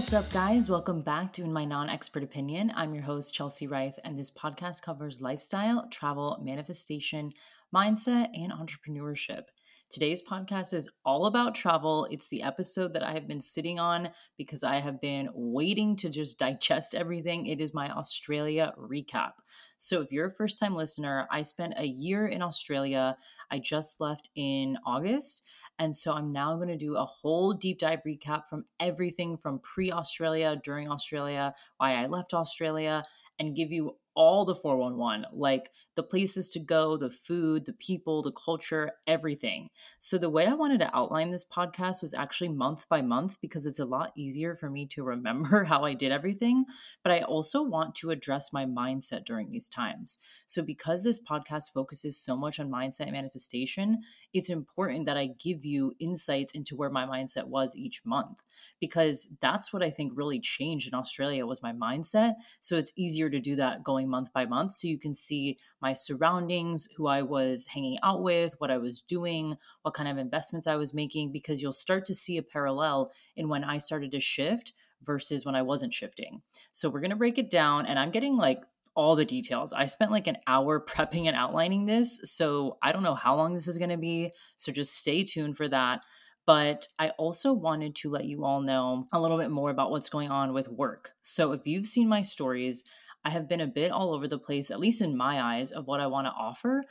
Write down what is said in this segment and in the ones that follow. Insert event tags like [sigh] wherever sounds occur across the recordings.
What's up, guys? Welcome back to In My Non Expert Opinion. I'm your host, Chelsea Reif, and this podcast covers lifestyle, travel, manifestation, mindset, and entrepreneurship. Today's podcast is all about travel. It's the episode that I have been sitting on because I have been waiting to just digest everything. It is my Australia recap. So, if you're a first time listener, I spent a year in Australia. I just left in August. And so I'm now going to do a whole deep dive recap from everything from pre Australia, during Australia, why I left Australia, and give you all the 411, like the places to go, the food, the people, the culture, everything. So, the way I wanted to outline this podcast was actually month by month because it's a lot easier for me to remember [laughs] how I did everything. But I also want to address my mindset during these times. So, because this podcast focuses so much on mindset and manifestation, it's important that I give you insights into where my mindset was each month because that's what I think really changed in Australia was my mindset. So, it's easier to do that going month by month. So you can see my surroundings, who I was hanging out with, what I was doing, what kind of investments I was making, because you'll start to see a parallel in when I started to shift versus when I wasn't shifting. So we're going to break it down. And I'm getting like all the details. I spent like an hour [laughs] prepping and outlining this. So I don't know how long this is going to be. So just stay tuned for that. But I also wanted to let you all know a little bit more about what's going on with work. So if you've seen my stories, I have been a bit all over the place, at least in my eyes, of what I want to offer.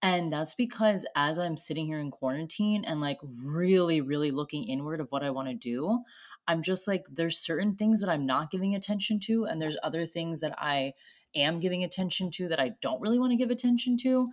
And that's because as I'm sitting here in quarantine and like really, really looking inward of what I want to do, I'm just like, there's certain things that I'm not giving attention to, and there's other things that I am giving attention to that I don't really want to give attention to.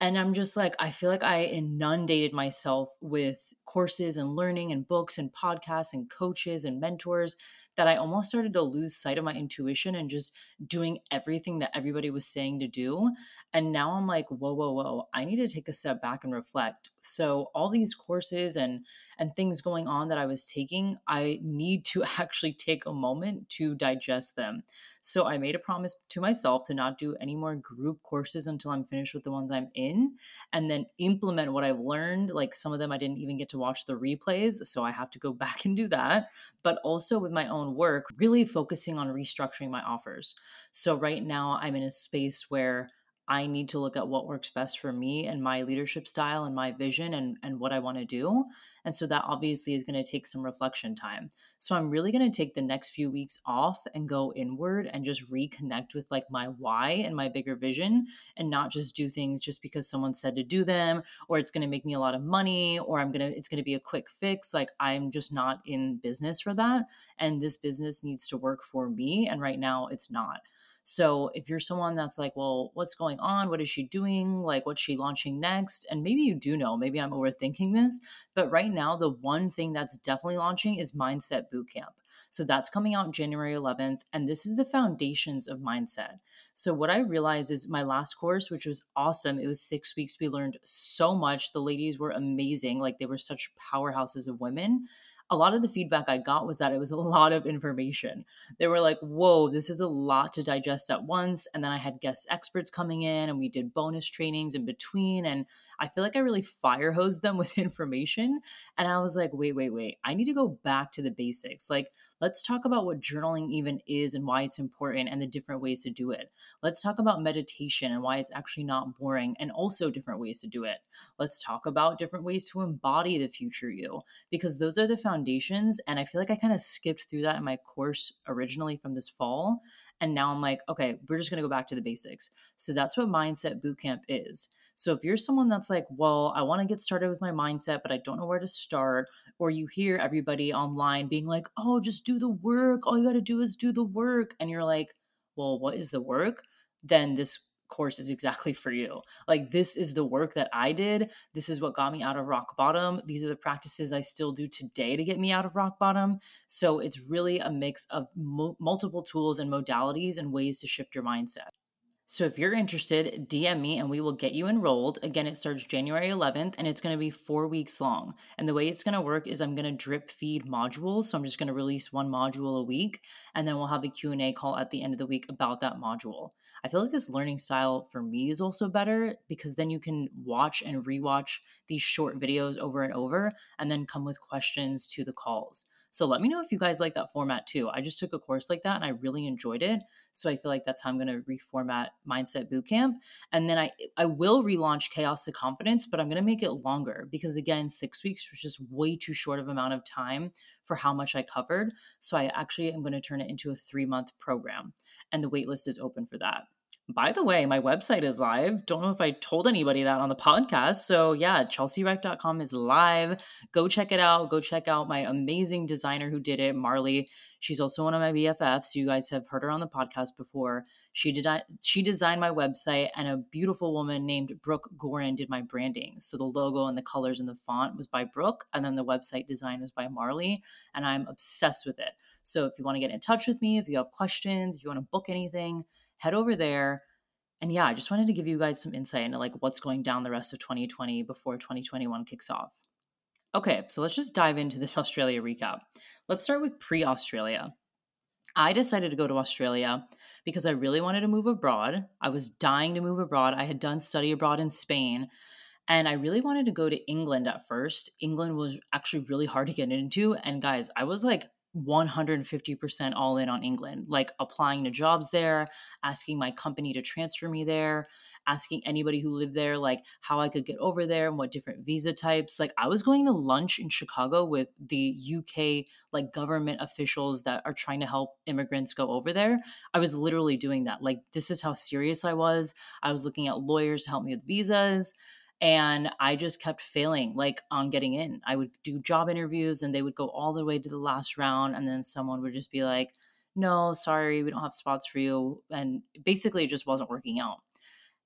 And I'm just like, I feel like I inundated myself with courses and learning and books and podcasts and coaches and mentors that I almost started to lose sight of my intuition and just doing everything that everybody was saying to do. And now I'm like, whoa, whoa, whoa, I need to take a step back and reflect. So all these courses and and things going on that I was taking, I need to [laughs] actually take a moment to digest them. So I made a promise to myself to not do any more group courses until I'm finished with the ones I'm in and then implement what I've learned. Like some of them I didn't even get to watch the replays, so I have to go [laughs] back and do that, but also with my own work, really focusing on restructuring my offers. So right now I'm in a space where I need to look at what works best for me and my leadership style and my vision and, and what I want to do. And so that obviously is going to take some reflection time. So I'm really going to take the next few weeks off and go inward and just reconnect with like my why and my bigger vision and not just do things just because someone said to do them or it's going to make me a lot of money or I'm going to it's going to be a quick fix. Like I'm just not in business for that and this business needs to work for me and right now it's not. So if you're someone that's like, well, what's going on? What is she doing? Like, what's she launching next? And maybe you do know, maybe I'm overthinking this, but right now, the one thing that's definitely launching is Mindset Bootcamp. So that's coming out January 11th. And this is the foundations of mindset. So, what I realized is my last course, which was awesome, it was six weeks. We learned so much. The ladies were amazing. Like, they were such powerhouses of women a lot of the feedback I got was that it was a [laughs] lot of information. They were like, whoa, this is a lot to digest at once. And then I had guest experts coming in and we did bonus trainings in between. And I feel like I really fire hosed them [laughs] with information. And I was like, wait, wait, wait, I need to go back to the basics. Like, Let's talk about what journaling even is and why it's important and the different ways to do it. Let's talk about meditation and why it's actually not boring and also different ways to do it. Let's talk about different ways to embody the future you because those are the foundations. And I feel like I kind of skipped through that in my course originally from this fall. And now I'm like, okay, we're just going to go back to the basics. So that's what Mindset Bootcamp is. So if you're someone that's like, well, I want to get started with my mindset, but I don't know where to start, or you hear everybody online being like, oh, just do the work. All you got to do is do the work. And you're like, well, what is the work? Then this course is exactly for you. Like, this is the work that I did. This is what got me out of rock bottom. These are the practices I still do today to get me out of rock bottom. So, it's really a mix of mo- multiple tools and modalities and ways to shift your mindset. So if you're interested, DM me and we will get you enrolled. Again, it starts January 11th and it's going to be 4 weeks long. And the way it's going to work is I'm going to drip feed modules, so I'm just going to release one module a week and then we'll have a Q&A call at the end of the week about that module. I feel like this learning style for me is also better because then you can watch and rewatch these short videos over and over and then come with questions to the calls. So let me know if you guys like that format too. I just took a course like that and I really enjoyed it. So I feel like that's how I'm going to reformat Mindset Bootcamp. And then I I will relaunch Chaos to Confidence, but I'm going to make it longer because again, 6 weeks was just way too short of amount of time for how much I covered. So I actually am going to turn it into a 3-month program and the waitlist is open for that by the way, my website is live. Don't know if I told anybody that on the podcast. So, yeah, chelseareif.com is live. Go check it out. Go check out my amazing designer who did it, Marley. She's also one of my BFFs. You guys have heard her on the podcast before. She did she designed my website and a beautiful woman named Brooke Gorin did my branding. So the logo and the colors and the font was by Brooke and then the website design was by Marley and I'm obsessed with it. So if you want to get in touch with me, if you have questions, if you want to book anything, head over there. And yeah, I just wanted to give you guys some insight into like what's going down the rest of 2020 before 2021 kicks off. Okay, so let's just dive into this [laughs] Australia recap. Let's start with pre Australia. I decided to go to Australia because I really wanted to move abroad. I was dying to move abroad. I had done study abroad in Spain and I really wanted to go to England at first. England was actually really hard to get into. And guys, I was like 150% all in on England, like applying to jobs there, asking my company to transfer me there, asking anybody who lived there, like how I could get over there and what different visa types. Like, I was going to lunch in Chicago with the UK, like government officials that are trying to help immigrants go over there. I was literally doing that. Like, this is how serious I was. I was looking at lawyers to help me with visas and i just kept failing like on getting in. I would do job interviews and they would go all the way to the last round and then someone would just be like no sorry we don't have spots for you and basically it just wasn't working out.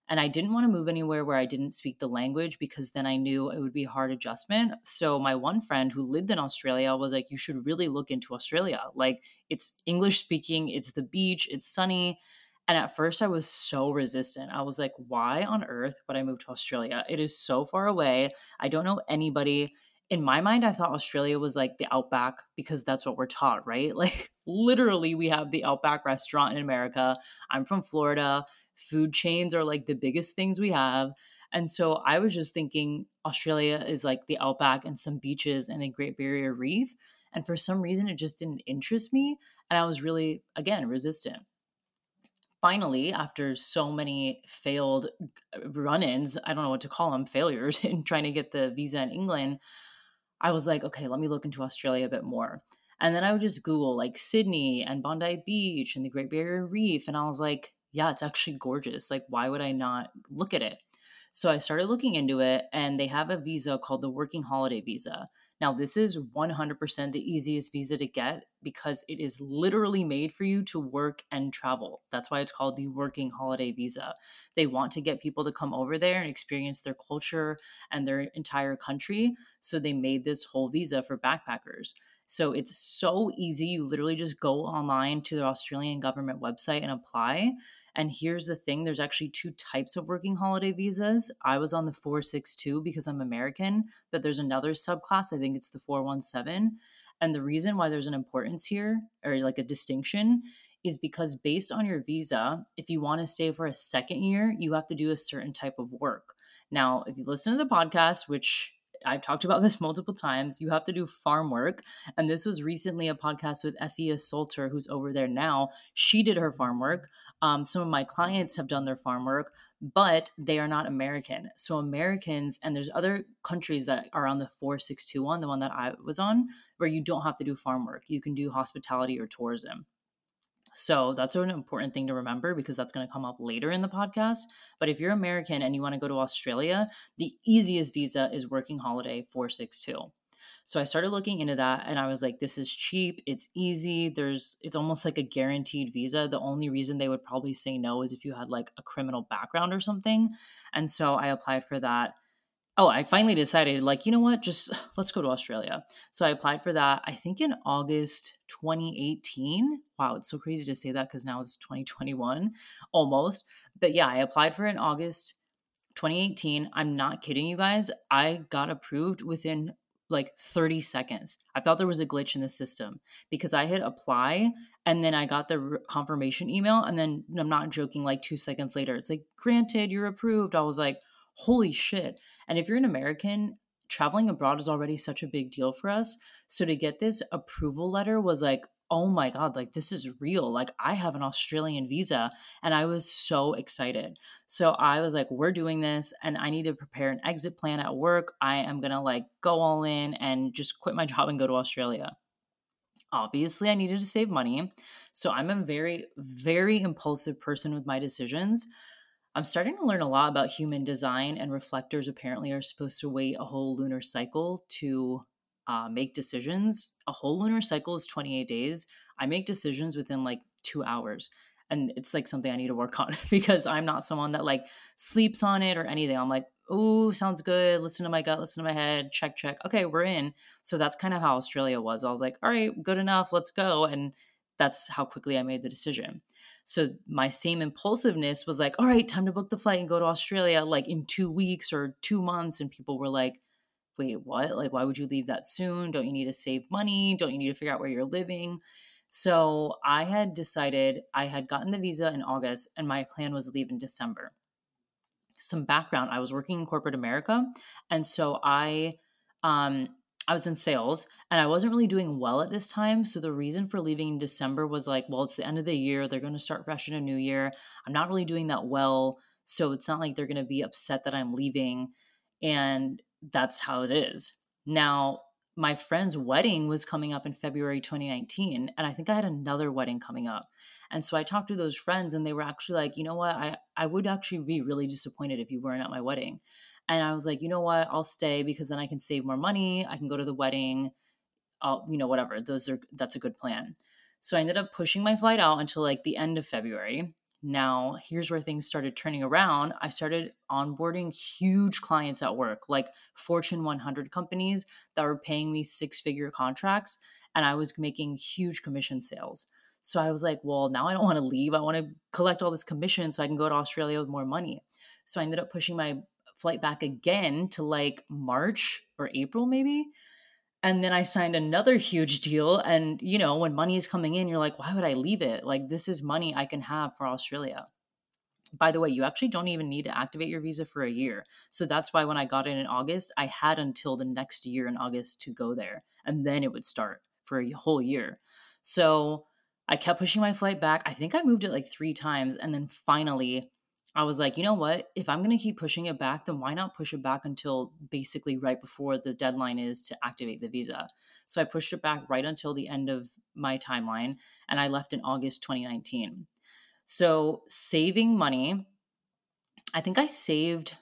And i didn't want to move anywhere where i didn't speak the language because then i knew it would be a hard adjustment. So my one friend who lived in australia was like you should really look into australia. Like it's english speaking it's the beach it's sunny and at first, I was so resistant. I was like, why on earth would I move to Australia? It is so far away. I don't know anybody. In my mind, I thought Australia was like the outback because that's what we're taught, right? [laughs] Like, literally, we have the outback restaurant in America. I'm from Florida. Food chains are like the biggest things we have. And so I was just thinking Australia is like the outback and some beaches and the Great Barrier Reef. And for some reason, it just didn't interest me. And I was really, again, resistant finally, after so many failed uh, run ins, I don't know what to call them, failures [laughs] in trying to get the visa in England, I was like, okay, let me look into Australia a bit more. And then I would just Google like Sydney and Bondi Beach and the Great Barrier Reef. And I was like, yeah, it's actually gorgeous. Like, why would I not look at it? So I started looking into it, and they have a visa called the Working Holiday Visa. Now, this is 100% the easiest visa to get because it is literally made for you to work and travel. That's why it's called the Working Holiday Visa. They want to get people to come over there and experience their culture and their entire country. So they made this whole visa for backpackers. So it's so easy. You literally just go online to the Australian government website and apply. And here's the thing there's actually two types of working holiday visas. I was on the 462 because I'm American, but there's another subclass. I think it's the 417. And the reason why there's an importance here, or like a distinction, is because based on your visa, if you want to stay for a second year, you have to do a certain type of work. Now, if you listen to the podcast, which I've talked about this [laughs] multiple times. You have to do farm work. And this was recently a podcast with Effie Salter, who's over there now. She did her farm work. Um, some of my clients have done their farm work, but they are not American. So Americans, and there's other countries that are on the 4621, the one that I was on, where you don't have to do farm work. You can do hospitality or tourism. So that's an important thing to remember because that's going to come up later in the podcast. But if you're American and you want to go to Australia, the easiest visa is Working Holiday 462. So I started looking into that and I was like, this is cheap, it's easy, there's it's almost like a guaranteed visa. The only reason they would probably say no is if you had like a criminal background or something. And so I applied for that. Oh, I finally decided, like, you know what, just [sighs] let's go to Australia. So I applied for that, I think in August 2018. Wow, it's so crazy to say that because now it's 2021 almost. But yeah, I applied for it in August 2018. I'm not kidding you guys. I got approved within like 30 seconds. I thought there was a glitch in the system because I hit apply and then I got the confirmation email. And then I'm not joking, like two seconds later, it's like, granted, you're approved. I was like, holy shit. And if you're an American, traveling abroad is already such a big deal for us. So to get this approval letter was like, oh my God, like this is real. Like I have an Australian visa and I was so excited. So I was like, we're doing this and I need to prepare an exit plan at work. I am going to like go all in and just quit my [laughs] job and go to Australia. Obviously, I needed to save money. So I'm a very, very impulsive person with my decisions. I'm starting to learn a lot about human design, and reflectors apparently are supposed to wait a whole lunar cycle to uh, make decisions. A whole lunar cycle is 28 days. I make decisions within like two hours. And it's like something I need to work [laughs] on because I'm not someone that like sleeps on it or anything. I'm like, oh, sounds good. Listen to my gut, listen to my head, check, check. Okay, we're in. So that's kind of how Australia was. I was like, all right, good enough, let's go. And that's how quickly I made the decision. So my same impulsiveness was like, all right, time to book the flight and go to Australia like in two weeks or two months. And people were like, wait, what? Like, why would you leave that soon? Don't you need to save money? Don't you need to figure out where you're living? So I had decided I had gotten the visa in August and my plan was to leave in December. Some background I was working in corporate America. And so I, um, I was in sales and I wasn't really doing well at this time. So the reason for leaving in December was like, well, it's the end of the year. They're going to start fresh in a new year. I'm not really doing that well. So it's not like they're going to be upset that I'm leaving. And that's how it is. Now, my friend's wedding was coming up in February 2019. And I think I had another wedding coming up. And so I talked to those friends and they were actually like, you know what? I, I would actually be really disappointed if you weren't at my wedding. And I was like, you know what? I'll stay because then I can save more money. I can go to the wedding. I'll, you know, whatever. Those are that's a good plan. So I ended up pushing my flight out until like the end of February. Now, here's where things started turning around. I started onboarding huge clients at work, like Fortune 100 companies that were paying me six figure contracts, and I was making huge commission sales. So I was like, well, now I don't want to leave. I want to collect all this commission so I can go to Australia with more money. So I ended up pushing my flight back again to like March or April, maybe. And then I signed another huge deal. And, you know, when money is coming in, you're like, why would I leave it? Like, this is money I can have for Australia. By the way, you actually don't even need to activate your visa for a year. So that's why when I got in in August, I had until the next year in August to go there. And then it would start for a whole year. So I kept pushing my flight back. I think I moved it like three times. And then finally, I was like, you know what? If I'm going to keep pushing it back, then why not push it back until basically right before the deadline is to activate the visa? So I pushed it back right until the end of my timeline and I left in August 2019. So saving money, I think I saved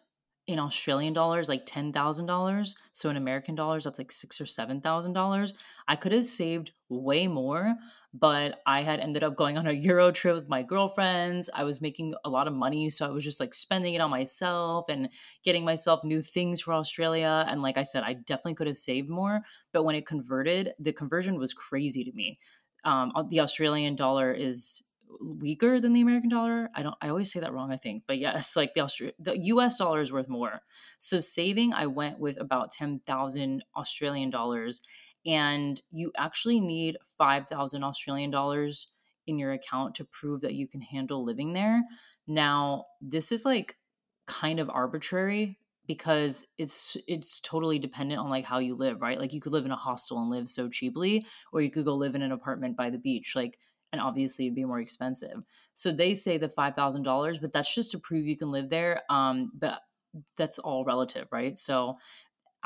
in Australian dollars like $10,000. So in American dollars, that's like six or $7,000. I could have saved way more, but I had ended up going on a Euro trip with my girlfriends. I was making a lot of money. So I was just like spending it on myself and getting myself new things for Australia. And like I said, I definitely could have saved more. But when it converted, the conversion was crazy to me. Um, the Australian dollar is weaker than the American dollar. I don't I always say that wrong, I think. But yes, like the Austra- the US dollar is worth more. So saving I went with about 10,000 Australian dollars and you actually need 5,000 Australian dollars in your account to prove that you can handle living there. Now, this is like kind of arbitrary because it's it's totally dependent on like how you live, right? Like you could live in a hostel and live so cheaply or you could go live in an apartment by the beach. Like and obviously it'd be more expensive. So they say the five thousand dollars, but that's just to prove you can live there. Um, but that's all relative, right? So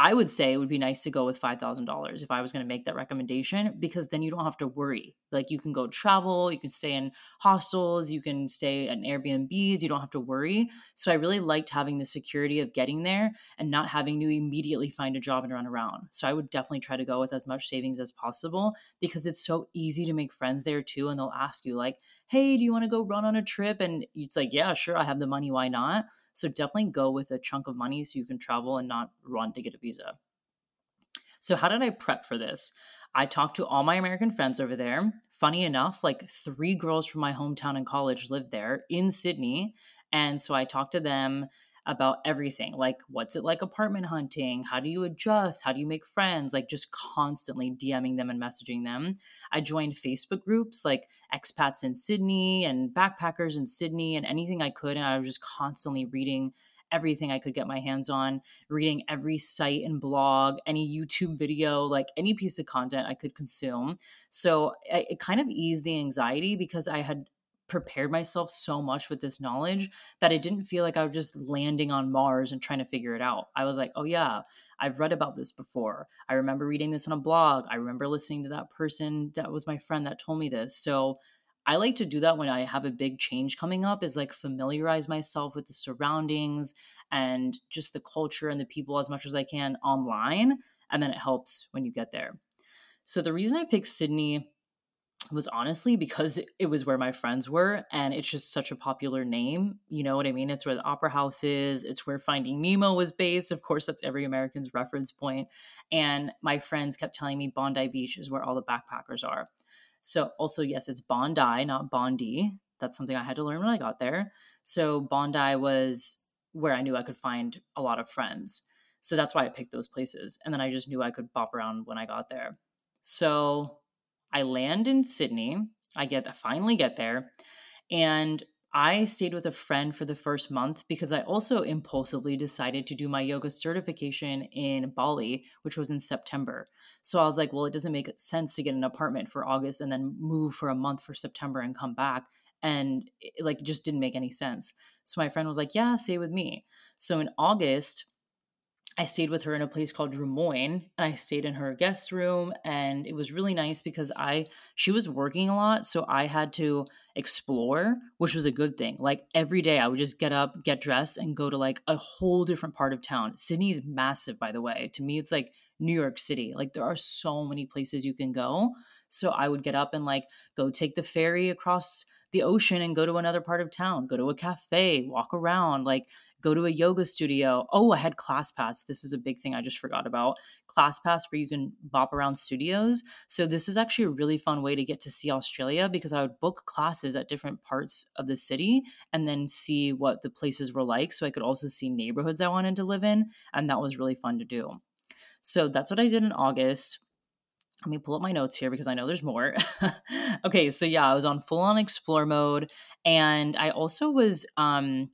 I would say it would be nice to go with $5,000 if I was going to make that recommendation because then you don't have to worry. Like you can go travel, you can stay in hostels, you can stay in Airbnbs, you don't have to worry. So I really liked having the security of getting there and not having to immediately find a job and run around. So I would definitely try to go with as much savings as possible because it's so easy to make friends there too. And they'll ask you, like, hey, do you want to go run on a trip? And it's like, yeah, sure, I have the money. Why not? So definitely go with a chunk of money so you can travel and not run to get a visa. So, how did I prep for this? I talked to all my American friends over there. Funny enough, like three girls from my hometown in college lived there in Sydney. And so I talked to them about everything like what's it like apartment hunting? How do you adjust? How do you make friends? Like just constantly dming them and messaging them. I joined facebook groups like expats in sydney and backpackers in sydney and anything i could and i was just constantly reading everything I could get my hands on, reading every site and blog, any YouTube video, like any piece of content I could consume. So it, kind of eased the anxiety because I had prepared myself so much with this knowledge that it didn't feel like I was just landing on Mars and trying to figure it out. I was like, oh, yeah, I've read about this before. I remember reading this on a blog. I remember listening to that person that was my friend that told me this. So I like to do that when I have a big change coming up, is like familiarize myself with the surroundings and just the culture and the people as much as I can online. And then it helps when you get there. So the reason I picked Sydney was honestly because it was where my friends were and it's just such a popular name you know what i mean? It's where the opera house is it's where finding nemo was based of course that's every american's reference point and my friends kept telling me bondi beach is where all the backpackers are. So also yes it's bondi not bondi. That's something i had to learn when i got there. So bondi was where i knew i could find a lot of friends. So that's why i picked those places and then i just knew i could bop around when i got there. So I land in Sydney. I get I finally get there and I stayed with a friend for the first month because I also impulsively decided to do my yoga certification in Bali, which was in September. So I was like, well, it doesn't make sense to get an apartment for August and then move for a month for September and come back. And it, like, just didn't make any sense. So my friend was like, yeah, stay with me. So in August, I stayed with her in a place called Drummoyne and I stayed in her guest room and it was really nice because I she was working a lot so I had to explore which was a good thing. Like every day I would just get up, get dressed and go to like a whole different part of town. Sydney's massive by the way. To me it's like New York City. Like there are so many places you can go. So I would get up and like go take the ferry across the ocean and go to another part of town, go to a cafe, walk around, like go to a yoga studio. Oh, I had ClassPass. This is a big thing I just forgot about. ClassPass, where you can bop around studios. So, this is actually a really fun way to get to see Australia because I would book classes at different parts of the city and then see what the places were like. So, I could also see neighborhoods I wanted to live in. And that was really fun to do. So, that's what I did in August let me pull up my notes here because I know there's more. [laughs] okay, so yeah, I was on full on explore mode and I also was um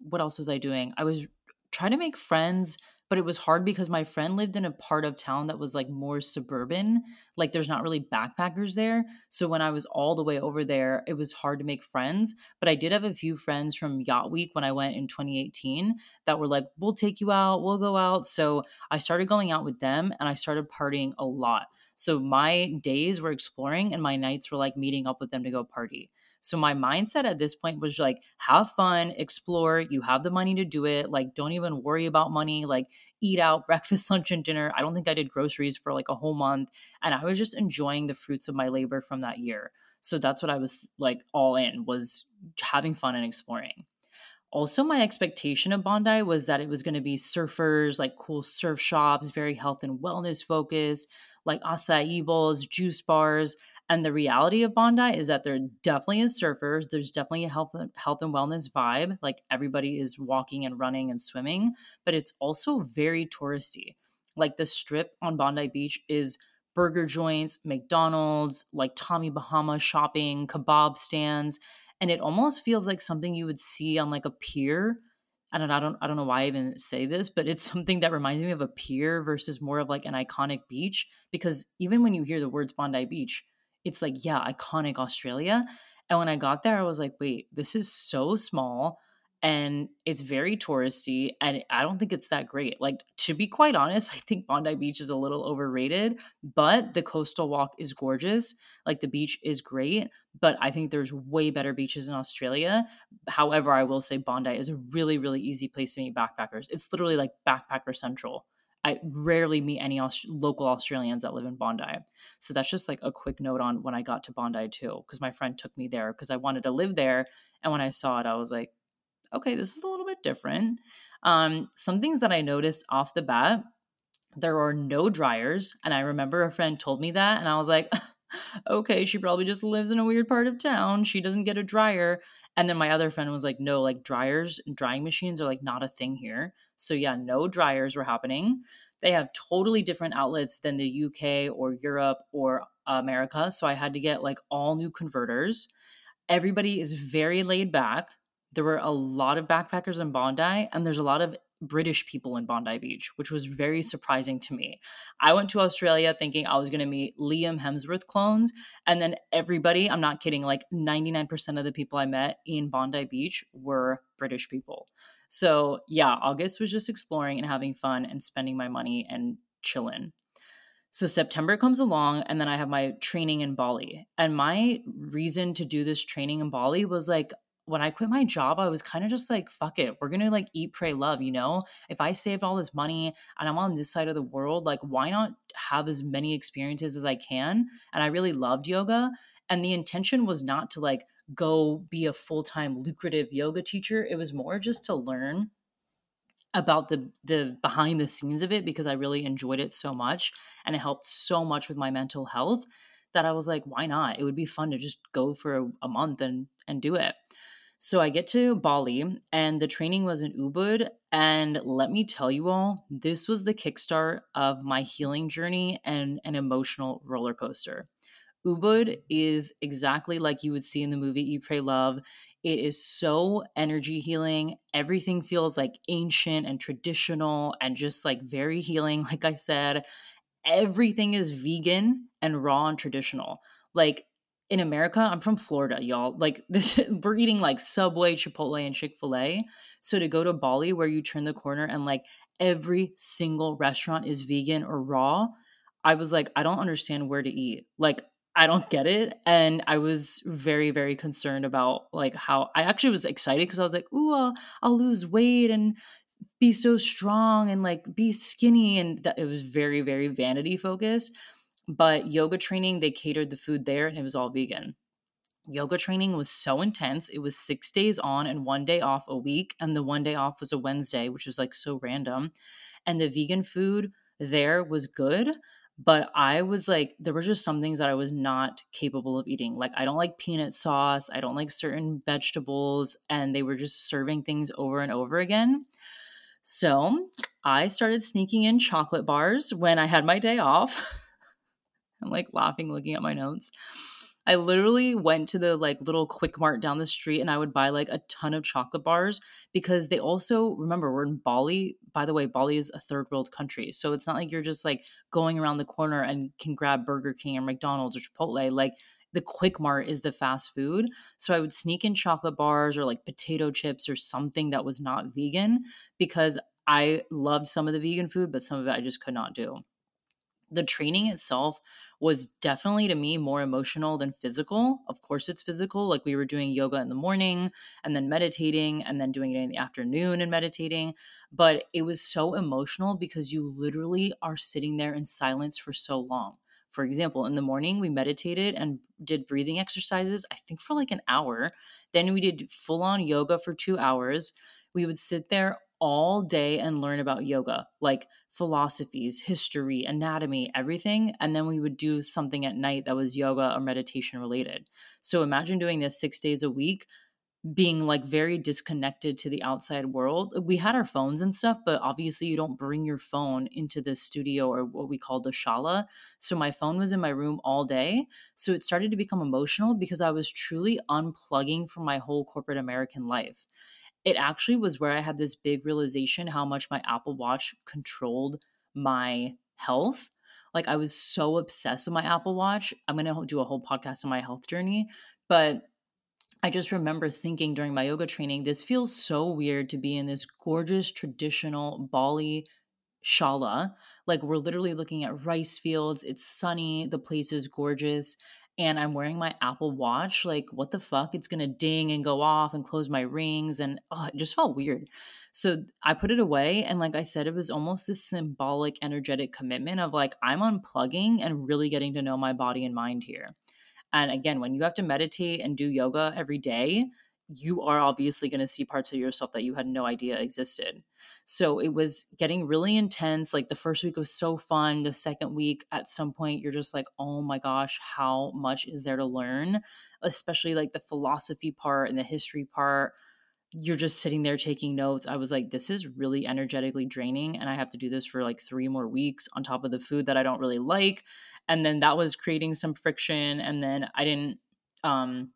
what else was I doing? I was trying to make friends, but it was hard because my friend lived in a part of town that was like more suburban. Like there's not really backpackers there. So when I was all the way over there, it was hard to make friends. But I did have a few friends from Yacht Week when I went in 2018 that were like, we'll take you out, we'll go out. So I started going out with them and I started partying a lot. So my days were exploring and my nights were like meeting up with them to go party. So my mindset at this point was like, have fun, explore. You have the money to do it. Like, don't even worry about money. Like, eat out [laughs] breakfast, lunch, and dinner. I don't think I did groceries for like a whole month. And I was just enjoying the fruits of my labor from that year. So that's what I was like all in was having fun and exploring. Also, my expectation of Bondi was that it was going to be surfers, like cool surf shops, very health and wellness focused, like acai bowls, juice bars. And the reality of Bondi is that there definitely is surfers. There's definitely a health health and wellness vibe. Like everybody is walking and running and swimming, but it's also very touristy. Like the strip on Bondi Beach is burger joints, McDonald's, like Tommy Bahama shopping, kebab stands, and it almost feels like something you would see on like a pier. I don't, I don't, I don't know why I even say this, but it's [laughs] something that reminds me of a pier versus more of like an iconic beach. Because even when you hear the words Bondi Beach, it's like, yeah, iconic Australia. And when I got there, I was like, wait, this is so small and it's very touristy and I don't think it's that great. Like to be quite honest, [laughs] I think Bondi Beach is a little overrated, but the coastal walk is gorgeous. Like the beach is great, but I think there's way better beaches in Australia. However, I will say Bondi is a really really easy place to meet backpackers. It's literally like backpacker central. I rarely meet any Aust- local Australians that live in Bondi. So that's just like a quick note on when I got to Bondi too, because my friend took me there because I wanted to live there. And when I saw it, I was like, okay, this is a little bit different. Um, some things that I noticed off the bat there are no dryers. And I remember a friend told me that, and I was like, [laughs] okay, she probably just lives in a weird part of town. She doesn't get a dryer. And then my other friend was like, no, like dryers and drying machines are like not a thing here. So yeah, no dryers were happening. They have totally different outlets than the UK or Europe or America. So I had to get like all new converters. Everybody is very laid back. there were a lot of backpackers in Bondi, and there's a lot of British people in Bondi Beach, which was very mm. surprising to me. I went to Australia thinking I was going to meet Liam Hemsworth clones, and then everybody, I'm not kidding, like 99% of the people I met in Bondi Beach were British people. So, yeah, August was just exploring and having fun and spending my money and chilling. So September comes along and then I have my training in Bali. And my reason to do this training in Bali was like when I quit my job, I was kind of just like, fuck it. We're going to like eat, pray, love, you know? If I saved all this money and I'm on this side of the world, like, why not have as many experiences as I can? And I really loved yoga. And the intention was not to like go be a full time lucrative yoga teacher, it was more just to learn about the the behind the scenes of it because I really enjoyed it so much and it helped so much with my mental health that I was like why not it would be fun to just go for a, a month and and do it so I get to Bali and the training was in Ubud. And let me tell you all, this was the kickstart of my healing journey and an emotional roller coaster. Ubud is exactly like you would see in the movie Eat, Pray, Love. It is so energy healing. Everything feels like ancient and traditional and just like very healing, [laughs] like I said. Everything is vegan and raw and traditional. Like in America, I'm from Florida, y'all. Like [laughs] this we're eating like Subway, Chipotle and Chick-fil-A. So to go to Bali where you turn the corner and like every single restaurant is vegan or raw, I was like I don't understand where to eat. Like I don't get it and I was very very concerned about like how I actually was excited cuz I was like, "Ooh, I'll, I'll lose weight and be so strong and like be skinny." And that it was very very vanity focused but yoga training, they catered the food there and it was all vegan. Yoga training was so intense. It was six days on and one day off a week. And the one day off was a Wednesday, which was like so random. And the vegan food there was good. But I was like, there were just some things that I was not capable of eating. Like, I don't like peanut sauce. I don't like certain vegetables. And they were just serving things over and over again. So I started sneaking in chocolate bars when I had my day off. [laughs] I'm like laughing looking at my notes. I literally went to the like little quick mart down the street and I would buy like a ton of chocolate bars because they also remember we're in Bali. By the way, Bali is a third world country. So it's not like you're just like going around the corner and can grab Burger King or McDonald's or Chipotle. Like the quick mart is the fast food. So I would sneak in chocolate bars or like potato chips or something that was not vegan because I loved some of the vegan food, but some of it I just could not do. The training itself was definitely to me more emotional than physical. Of course, it's physical. Like we were doing yoga in the morning and then meditating and then doing it in the afternoon and meditating. But it was so emotional because you literally are sitting there in silence for so long. For example, in the morning, we meditated and did breathing exercises, I think for like an hour. Then we did full on yoga for two hours. We would sit there all day and learn about yoga, like philosophies, history, anatomy, everything. And then we would do something at night that was yoga or meditation related. So imagine doing this six days a week, being like very disconnected to the outside world. We had our phones and stuff, but obviously you don't bring your phone into the studio or what we call the shala. So my phone was in my room all day. So it started to become emotional because I was truly unplugging from my whole corporate American life it actually was where I had this big realization how much my Apple Watch controlled my health. Like I was so obsessed with my Apple Watch. I'm going to do a whole podcast on my health journey, but I just remember thinking during my yoga training, this feels so weird to be in this gorgeous traditional Bali shala. Like we're literally looking at rice fields. It's sunny. The place is gorgeous and I'm wearing my Apple Watch, like what the fuck? It's gonna ding and go off and close my rings, and oh, it just felt weird. So I put it away, and like I said, it was almost this symbolic, energetic commitment of like I'm unplugging and really getting to know my body and mind here. And again, when you have to meditate and do yoga every day, you are obviously going to see parts of yourself that you had no idea existed. So it was getting really intense. Like the first week was so fun. The second week, at some point, you're just like, oh my gosh, how much is there to learn? Especially like the philosophy part and the history part. You're just sitting there taking notes. I was like, this is really energetically draining. And I have to do this for like three more weeks on top of the food that I don't really like. And then that was creating some friction. And then I didn't, um,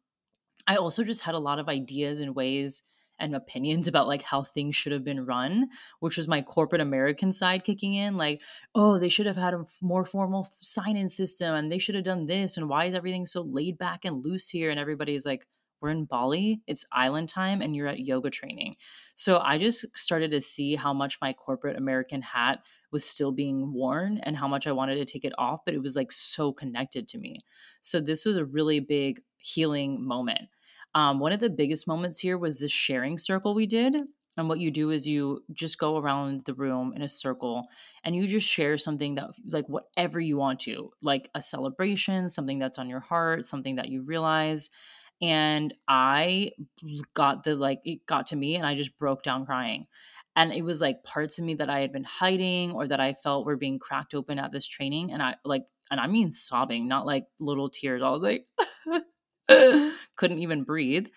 I also just had a lot of ideas and ways and opinions about like how things should have been run, which was my corporate American side kicking in. Like, oh, they should have had a more formal sign in system and they should have done this. And why is everything so laid back and loose here? And everybody's like, we're in Bali, it's island time, and you're at yoga training. So I just started to see how much my corporate American hat was still being worn and how much I wanted to take it off, but it was like so connected to me. So this was a really big healing moment. Um, one of the biggest moments here was this sharing circle we did. And what you do is you just go around the room in a circle and you just share something that, like, whatever you want to, like a celebration, something that's on your heart, something that you realize and I got the like it got to me and I just broke down crying. And it was like parts of me that I had been hiding or that I felt were being cracked open at this training and I like and I mean sobbing, not like little tears. I was like [laughs] [laughs] couldn't even breathe.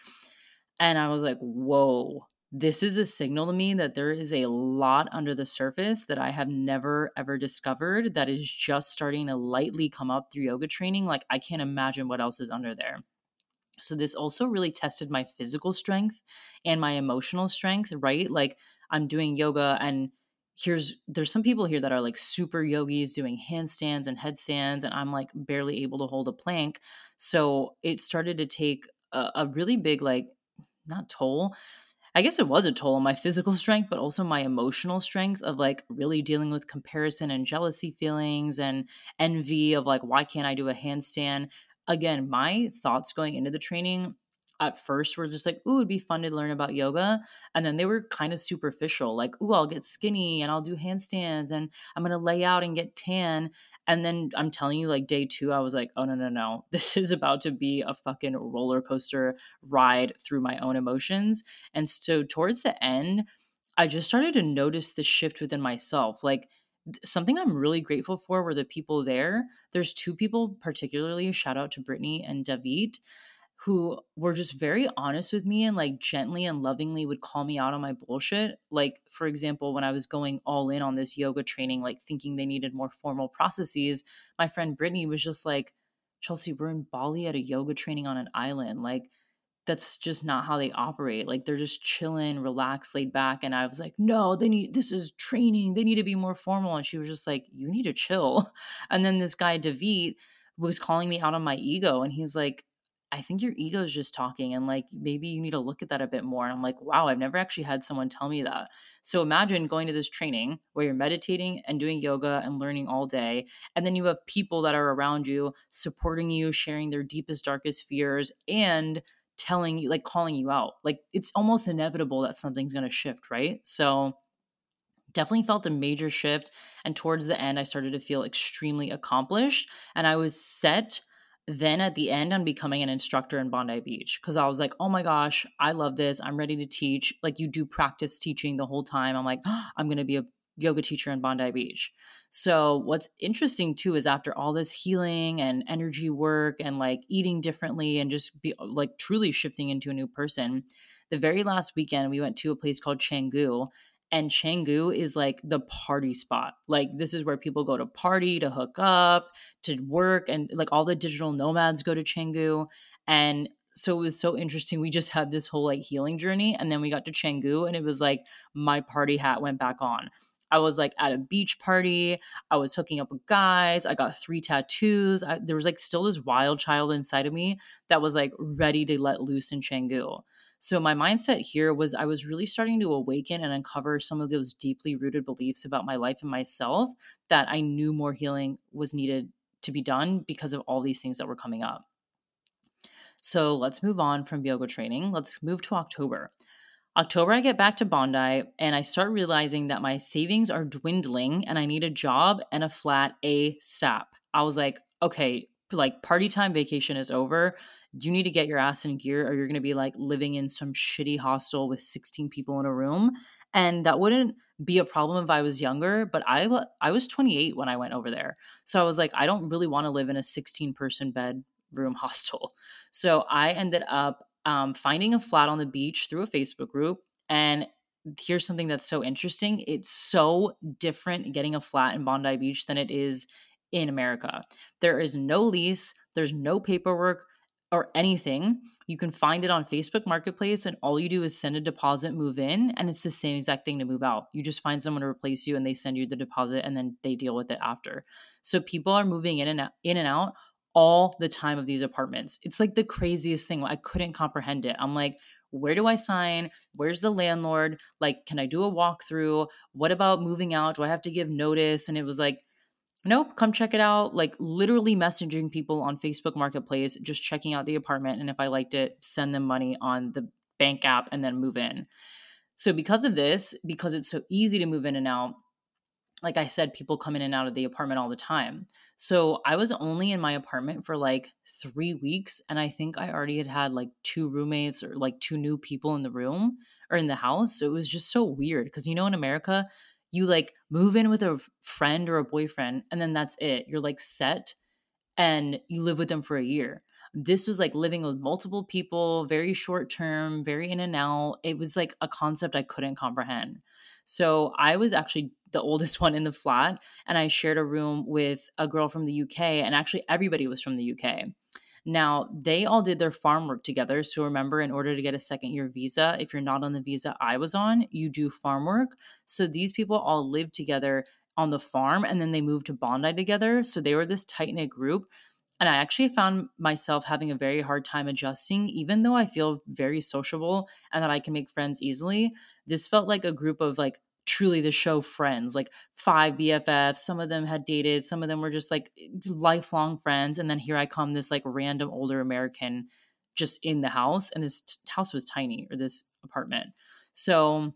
And I was like, "Whoa, this is a signal to me that there is a lot under the surface that I have never ever discovered that is just starting to lightly come up through yoga training. Like, I can't imagine what else is under there. So this also really tested my physical strength and my emotional strength, right? Like I'm doing yoga and here's there's some people here that are like super yogis doing handstands and headstands and I'm like barely able to hold a plank. So it started to take a, a really big like not toll. I guess it was a toll on my physical [laughs] strength, but also my emotional strength of like really dealing with comparison and jealousy feelings and envy of like, why can't I do a handstand? again, my thoughts going into the training at first were just like, ooh, it'd be fun to learn about yoga. And then they were kind of superficial, like, ooh, I'll get skinny and I'll do handstands and I'm going to lay out and get tan. And then I'm telling you, like, day two, I was like, oh, no, no, no. [laughs] This is about to be a fucking roller coaster ride through my own emotions. And so towards the end, I just started to notice the shift within myself. Like, something I'm really grateful for were the people there. There's two people particularly, shout out to Brittany and David, who were just very honest with me and like gently and lovingly would call me out on my bullshit. Like, for example, when I was going all in on this yoga training, like thinking they needed more formal processes, my friend Brittany was just like, Chelsea, we're in Bali at a yoga training on an island. Like, that's just not how they operate. Like they're just chilling, relaxed, laid back. And I was like, no, they need this is training. They need to be more formal. And she was just like, you need to chill. [laughs] And then this guy David was calling me out on my ego, and he's like, I think your ego is just talking, and like maybe you need to look at that a bit more. And I'm like, wow, I've never actually had someone tell me that. So imagine going to this training where you're meditating and doing yoga and learning all day, and then you have people that are around you supporting you, sharing their deepest, darkest fears, and telling you like calling you out like it's almost inevitable that something's going to shift right so definitely felt a major shift and towards the end i started to feel extremely accomplished and i was set then at the end on becoming an instructor in bondi beach because i was like oh my gosh i love this i'm ready to teach like you do practice teaching the whole time i'm like oh, i'm to be a yoga teacher in bondi beach so, what's interesting too is after all this healing and energy work and like eating differently and just be like truly shifting into a new person, the very last weekend we went to a place called Canggu. And Canggu is like the party spot. Like, this is where people go to party, to hook up, to work, and like all the digital nomads go to Canggu. And so it was so interesting. We just had this whole like healing journey, and then we got to Canggu, and it was like my party hat went back on. I was like at a beach party. I was hooking up with guys. I got three tattoos. I, there was like still this wild child inside of me that was like ready to let loose in Canggu. So my mindset here was I was really starting to awaken and uncover some of those deeply rooted beliefs about my life and myself that I knew more healing was needed to be done because of all these things that were coming up. So let's move on from yoga training. Let's move to October. October, I get back to Bondi and I start realizing that my savings are dwindling and I need a job and a flat ASAP. I was like, okay, like party time vacation is over. You need to get your ass in gear or you're going to be like living in some shitty hostel with 16 people in a room. And that wouldn't be a problem if I was younger, but I I was 28 when I went over there. So I was like, I don't really want to live in a 16 person bedroom [laughs] hostel. So I ended up um, finding a flat on the beach through a Facebook group. And here's something that's so interesting it's so different getting a flat in Bondi Beach than it is in America. There is no lease, there's no paperwork. or anything, you can find it on Facebook Marketplace and all you do is send a deposit, move in, and it's the same exact thing to move out. You just find someone to replace you and they send you the deposit and then they deal with it after. So people are moving in and out, in and out all the time of these apartments. It's like the craziest thing. I couldn't comprehend it. I'm like, where do I sign? Where's the landlord? Like, can I do a walkthrough? What about moving out? Do I have to give notice? And it was like, nope, come check it out. Like, literally messaging people on Facebook Marketplace, just checking out the apartment. And if I liked it, send them money on the bank app and then move in. So, because of this, because it's so easy to move in and out, like I said, people come in and out of the apartment all the time. So I was only in my apartment for like three weeks. And I think I already had had like two roommates or like two new people in the room or in the house. So it was just so weird. Cause you know, in America, you like move in with a friend or a boyfriend and then that's it. You're like set and you live with them for a year. This was like living with multiple people, very short term, very in and out. It was like a concept I couldn't comprehend. So I was actually the oldest [laughs] one in the flat, and I shared a room with a girl from the UK, and actually everybody was from the UK. Now, they all did their farm work together. So remember, in order to get a second year visa, if you're not on the visa I was on, you do farm work. So these people all lived together on the farm and then they moved to Bondi together. So they were this tight knit group. And I actually found myself having a very hard time adjusting, even though I feel very sociable and that I can make friends easily. This felt like a group of like truly the show friends, like five BFFs. Some of them had dated, some of them were just like lifelong friends. And then here I come, this like random older American just in the house. And this t- house was tiny, or this apartment. So,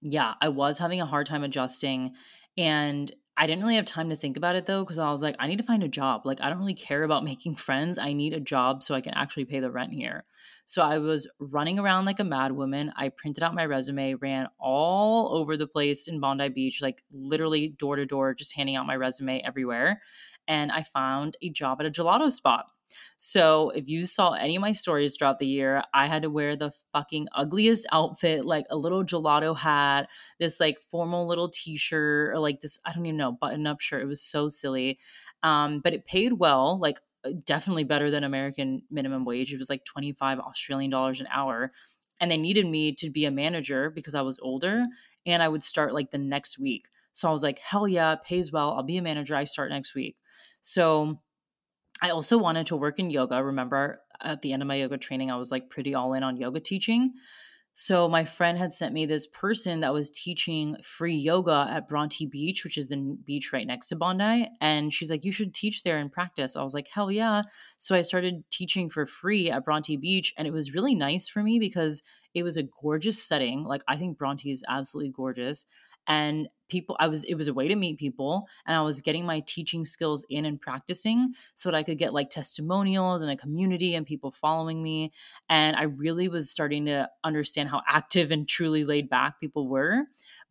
yeah, I was having a hard time adjusting. And I didn't really have time to think about it though, because I was like, I need to find a job. Like, I don't really care about [laughs] making friends. I need a job so I can actually pay the rent here. So I was running around like a mad woman. I printed out my resume, ran all over the place in Bondi Beach, like literally door to door, just handing out my resume everywhere. And I found a job at a gelato spot. So if you saw any of my stories throughout the year, I had to wear the fucking ugliest outfit, like a little gelato hat, this like formal little t-shirt, or like this, I don't even know, button-up shirt. It was so silly. Um, but it paid well, like uh, definitely better than American minimum wage. It was like 25 Australian dollars an hour. And they needed me to be a manager because I was older and I would start like the next week. So I was like, hell yeah, pays well. I'll be a manager. I start next week. So I also wanted to work in yoga. Remember, at the end of my yoga training, I was like pretty all in on yoga teaching. So my friend had sent me this person that was teaching free yoga at Bronte Beach, which is the beach right next to Bondi. And she's like, You should teach there and practice. I was like, Hell yeah. So I started teaching for free at Bronte Beach. And it was really nice for me because it was a gorgeous setting. Like, I think Bronte is absolutely gorgeous and people i was it was a way to meet people and i was getting my teaching skills in and practicing so that i could get like testimonials and a community and people following me and i really was starting to understand how active and truly laid back people were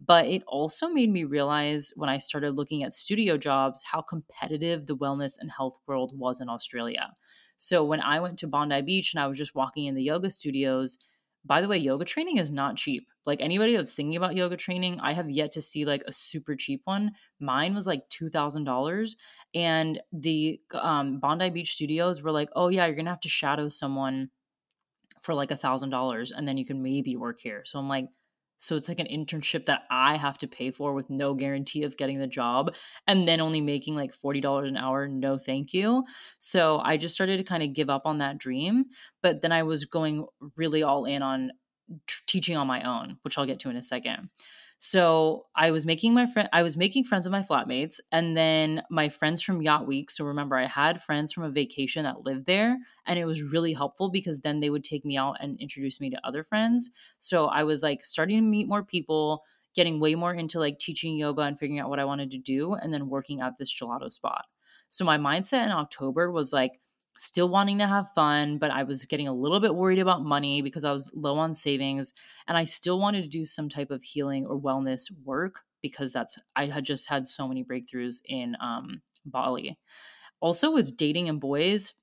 but it also made me realize when i started looking at studio jobs how competitive the wellness and health world was in australia. So when i went to bondi beach and i was just walking in the yoga studios by the way, yoga training is not cheap. Like anybody that's thinking about yoga training, I have yet to see like a super cheap one. Mine was like two thousand dollars, and the um, Bondi Beach studios were like, "Oh yeah, you're gonna have to shadow someone for like a thousand dollars, and then you can maybe work here." So I'm like, so it's like an internship that I have to pay for with no guarantee of getting the job and then only making like $40 an hour. No, thank you. So I just started to kind of give up on that dream. But then I was going really all in on t- teaching on my own, which I'll get to in a second. So I was making my friend I was making friends with my flatmates and then my friends from Yacht Week. So remember I had friends from a vacation that lived there and it was really helpful because then they would take me out and introduce me to other friends. So I was like starting to meet more people, getting way more into like teaching yoga and figuring out what I wanted to do and then working at this gelato spot. So my mindset in October was like still wanting to have fun, but I was getting a little bit worried about money because I was low on savings and I still wanted to do some type of healing or wellness work because that's I had just had so many breakthroughs in um, Bali. Also with dating and boys,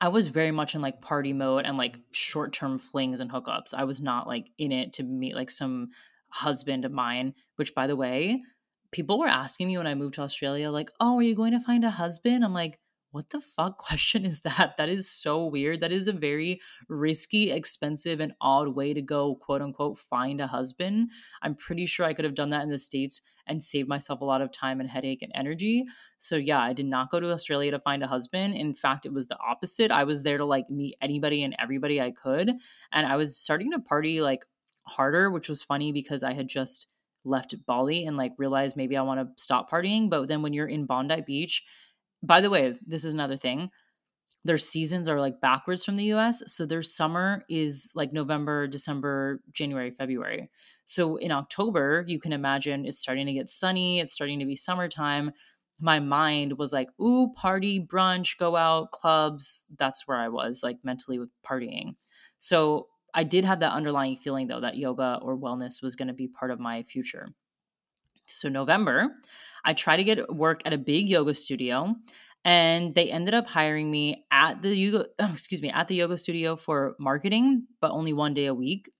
I was very much in like party mode and like short-term flings and hookups. I was not like in it to meet like some husband of mine, which by the way, people were asking me when I moved to Australia like, "Oh, are you going to find a husband?" I'm like, what the fuck [laughs] question is that? That is so weird. That is a very risky, expensive, and odd way to go, quote unquote, find a husband. I'm pretty sure I could have done that in the States and saved myself a lot of time and headache and energy. So, yeah, I did not go to Australia to find a husband. In fact, it was the opposite. I was there to like meet anybody and everybody I could. And I was starting to party like harder, which was funny because I had just left Bali and like realized maybe I want to stop partying. But then when you're in Bondi Beach, by the way, this is another thing. Their seasons are like backwards from the US. So their summer is like November, December, January, February. So in October, you can imagine it's starting to get sunny, it's starting to be summertime. My mind was like, ooh, party, brunch, go out, clubs. That's where I was like mentally with partying. So I did have that underlying feeling though that yoga or wellness was going to be part of my future. So, November, I tried to get work at a big yoga studio and they ended up hiring me at the yoga [laughs] excuse me at the yoga studio for marketing but only one day a week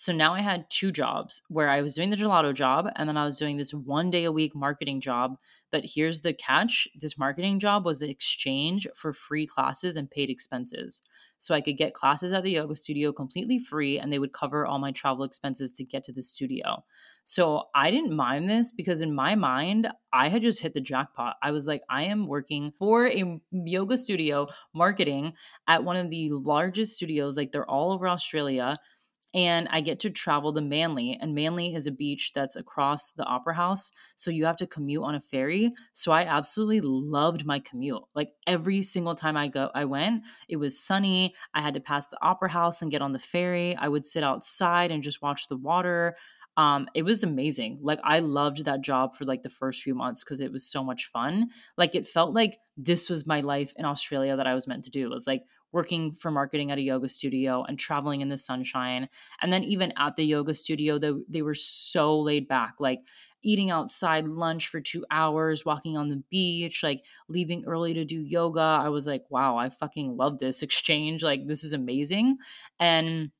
so now i had two jobs where i was doing the gelato job and then i was doing this one day a week marketing job but here's the catch this marketing job was the exchange for free classes and paid expenses so I could get classes at the yoga studio completely free and they would cover all my travel expenses to get to the studio. So I didn't mind this because in my mind, I had just hit the jackpot. I was like, I am working for a yoga studio marketing at one of the largest studios, like they're all over Australia and I get to travel to Manly. And Manly is a beach that's across the Opera House. So you have to commute on a ferry. So I absolutely loved my commute. Like every single time I go I went, it was sunny. I had to pass the Opera House and get on the ferry. I would sit outside and just watch the water. Um, it was amazing. Like I loved that job for like the first few months because it was so much fun. Like it felt like this was my life in Australia that I was meant to do. It was like working for marketing at a yoga studio and traveling in the sunshine. And then even at the yoga studio, they, they were so laid back, like eating outside lunch for two hours, walking on the beach, like leaving early to do yoga. I was like, wow, I fucking love this exchange. Like, this is amazing. And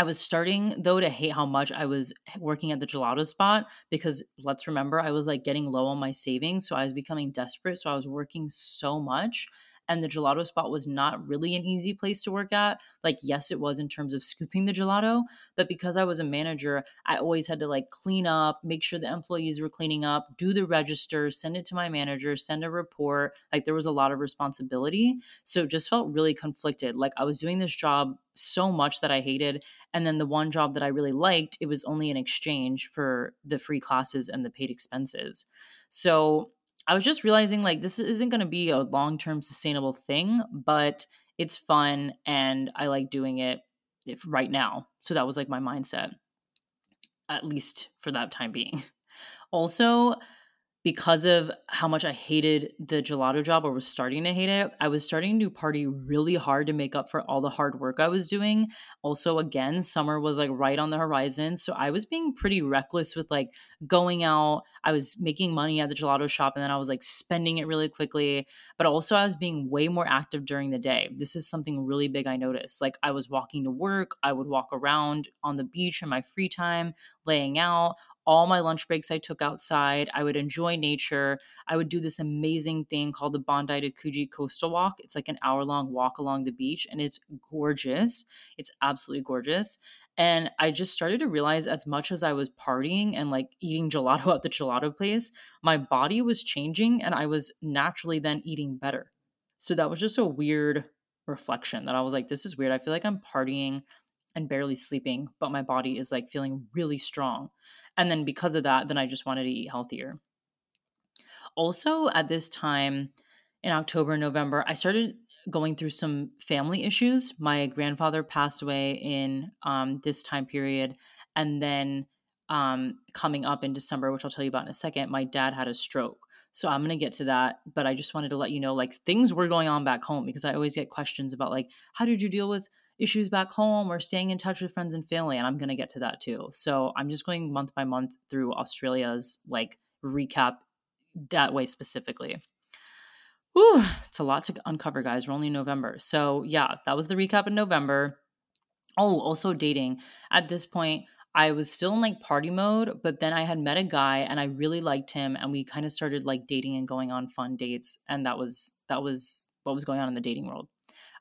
I was starting though to hate how much I was working at the gelato spot because let's remember I was like getting low on my savings so I was becoming desperate so I was working so much and the gelato spot was not really an easy place to work at. Like, yes, it was in terms of scooping the gelato, but because I was a manager, I always had to like clean up, make sure the employees were cleaning up, do the registers, send it to my manager, send a report. Like, there was a lot of responsibility. So it just felt really conflicted. Like, I was doing this job so much that I hated. And then the one job that I really liked, it was only in exchange for the free classes and the paid expenses. So I was just realizing like this isn't going to be a long term sustainable thing, but it's fun and I like doing it right now. So that was like my mindset, at least for that time being. [laughs] Also, because of how much I hated the gelato job or was starting to hate it, I was starting to party really hard to make up for all the hard work I was doing. Also, again, summer was like right on the horizon. So I was being pretty reckless with like going out. I was making money at the gelato shop and then I was like spending it really quickly. But also, I was being way more active during the day. This is something really big I noticed. Like, I was walking to work, I would walk around on the beach in my free time, laying out all my lunch breaks I took outside. I would enjoy nature. I would do this amazing thing called the Bondi to Coogee Coastal Walk. It's like an hour long walk along the beach and it's gorgeous. It's absolutely gorgeous. And I just started to realize as much as I was partying and like eating gelato [laughs] at the gelato place, my body was changing and I was naturally then eating better. So that was just a weird reflection that I was like, this is weird. I feel like I'm partying and barely sleeping, but my body is like feeling really strong. And then because of that, then I just wanted to eat healthier. Also, at this time in October, November, I started going through some family issues. My grandfather passed away in um, this time period. And then um, coming up in December, which I'll tell you about in a second, my dad had a stroke. So I'm going to get to that, but I just wanted to let you know like things were going on back home because I always get questions about like how did you deal with issues back home or staying in touch with friends and family. And I'm going to get to that too. So I'm just going month by month through Australia's like recap that way specifically. Whew, it's a lot to uncover, guys. We're only in November. So yeah, that was the recap in November. Oh, also dating. At this point, I was still in like party mode, but then I had met a guy and I really liked him and we kind of started like dating and going on fun dates and that was that was what was going on in the dating world.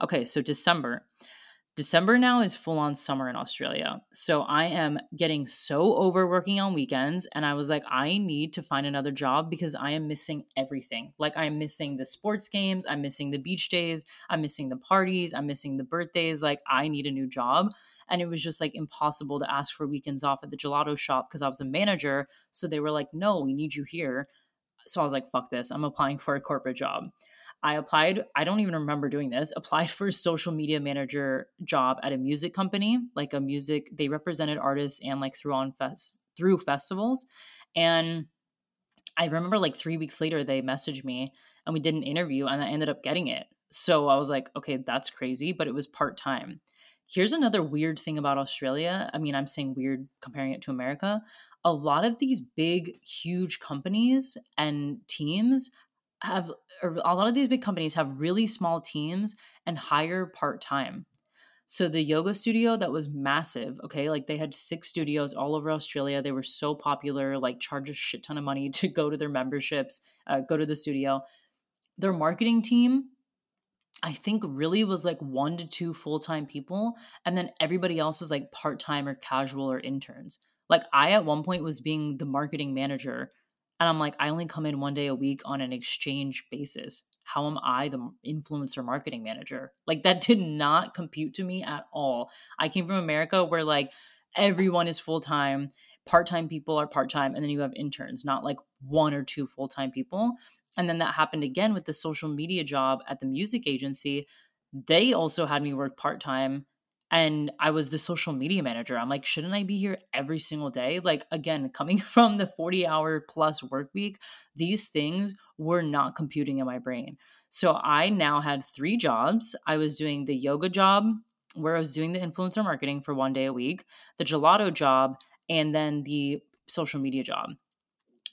Okay, so December. December now is full on summer in Australia. So I am getting so over working on weekends. And I was like, I need to find another job because I am missing everything. Like, I'm missing the sports games, I'm missing the beach days, I'm missing the parties, I'm missing the birthdays. Like, I need a new job. And it was just like impossible to ask for weekends off at the gelato shop because I was a manager. So they were like, no, we need you here. So I was like, fuck this. I'm applying for a corporate job. I applied, I don't even remember doing this, applied for a social media manager job at a music company, like a music, they represented artists and like through on fest through festivals. And I remember like three weeks later, they messaged me and we did an interview and I ended up getting it. So I was like, okay, that's crazy, but it was part time. Here's another weird thing about Australia. I mean, I'm saying weird comparing it to America. A lot of these big, huge companies and teams have a lot of these big companies have really small teams and hire part time. So the yoga studio that was massive, okay, like they had six studios all over Australia. They were so popular, like charge a shit ton of money [laughs] to go to their memberships, uh, go to the studio. Their marketing team, I think, really was like one to two full time people, and then everybody else was like part time or casual or interns. Like I at one point was being the marketing manager and I'm like, I only come in one day a week on an exchange basis. How am I the influencer marketing manager? Like, that [laughs] did not compute to me at all. I came from America where, like, everyone is full time, part time people are part time, and then you have interns, not like one or two full time people. And then that happened again with the social media job at the music agency. They also had me work part time and I was the social media manager. I'm like, shouldn't I be here every single day? Like, again, coming [laughs] from the 40 hour plus work week, these things were not computing in my brain. So I now had three jobs. I was doing the yoga job where I was doing the influencer marketing for one day a week, the gelato job, and then the social media job.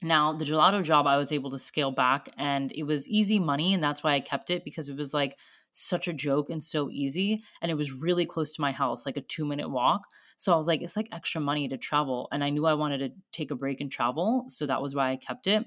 Now, the gelato job, I was able to scale back and it was easy money. And that's why I kept it because it was like, such a joke and so easy. And it was really close to my house, like a two minute walk. So I was like, it's like extra money to travel. And I knew I wanted to take a break and travel. So that was why I kept it.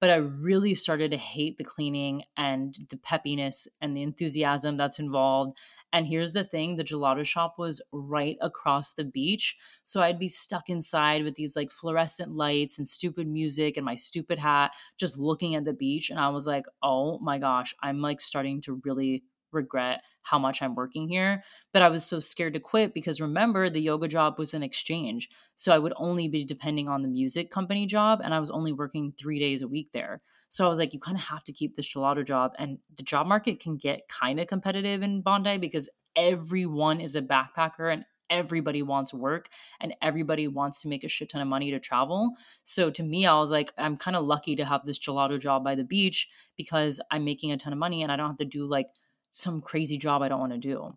But I really started to hate the cleaning and the peppiness and the enthusiasm that's involved. And here's the thing the gelato shop was right across the beach. So I'd be stuck inside with these like fluorescent lights and stupid music and my stupid hat, just looking at the beach. And I was like, oh my gosh, I'm like starting to really regret how much I'm working here. But I was so scared to quit because remember, the yoga job was an exchange. So I would only be depending on the music company job, and I was only working three days a week there. So I was like, you kind of have to keep this gelato job. And the job market can get kind of competitive in Bondi because everyone is a backpacker and everybody wants work and everybody wants to make a shit ton of money to travel. So to me, I was like, I'm kind of lucky to have this gelato job by the beach because I'm making a ton of money and I don't have to do like some crazy job I don't want to do.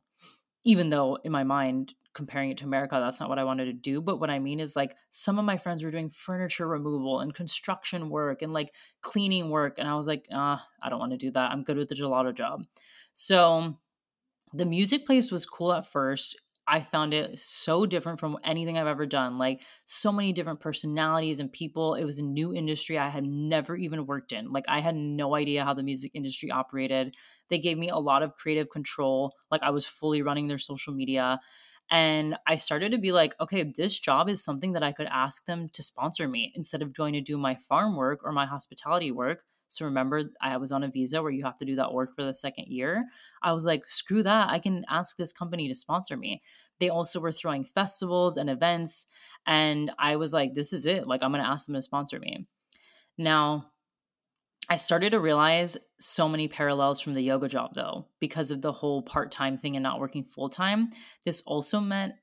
Even though in my mind, comparing it to America, that's not what I wanted to do. But what I mean is like some of my friends were doing furniture removal and construction work and like cleaning work. And I was like, ah, I don't want to do that. I'm good with the gelato job. So the music place was cool at first. I found it so different from anything I've ever done. Like so many different personalities and people. It was a new industry I had never even worked in. Like I had no idea how the music industry operated. They gave me a lot of creative control. Like I was fully running their social media. And I started to be like, okay, this job is something that I could ask them to sponsor me instead of going to do my farm work or my hospitality work. So remember, I was on a visa where you have to do that work for the second year. I was like, screw that. I can ask this company to sponsor me. They also were throwing festivals and events. And I was like, this is it. Like, I'm going to ask them to sponsor me. Now, I started to realize so many parallels from the yoga job, though, because of the whole part time thing and not working full time. This also meant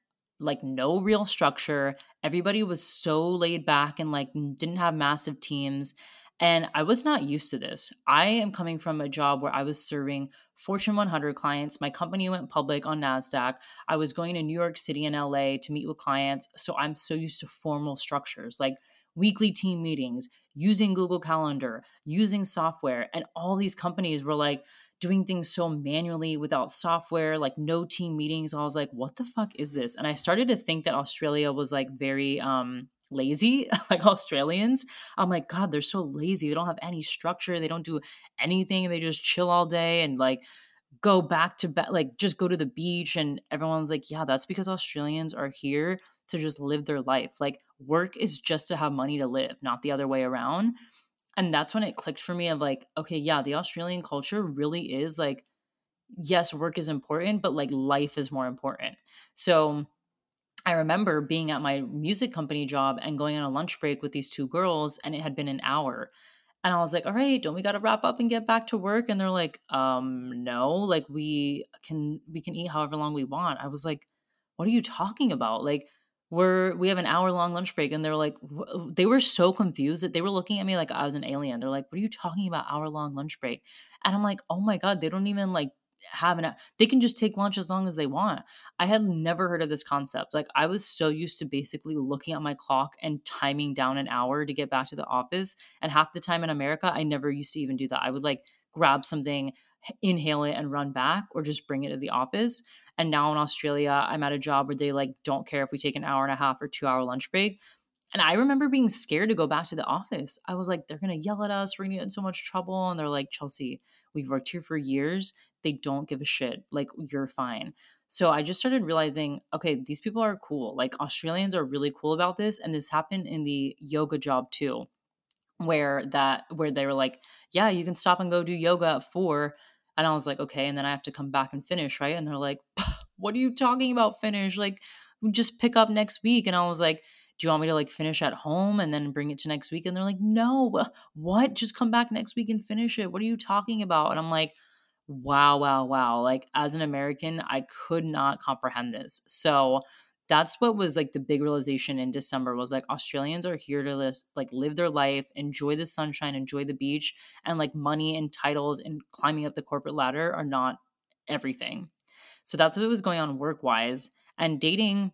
like no real structure. Everybody was so laid back and like didn't have massive teams. And I was not used to this. I am coming from a job where I was serving Fortune 100 clients. My company went public on NASDAQ. I was going to New York City and LA to meet with clients. So I'm so used to formal structures like weekly team meetings, using Google Calendar, using software. And all these companies were like, doing things so manually without software, like no team meetings. I was like, what the fuck is this? And I started to think that Australia was like very um lazy [laughs] like Australians. I'm like, God, they're so lazy. They don't have any structure. They don't do anything. They just chill all day and like go back to bed, like just go to the beach. And everyone's like, yeah, that's because Australians are here to just live their life. Like work is just to have money to live, not the other way around. And that's when it clicked for me of like, okay, yeah, the Australian culture really is like, yes, work is important, but like life is more important. So I remember being at my music company job and going on a lunch break with these two girls, and it had been an hour. And I was like, all right, don't we got to wrap up and get back to work? And they're like, um, no, like we can, we can eat however long we want. I was like, what are you talking about? Like, we're, we have an hour long lunch break. And they're like, they were so confused that they were looking at me like I was an alien. They're like, what are you talking about? Hour long lunch break. And I'm like, oh my God, they don't even like having a they can just take lunch as long as they want. I had never heard of this concept. Like I was so used to basically looking at my clock and timing down an hour to get back to the office. And half the time in America, I never used to even do that. I would like grab something, inhale it and run back or just bring it to the office. And now in Australia, I'm at a job where they like don't care if we take an hour and a half or 2 hour lunch break. And I remember being scared to go back to the office. I was like, they're going to yell at us. We're going to get in so much trouble. And they're like, Chelsea, we've worked here for years they don't give a shit. Like, you're fine. So I just started realizing, okay, these people are cool. Like, Australians are really cool about this. And this happened in the yoga job too, where that, where they were like, yeah, you can stop and go do yoga at four. And I was like, okay. And then I have to come back and finish, right? And they're like, [laughs] what are you talking about, finish? Like, just pick up next week. And I was like, do you want me to like finish at home and then bring it to next week? And they're like, no, [laughs] what? Just come back next week and finish it. What are you talking about? And I'm like, wow, wow, wow. Like as an American, I could not comprehend this. So that's what was like the big realization in December was like Australians are here to just like live their life, enjoy the sunshine, enjoy the beach, and like money and titles and climbing up the corporate ladder are not everything. So that's what was going on work wise. And dating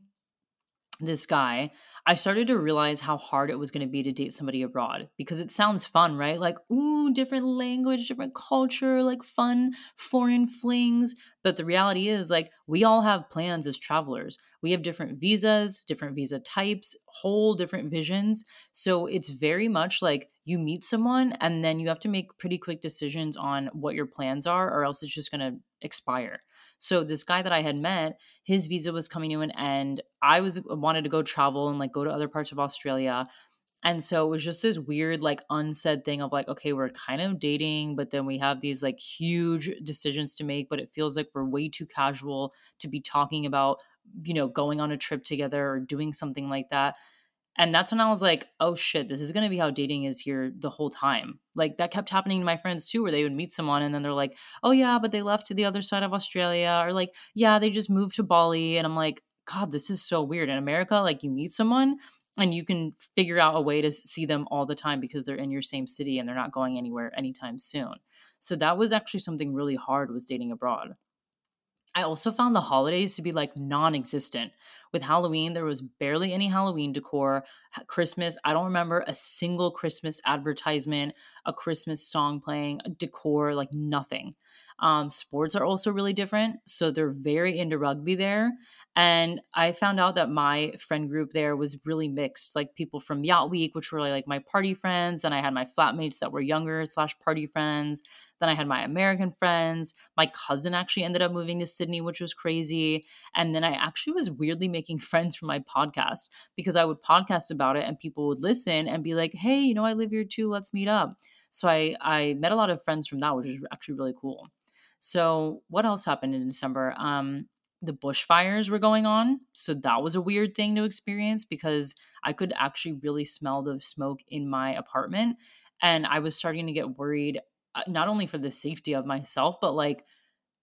this guy, I started to realize how hard it was going to be to date somebody abroad because it sounds fun, right? Like, ooh, different language, different culture, like fun foreign flings. But the reality is, like, we all have plans as travelers. We have different visas, different visa types, whole different visions. So it's very much like you meet someone and then you have to make pretty quick decisions on what your plans are, or else it's just going to expire. So this guy that I had met, his visa was coming to an end. I was wanted to go travel and like go to other parts of Australia. And so it was just this weird, like, unsaid thing of like, okay, we're kind of dating, but then we have these like huge decisions to make, but it feels like we're way too casual to be talking about, you know, going on a trip together or doing something like that. And that's when I was like, oh shit, this is going to be how dating is here the whole time. Like that kept happening to my friends too, where they would meet someone and then they're like, oh yeah, but they left to the other side of Australia. Or like, yeah, they just moved to Bali. And I'm like, God, this is so weird. In America, like you meet someone and you can figure out a way to see them all the time because they're in your same city and they're not going anywhere anytime soon. So that was actually something really hard was dating abroad. I also found the holidays to be like non existent. With Halloween, there was barely any Halloween decor. Christmas, I don't remember a single Christmas advertisement, a Christmas song playing, decor, like nothing. Um, sports are also really different. So they're very into rugby there. And I found out that my friend group there was really mixed, like people from Yacht Week, which were like my party friends. and I had my flatmates that were younger slash party friends. Then I had my American friends. My cousin actually ended up moving to Sydney, which was crazy. And then I actually was weirdly making [laughs] friends from my podcast because I would podcast about it and people would listen and be like, hey, you know, I live here too. Let's meet up. So I, I met a lot of friends from that, which was actually really cool. So what else happened in December? Um, the bushfires were going on. So that was a weird thing to experience because I could actually really smell the smoke in my apartment. And I was starting to get worried, Uh, not only for the safety of myself, but like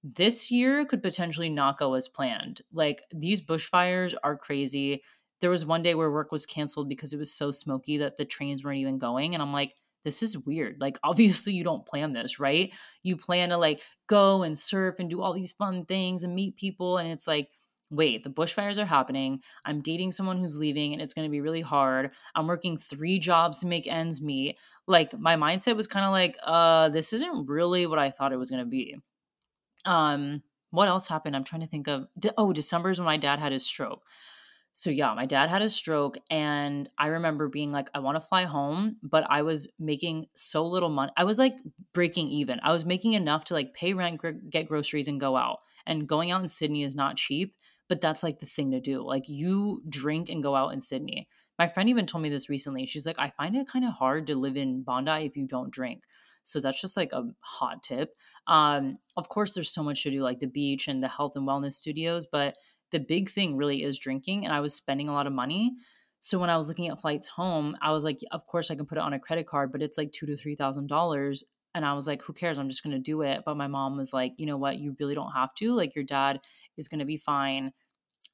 this year could potentially not go as planned. Like these bushfires are crazy. There was one day where work was canceled because it was so smoky that the trains weren't even going. And I'm like, this is weird. Like, obviously, you don't plan this, right? You plan to like go and surf and do all these fun things and meet people. And it's like, wait, the bushfires are happening. I'm dating someone who's leaving and it's going to be really hard. I'm working three jobs to make ends meet. Like, my mindset was kind of like, uh, this isn't really what I thought it was going to be. Um, what else happened? I'm trying to think of. Oh, December is when my dad had his stroke. So yeah, my dad had a stroke and I remember being like I want to fly home, but I was making so little money. I was like breaking even. I was making enough to like pay rent, get groceries and go out. And going out in Sydney is not cheap, but that's like the thing to do. Like you drink and go out in Sydney. My friend even told me this recently. She's like I find it kind of hard to live in Bondi if you don't drink. So that's just like a hot tip. Um, of course, there's so much to do, like the beach and the health and wellness studios, but the big thing really is drinking and I was spending a lot of money. So when I was looking at flights home, I was like, of course I can put it on a credit card, but it's like two to three thousand dollars. And I was like, who cares? I'm just gonna do it. But my mom was like, you know what? You really don't have to. Like your dad is gonna be fine.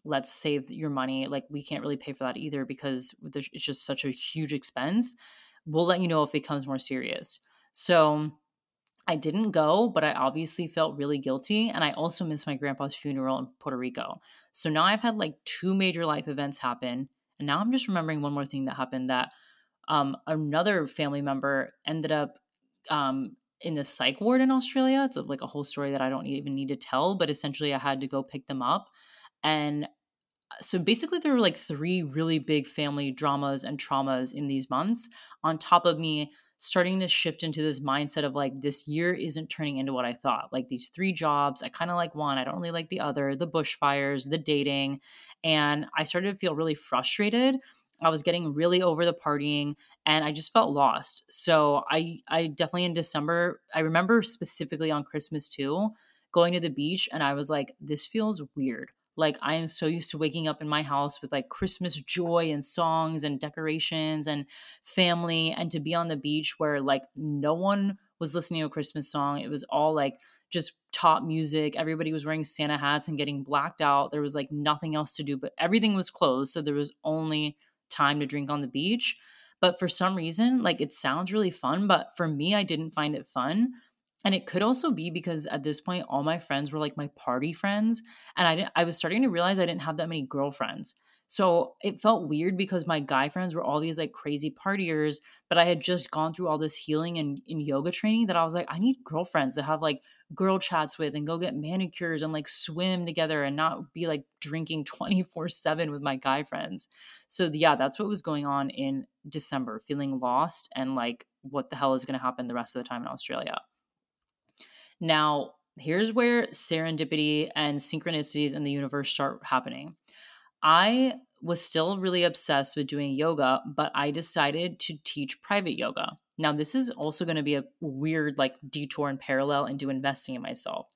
Let's save your money. Like we can't really pay for that either because it's just such a huge expense. We'll let you know if it becomes more serious. So I didn't go, but I obviously felt really guilty. And I also missed my grandpa's funeral in Puerto Rico. So now I've had like two major life events happen. And now I'm just remembering one more thing that happened that um, another family member ended up um, in the psych ward in Australia. It's like a whole story that I don't even need to tell, but essentially I had to go pick them up. And uh, so basically, there were like three really big family dramas and traumas in these months, on top of me starting to shift into this mindset of like this year isn't turning into what I thought. Like these three jobs, I kind of like one, I don't really like the other, the bushfires, the dating, and I started to feel really frustrated. I was getting really over the partying and I just felt lost. So I I definitely in December, I remember specifically on Christmas too, going to the beach and I was like this feels weird. Like I am so used to waking up in my house with like Christmas joy and songs and decorations and family and to be on the beach where like no one was listening to a Christmas song. It was all like just top music. Everybody was wearing Santa hats and getting blacked out. There was like nothing else to do, but everything was closed. So there was only time to drink on the beach. But for some reason, like it sounds really fun, but for me, I didn't find it fun. And it could also be because at this point, all my friends were like my party friends. And I didn't, I was starting to realize I didn't have that many girlfriends. So it felt weird because my guy friends were all these like crazy partiers, but I had just gone through all this healing and in yoga training that I was like, I need girlfriends to have like girl chats with and go get manicures and like swim together and not be like drinking [laughs] 24 7 with my guy friends. So yeah, that's what was going on in December, feeling lost and like, what the hell is going to happen the rest of the time in Australia? Now, here's where serendipity and synchronicities in the universe start happening. I was still really obsessed with doing yoga, but I decided to teach private yoga. Now, this is also going to be a weird like detour and parallel into investing in myself.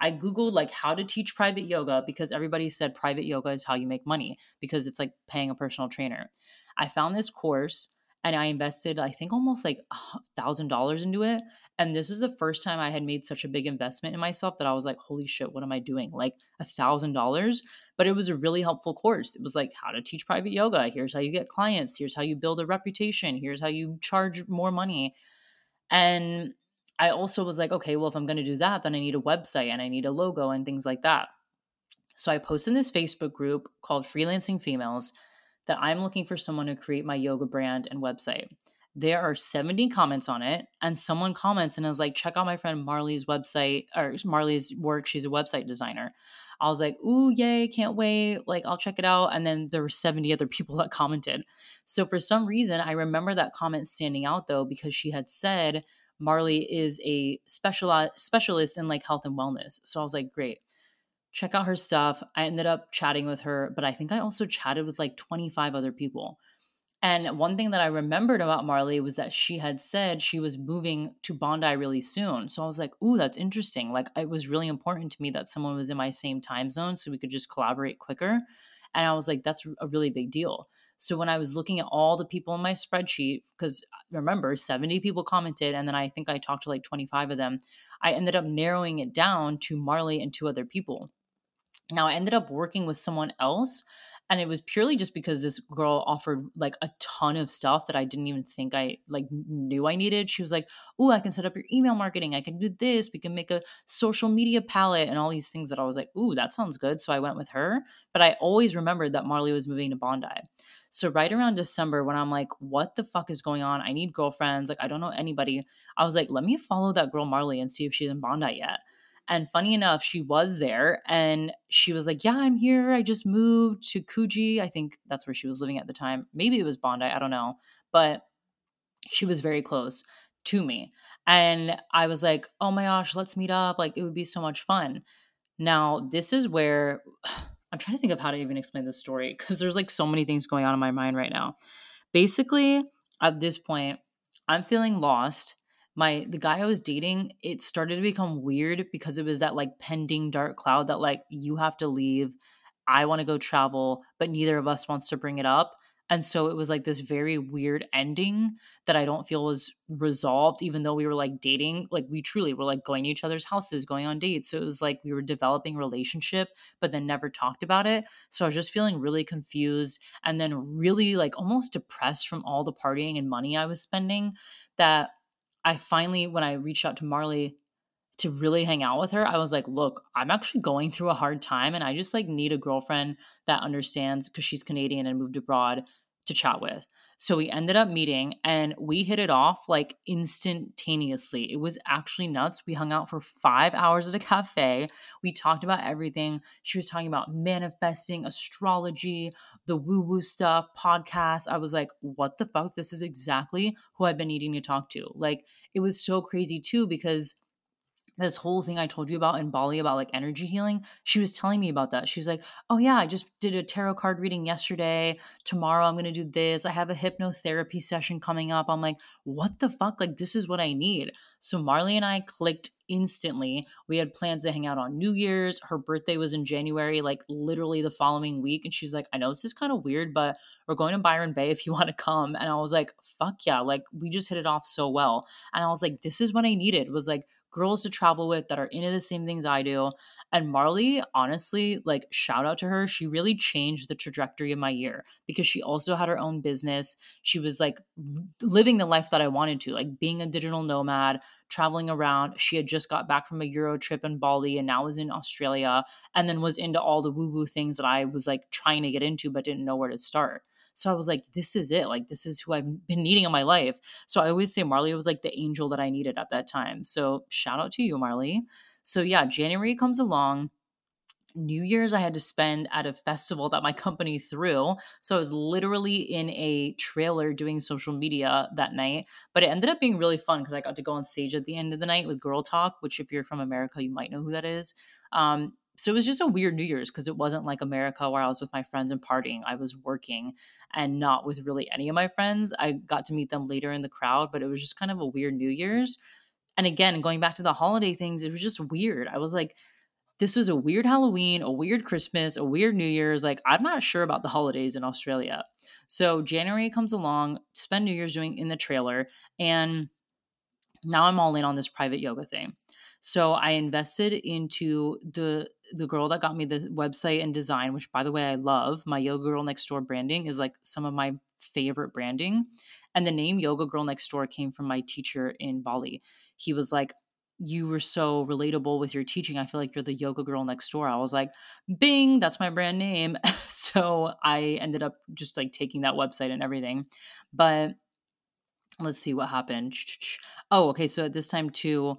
I googled like how to teach private yoga because everybody said private yoga is how you make money because it's like paying a personal trainer. I found this course and I invested I think almost like a thousand dollars into it and this was the first time I had made such a big investment in myself that I was like, holy shit, what am I doing? Like a thousand dollars. But it was a really helpful course. It was like how to teach private yoga. Here's how you get clients. Here's how you build a reputation. Here's how you charge more money. And I also was like, okay, well, if I'm going to do that, then I need a website and I need a logo and things like that. So I posted in this Facebook group called Freelancing Females that I'm looking for someone to create my yoga brand and website there are 70 comments on it and someone comments and is like check out my friend marley's website or marley's work she's a website designer. I was like ooh yay can't wait like i'll check it out and then there were 70 other [laughs] people that commented. So for some reason i remember that comment standing out though because she had said marley is a special specialist in like health and wellness. So i was like great. Check out her stuff. I ended up chatting with her but i think i also chatted with like 25 other people and one thing that I remembered about Marley was that she had said she was moving to Bondi really soon. So I was like, ooh, that's interesting. Like, it was really important to me that someone was in my same time zone so we could just collaborate quicker. And I was like, that's a really big deal. So when I was looking at all the people in my spreadsheet, because uh, remember, 70 people commented, and then I think I talked to like 25 of them, I ended up narrowing it down to Marley and two other people. Now, I ended up working with someone else and it was purely just because this girl offered like a ton of stuff that I didn't even think I like knew I needed. She was like, "Oh, I can set up your email marketing. I can do this. We can make a social media palette and all these things that I was like, "Ooh, that sounds good." So I went with her, but I always remembered that Marley was moving to Bondi. So right around December when I'm like, "What the fuck is going on? I need girlfriends. Like I don't know anybody." I was like, "Let me follow that girl Marley and see if she's in Bondi yet." And funny enough, she was there and she was like, Yeah, I'm here. I just moved to Coogee. I think that's where she was living at the time. Maybe it was Bondi. I don't know. But she was very close to me. And I was like, Oh my gosh, let's meet up. Like, it would be so much fun. Now, this is where [sighs] I'm trying to think of how to even explain this story because there's like so many things going on in my mind right now. Basically, at this point, I'm feeling lost. My the guy I was dating, it started to become weird because it was that like pending dark cloud that like you have to leave. I want to go travel, but neither of us wants to bring it up. And so it was like this very weird ending that I don't feel was resolved, even though we were like dating. Like we truly were like going to each other's houses, going on dates. So it was like we were developing relationship, but then never talked about it. So I was just feeling really confused and then really like almost depressed from all the partying and money I was spending that I finally, when I reached out to Marley, to really hang out with her, I was like, look, I'm actually going through a hard time and I just like need a girlfriend that understands because she's Canadian and moved abroad to chat with. So we ended up meeting and we hit it off like instantaneously. It was actually nuts. We hung out for five hours at a cafe. We talked about everything. She was talking about manifesting, astrology, the woo woo stuff, podcasts. I was like, what the fuck? This is exactly who I've been needing to talk to. Like, it was so crazy too because this whole thing I told you about in Bali about like energy healing, she was telling me about that. She's like, "Oh yeah, I just did a tarot card reading yesterday. Tomorrow I'm going to do this. I have a hypnotherapy session coming up." I'm like, "What the fuck? Like this is what I need." So Marley and I clicked instantly. We had plans to hang out on New Year's. Her birthday was in January, like literally the following week, and she's like, "I know this is kind of weird, but we're going to Byron Bay if you [laughs] want to come." And I was like, "Fuck yeah." Like we just hit it off so well. And I was like, "This is what I needed." Was like girls to travel with that are into the same things I do. And Marley, honestly, like shout out to her. She really changed the trajectory of my year because she also had her own business. She was like living the life that I wanted to, like being a digital nomad, traveling around. She had just got back from a Euro trip in Bali and now was in Australia and then was into all the woo woo things that I was like trying to get into but didn't know where to start. So I was like, this is it. Like, this is who I've been needing in my life. So I always say Marley was like the angel that I needed at that time. So shout out to you, Marley. So yeah, January comes along. New Year's I had to spend at a festival that my company threw. So I was literally in a trailer doing social media that night. But it ended up being really fun because I got to go on stage at the end of the night with Girl Talk, which if you're from America, you might know who that is. Um, so it was just a weird New Year's because it wasn't like America where I was with my friends and partying. I was working and not with really any of my friends. I got to meet them later in the crowd, but it was just kind of a weird New Year's. And again, going back to the holiday things, it was just weird. I was like, this was a weird Halloween, a weird Christmas, a weird New Year's. Like, I'm not sure about the holidays in Australia. So January comes along, spend New Year's doing in the trailer, and now I'm all in on this private yoga thing. So I invested into the the girl that got me the website and design, which by the way I love. My Yoga Girl Next Door branding is like some of my favorite branding. And the name Yoga Girl Next Door came from my teacher in Bali. He was like, you were so relatable with your teaching. I feel like you're the yoga girl next door. I was like, Bing, that's my brand name. [laughs] so I ended up just like taking that website and everything. But let's see what happened. Oh, okay. So at this time, too,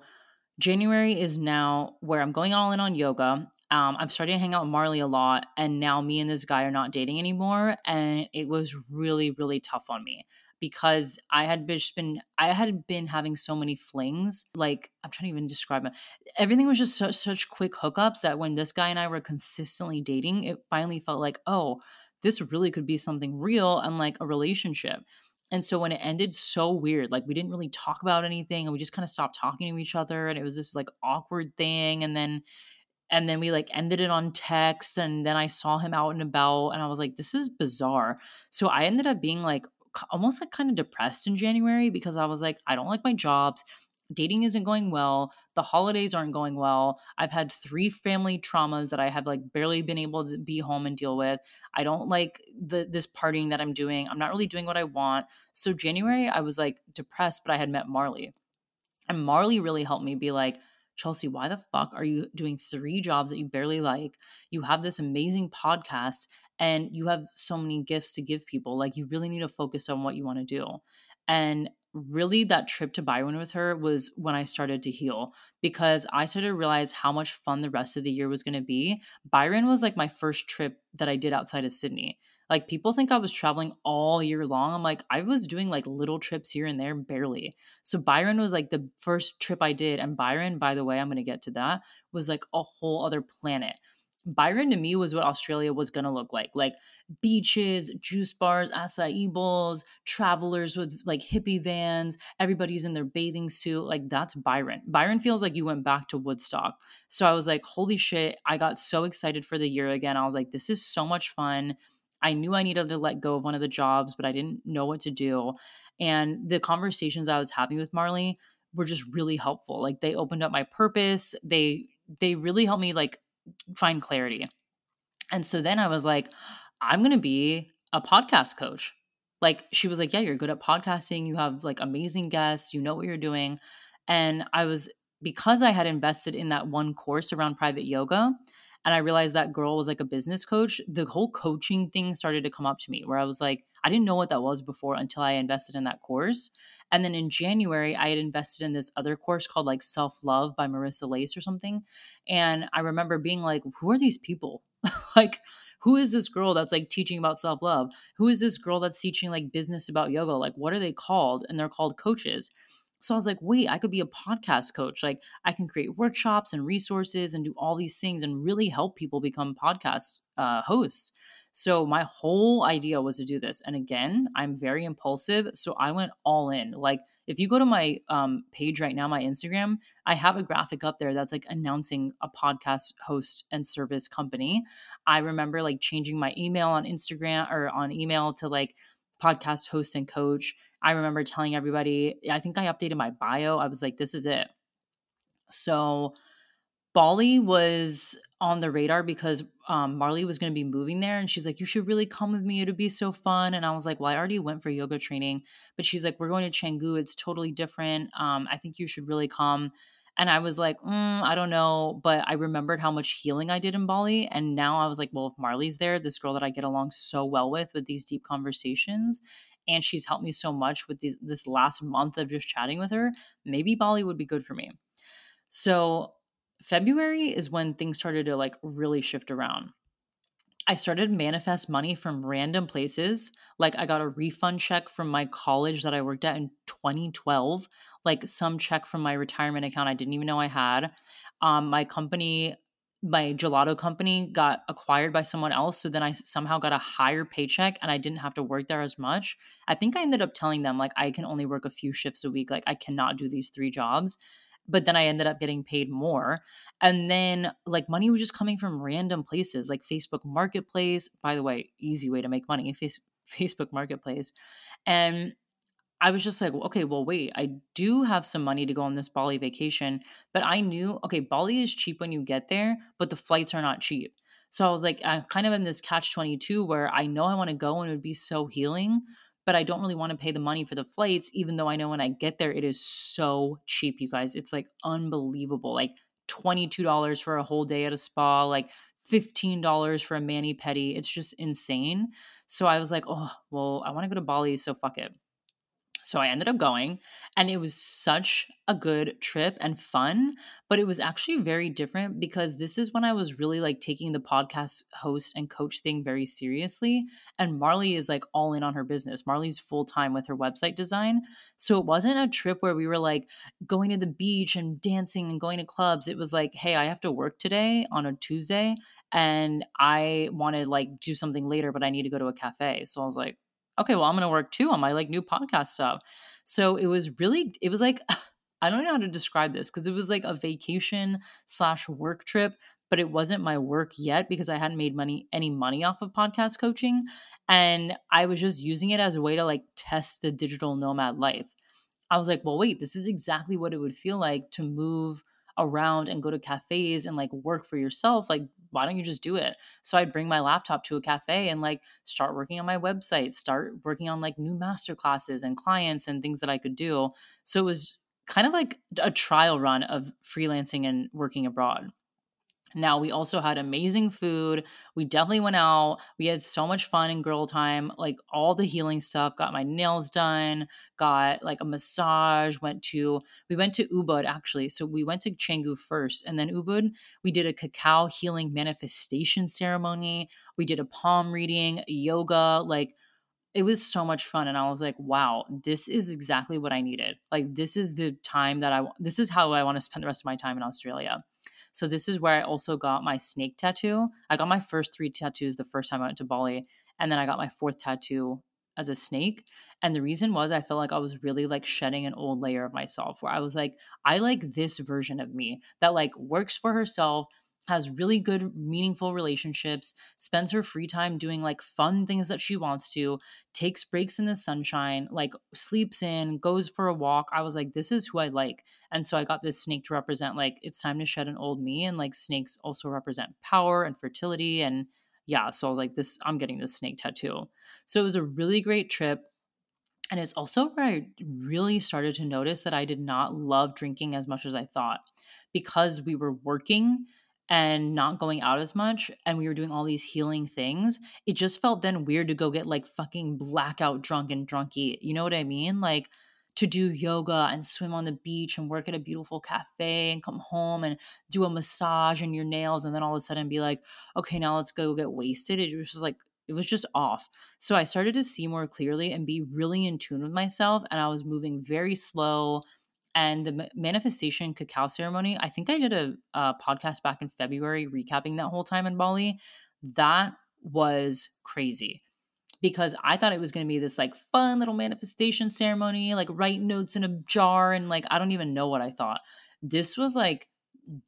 January is now where I'm going all in on yoga. Um, I'm starting to hang out with Marley a lot, and now me and this guy are not dating anymore. And it was really, really tough on me because I had just been I had been having so many flings. Like I'm trying to even describe it. Everything was just such such quick hookups that when this guy and I were consistently dating, it finally felt like, oh, this really could be something real and like a relationship. And so when it ended so weird, like we didn't really talk about anything and we just kind of stopped talking to each other and it was this like awkward thing and then and then we like ended it on text and then I saw him out and about and I was like this is bizarre. So I ended up being like almost like kind of depressed in January because I was like I don't like my jobs dating isn't going well the holidays aren't going well i've had three family traumas that i have like barely been able to be home and deal with i don't like the this partying that i'm doing i'm not really doing what i want so january i was like depressed but i had met marley and marley really helped me be like chelsea why the fuck are you doing three jobs that you barely like? You have this amazing podcast and you have so many gifts to give people like you really need to focus on what you want to do and really that trip to Byron with her was when I started to heal because I started to realize how much fun the rest of the year was going to be. Byron was like my first trip that I did outside of Sydney. Like people think I was traveling all year long. I'm like, I was doing like little trips here and there, barely. So Byron was like the first trip I did. And Byron, by the way, I'm going to get to that, was like a whole other planet. Byron to me was what Australia was going to look like. Like beaches, juice bars, acai bowls, travelers with like hippie vans, everybody's in their bathing suit. Like that's Byron. Byron feels like you went back to Woodstock. So I was like, holy shit, I got so excited for the year again. I was like, this is so much fun. I knew I needed to let go of one of the jobs, but I didn't know what to do. And the conversations I was having with Marley were just really helpful. Like they opened up my purpose. They they really helped me like find clarity. And so then I was like, I'm going to be a podcast coach. Like she was like, Yeah, you're good at podcasting. You have like amazing guests. You know what you're doing. And I was, because I had invested in that one course around private yoga, and I realized that girl was like a business coach, the whole coaching thing started to come up to me where I was like, I didn't know what that was before until I invested in that course. And then in January, I had invested in this other course called like Self Love by Marissa Lace or something. And I remember being like, who are these people? [laughs] like, who is this girl that's like teaching about self love? Who is this girl that's teaching like business about yoga? Like, what are they called? And they're called coaches. So I was like, wait, I could be a podcast coach. Like, I can create workshops and resources and do all these things and really help people become podcast uh, hosts. So my whole idea was to do this. And again, I'm very impulsive. So I went all in. Like if you go to my um, page right now, my Instagram, I have a graphic up there that's like announcing a podcast host and service company. I remember like changing my email on Instagram or on email to like podcast host and coach. I remember telling everybody, I think I updated my bio. I was like, this is it. So Bali was on the radar because um, Marley was going to be moving there. And she's like, You should really come with me. It'd be so fun. And I was like, Well, I already went for yoga training. But she's like, We're going to Canggu. It's totally different. Um, I think you should really come. And I was like, mm, I don't know. But I remembered how much healing I did in Bali. And now I was like, Well, if Marley's there, this girl that I get along so well with, with these deep conversations, and she's helped me so much with these, this last month of just chatting with her, maybe Bali would be good for me. So February is when things started to like really shift around. I started manifest money from random places. Like I got a refund check from my college that I worked at in 2012, like some check from my retirement account I didn't even know I had. Um, my company, my gelato company, got acquired by someone else, so then I somehow got a higher paycheck and I didn't have to work there as much. I think I ended up telling them like I can only work a few shifts a week, like I cannot do these three jobs but then I ended up getting paid more. And then like money was just coming from random places like Facebook Marketplace. By the way, easy way to make money, face- Facebook Marketplace. And I was just like, okay, well, wait, I do have some money to go on this Bali vacation, but I knew, okay, Bali is cheap when you get there, but the flights are not cheap. So I was like, I'm kind of in this catch 22 where I know I want to go and it would be so healing, but I don't really want to pay the money for the flights, even though I know when I get there, it is so cheap, you guys. It's like unbelievable. Like $22 for a whole day at a spa, like $15 for a mani pedi. It's just insane. So I was like, oh, well, I want to go to Bali, so fuck it. So I ended up going, and it was such a good trip and fun, but it was actually very different because this is when I was really like taking the podcast host and coach thing very seriously. And Marley is like all in on her business. Marley's full time with her website design. So it wasn't a trip where we were like going to the beach and dancing and going to clubs. It was like, hey, I have to work today on a Tuesday and I want to like do something later, but I need to go to a cafe. So I was like, okay, well, I'm going to work too on my like new podcast stuff. So it was really, it was like, [laughs] I don't know how to describe this because it was like a vacation slash work trip, but it wasn't my work yet because I hadn't made money, any money off of podcast coaching. And I was just using it as a way to like test the digital nomad life. I was like, well, wait, this is exactly what it would feel like to move around and go to cafes and like work for yourself. Like why don't you just do it? So I'd bring my laptop to a cafe and like start working on my website, start working on like new master classes and clients and things that I could do. So it was kind of like a trial run of freelancing and working abroad. Now, we also had amazing food. We definitely went out. We had so much fun in girl time, like all the healing stuff. Got my nails done, got like a massage, went to, we went to Ubud actually. So we went to Canggu first and then Ubud. We did a cacao healing manifestation ceremony. We did a palm reading, yoga, like, it was so much fun and i was like wow this is exactly what i needed like this is the time that i this is how i want to spend the rest of my time in australia so this is where I also got my snake tattoo. I got my first three tattoos the first time I went to Bali, and then I got my fourth tattoo as a snake. And the reason was I felt like I was really like shedding an old layer of myself where I was like, I like this version of me that like works for herself, has really good, meaningful relationships, spends her free time doing like fun things that she wants to, takes breaks in the sunshine, like sleeps in, goes for a walk. I was like, this is who I like. And so I got this snake to represent like it's time to shed an old me. And like snakes also represent power and fertility. And yeah, so I was like, this, I'm getting this snake tattoo. So it was a really great trip. And it's also where I really started to notice that I did not love drinking as much as I thought because we were working and not going out as much and we were doing all these healing things, it just felt then weird to go get like fucking blackout drunk and drunky. You know what I mean? Like to do yoga and swim on the beach and work at a beautiful cafe and come home and do a massage and your nails and then all of a sudden be like, okay, now let's go get wasted. It was just like it was just off. So I started to see more clearly and be really in tune with myself and I was moving very slow and the manifestation cacao ceremony i think i did a, a, podcast back in february recapping that whole time in bali. That was crazy because i thought it was going to be this like fun little manifestation ceremony like write notes in a jar and like i don't even know what i thought. This was like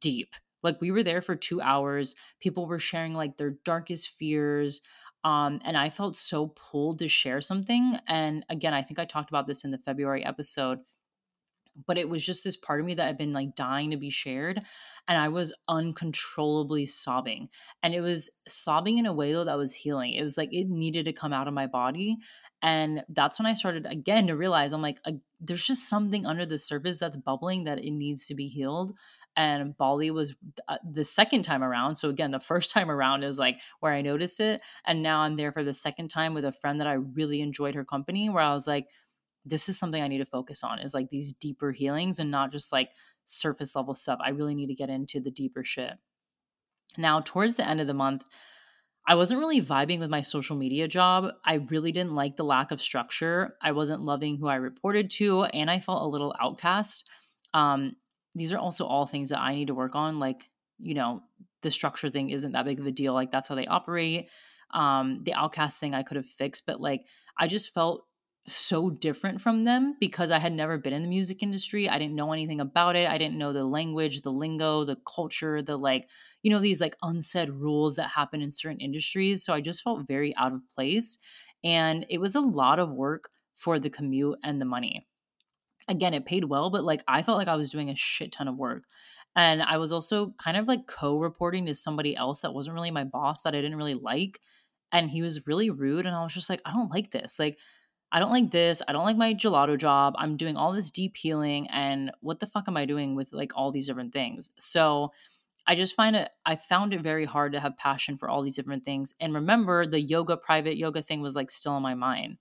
deep. Like we were there for two hours. People were sharing like their darkest fears um, and I felt so pulled to share something. And again, I think I talked about this in the February episode but it was just this part of me that had been like dying to be shared and i was uncontrollably sobbing and it was sobbing in a way though that was healing it was like it needed to come out of my body and that's when i started again to realize i'm like there's just something under the surface that's bubbling that it needs to be healed and Bali was uh, the second time around. So again, the first [laughs] time around is like where I noticed it, and now I'm there for the second time with a friend that I really enjoyed her company. Where I was like, this is something I need to focus on is like these deeper healings and not just like surface level stuff. I really need to get into the deeper shit. Now, towards the end of the month, I wasn't really vibing with my social media job. I really didn't like the lack of structure. I wasn't loving who I reported to, and I felt a little outcast. Um, these are also all things that I need to work on. Like, you know, the structure thing isn't that big of a deal. Like, that's how they operate. Um, the outcast thing I could have fixed, but like, I just felt so different from them because I had never been in the music industry. I didn't know anything about it. I didn't know the language, the lingo, the culture, the like, you know, these like unsaid rules that happen in certain industries. So I just felt very out of place. And it was a lot of work for the commute and the money. Again, it paid well, but like I felt like I was doing a shit ton of work. And I was also kind of like co reporting to somebody else that wasn't really my boss that I didn't really like. And he was really rude. And I was just like, I don't like this. Like, I don't like this. I don't like my gelato job. I'm doing all this deep healing. And what the fuck am I doing with like all these different things? So I just find it, I found it very hard to have passion for all these different things. And remember, the yoga, private yoga thing was like still in my mind.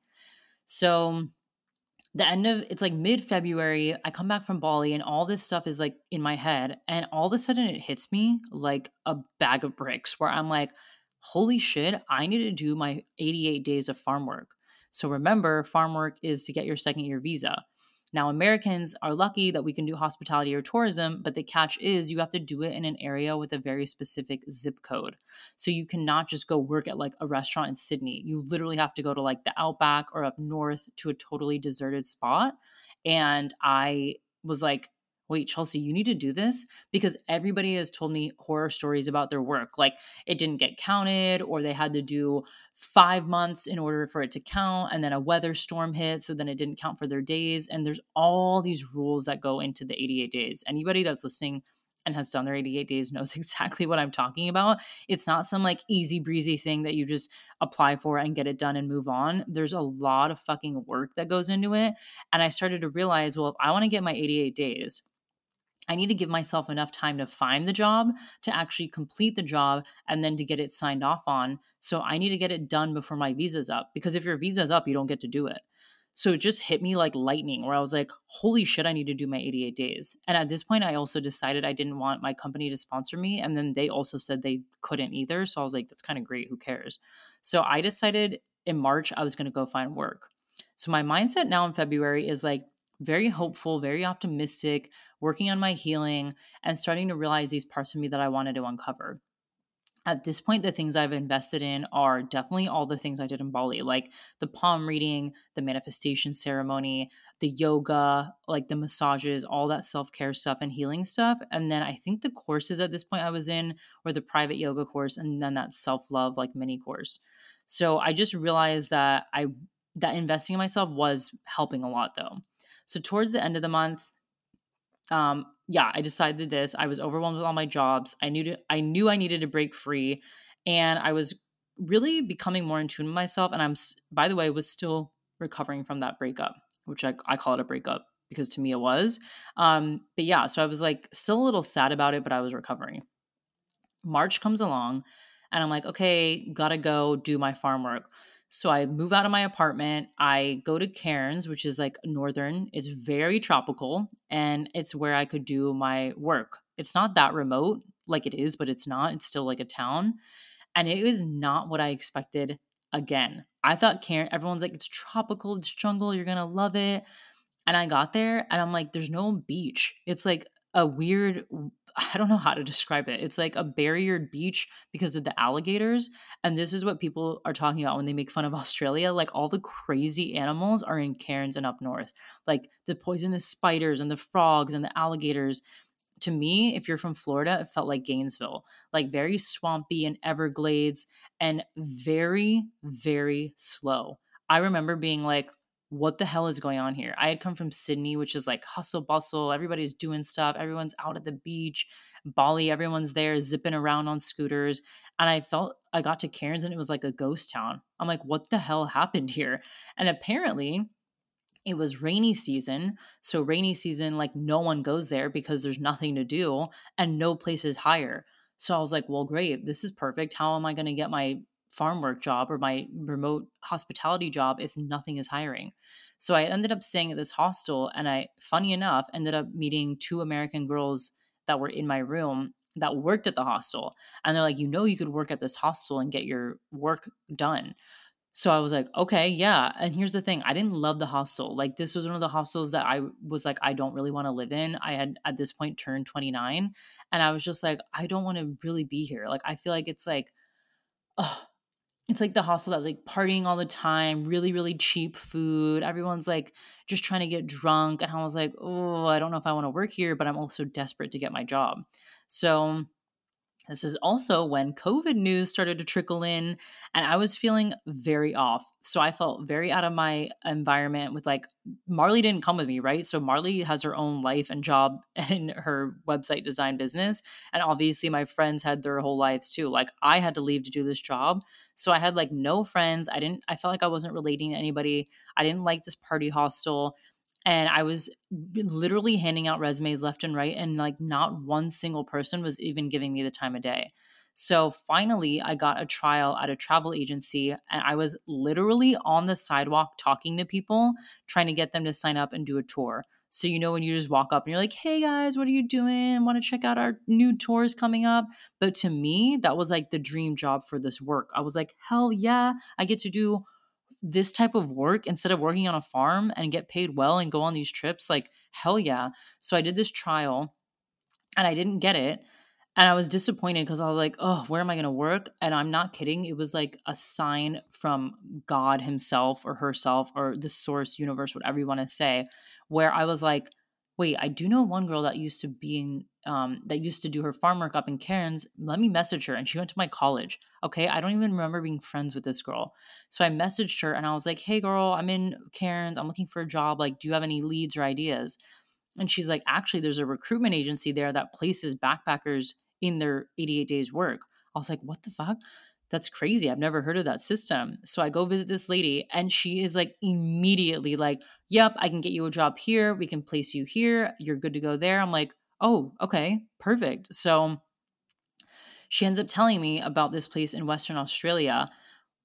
So the end of it's like mid February, I come back from Bali and all this stuff is like in my head. And all of a sudden it hits me like a bag of bricks where I'm like, holy shit, I need to do my 88 days of farm work. So remember, farm work is to get your second year visa. Now, Americans are lucky that we can do hospitality or tourism, but the catch is you have to do it in an area with a very specific zip code. So you cannot just go work at like a restaurant in Sydney. You literally have to go to like the outback or up north to a totally deserted spot. And I was like, wait, Chelsea, you need to do this because everybody has told me horror stories about their work. Like it didn't get counted, or they had to do five months in order for it to count. And then a weather storm hit. So then it didn't count for their days. And there's all these rules that go into the 88 days. Anybody that's listening, and has done their 88 days [laughs] knows exactly what I'm talking about. It's not some like easy breezy thing that you just apply for and get it done and move on. There's a lot of fucking work that goes into it. And I started to realize, well, if I want to get my 88 days, I need to give myself enough time to find the job, to actually complete the job, and then to get it signed off on. So I need to get it done before my visa's up because if your visa's up, you don't get to do it. So it just hit me like lightning where I was like, holy shit, I need to do my 88 days. And at this point, I also decided I didn't want my company to sponsor me. And then they also said they couldn't either. So I was like, that's kind of great. Who cares? So I decided in March, I was going to go find work. So my mindset now in February is like very hopeful, very optimistic, working on my healing and starting to realize these parts of me that I wanted to uncover at this point, the things I've invested in are definitely all the things I did in Bali, like the palm reading, the manifestation ceremony, the yoga, like the massages, all that self care stuff and healing stuff. And then I think the courses at this point I was in were the private yoga course and then that self love, like mini course. So I just realized that I, that investing in myself was helping a lot though. So towards the end of the month, um, yeah, I decided this. I was overwhelmed with all my jobs. I knew to, I knew I needed to break free, and I was really becoming more in tune with myself. And I'm, by the way, was still recovering from that breakup, which I, I call it a breakup because to me it was. Um, but yeah, so I was like still a little sad about it, but I was recovering. March comes along, and I'm like, okay, gotta go do my farm work. So I move out of my apartment. I go to Cairns, which is like northern. It's very tropical and it's where I could do my work. It's not that remote like it is, but it's not. It's still like a town. And it is not what I expected again. I thought Cairns, everyone's like, it's tropical, it's jungle, you're gonna love it. And I got there and I'm like, there's no beach. It's like a weird I don't know how to describe it. It's like a barriered beach because of the alligators. And this is what people are talking about when they make fun of [laughs] Australia. Like all the crazy animals are in Cairns and up north. Like the poisonous spiders and the frogs and the alligators. To me, if you're from Florida, it felt like Gainesville, like very swampy and Everglades and very, very slow. I remember being like, what the hell is going on here? I had come from Sydney, which is like hustle bustle. Everybody's doing stuff. Everyone's out at the beach. Bali, everyone's there zipping around on scooters. And I felt I got to Cairns and it was like a ghost town. I'm like, what the hell happened here? And apparently, it was rainy season. So, rainy season, like no one goes there because there's nothing to do and no place is higher. So I was like, well, great. This is perfect. How am I going to get my farm work job or my remote hospitality job if nothing is hiring. So I ended up staying at this hostel and I funny enough ended up meeting two American girls that were in my room that worked at the hostel and they're like you know you could work at this hostel and get your work done. So I was like, okay, yeah. And here's the thing I didn't love the hostel. Like, this was one of the hostels that I was like, I don't really want to live in. I had at this point turned 29. And I was just like, I don't want to really be here. Like, I feel like it's like, oh, it's like the hostel that like partying all the time, really, really cheap food. Everyone's like just trying to get drunk. And I was like, oh, I don't know if I want to work here, but I'm also desperate to get my job. So this is also when COVID news started to trickle in, and I was feeling very off. So I felt very out of my environment with like Marley didn't come with me, right? So Marley has her own life and job [laughs] in her website design business. And obviously, my friends had their whole lives too. Like I had to leave to do this job. So I had like no friends. I didn't, I felt like I wasn't relating to anybody. I didn't like this party hostel and I was literally handing out resumes left and right, and like not one single person was even giving me the time of day. So finally, I got a trial at a travel agency, and I was literally on the sidewalk talking to people, trying to get them to sign up and do a tour. So, you know, when you just walk up and you're like, hey guys, what are you doing? Want to check out our new tours coming up? But to me, that was like the dream job for this work. I was like, hell yeah, I get to do this type of work instead of working on a farm and get paid well and go on these trips like hell yeah. So i did this trial and i didn't get it and i was disappointed because i was like oh where am i going to work? And i'm not kidding it was like a sign from god himself or herself or the source universe whatever you want to say where i was like wait, I do know one girl that used to be in, um, that used to do her farm work up in Cairns. Let me message her. And she went to my college. Okay. I don't even remember being friends with this girl. So I messaged her and I was like, hey, girl, I'm in Cairns. I'm looking for a job. Like, do you have any leads or ideas? And she's like, actually, there's a recruitment agency there that places backpackers in their 88 days work. I was like, what the fuck? that's crazy. I've never heard of that system. So I go visit this lady and she is like immediately like, yep, I can get you a job here. We can place you here. You're good to go there. I'm like, oh, okay, perfect. So she ends up telling me about this place in Western Australia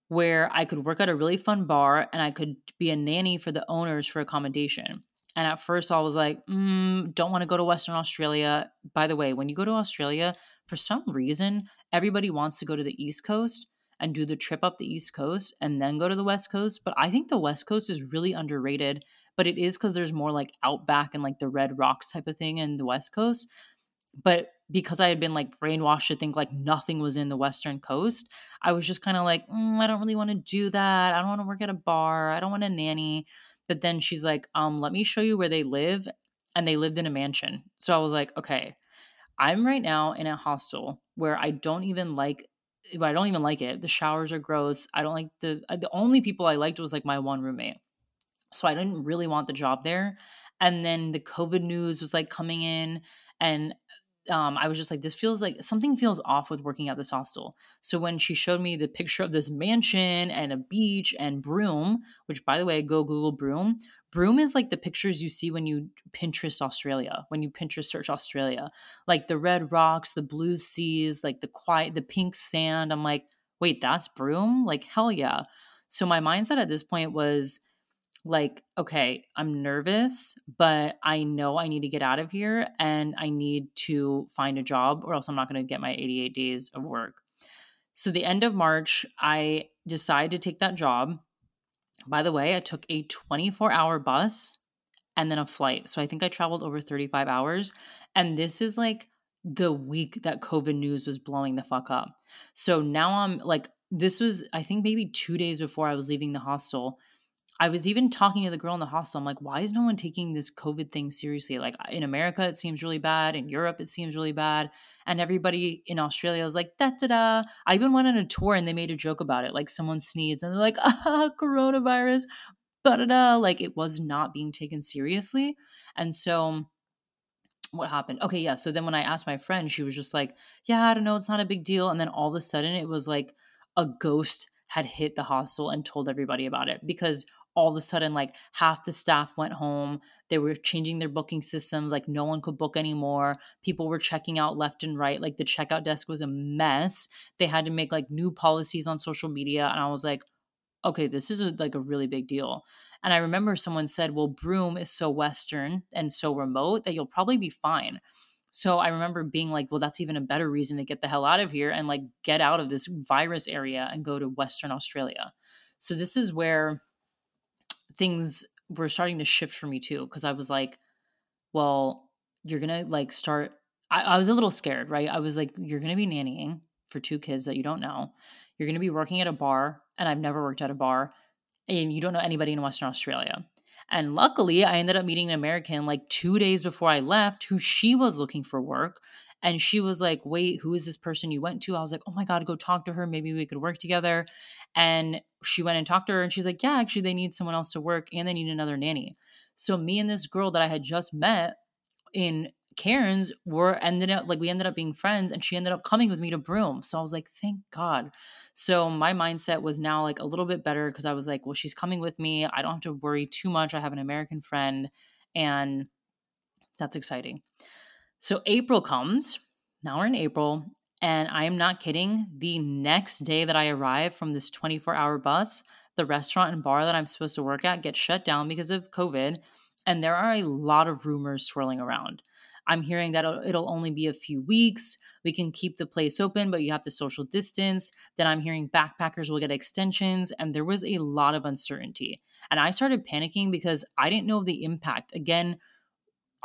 where I could work at a really fun bar and I could be a nanny for the owners for accommodation. And at first, I was like, mm, don't want to go to Western Australia. By the way, when you go to Australia, for some reason, everybody wants to go to the East Coast and do the trip up the East Coast and then go to the West Coast. But I think the West Coast is really underrated. But it is because there's more like outback and like the red rocks type of thing in the West Coast. But because I had been like brainwashed to think like nothing was in the Western Coast, I was just kind of like, mm, I don't really want to do that. I don't want to work at a bar. I don't want a nanny. But then she's like, um, let me show you where they live. And they lived in a mansion. So I was like, okay, I'm right now in a hostel where I don't even like I don't even like it. The showers are gross. I don't like the the only people I liked was like my one roommate. So I didn't really want the job there. And then the COVID news was like coming in and um, I was just like, this feels like something feels off with working at this hostel. So when she showed me the picture of this mansion and a beach and Broome, which by the way, go Google Broome. Broome is like the pictures you see when you Pinterest Australia, when you Pinterest search Australia, like the red rocks, the blue seas, like the quiet, the pink sand. I'm like, wait, that's Broome? Like, hell yeah. So my mindset at this point was, like, okay, I'm nervous, but I know I need to get out of here and I need to find a job or else I'm not going to get my 88 days of work. So, the end of March, I decided to take that job. By the way, I took a 24 hour bus and then a flight. So, I think I traveled over 35 hours. And this is like the week that COVID news was blowing the fuck up. So now I'm like, this was, I think, maybe two days before I was leaving the hostel I was even talking to the girl in the hostel. I'm like, why is no one taking this COVID thing seriously? Like in America, it seems really bad. In Europe, it seems really bad. And everybody in Australia was like, da da da. I even went on a tour and they made a joke about it. Like someone sneezed and they're like, [laughs] ah, coronavirus, da da da. Like it was not being taken seriously. And so what happened? Okay, yeah. So then when I asked my friend, she was just like, yeah, I don't know. It's not a big deal. And then all of a sudden, it was like a ghost had hit the hostel and told everybody about it because all of a sudden like half the staff went home they were changing their booking systems like no one could book anymore people were checking out left and right like the checkout desk was a mess they had to make like new policies on social media and i was like okay this is a, like a really big deal. And i remember someone said well broome is so western and so remote that you'll probably be fine. So i remember being like well that's even a better reason to get the hell out of here and like get out of this virus area and go to western australia. So this is where things were starting to shift for me too because I was like, well, you're gonna like start. I, I was a little scared, right? I was like, you're gonna be nannying for two kids that you don't know. You're gonna be working at a bar, and I've never worked at a bar, and you don't know anybody in Western Australia. And luckily, I ended up meeting an American like two days before I left who she was looking for work. And she was like, Wait, who is this person you went to? I was like, Oh my God, go talk to her. Maybe we could work together. And she went and talked to her, and she's like, Yeah, actually, they need someone else to work and they need another nanny. So, me and this girl that I had just met in Cairns were ended up like we ended up being friends and she ended up coming with me to Broome. So I was like, thank God. So my mindset was now like a little bit better because I was like, well, she's coming with me. I don't have to worry too much. I have an American friend and that's exciting. So April comes. Now we're in April. And I am not kidding. The next day that I arrive from this 24 hour bus, the restaurant and bar that I'm supposed to work at gets shut down because of COVID. And there are a lot of rumors swirling around. I'm hearing that it'll only be a few weeks. We can keep the place open, but you have to social distance. Then I'm hearing backpackers will get extensions, and there was a lot of uncertainty. And I started panicking because I didn't know the impact. Again,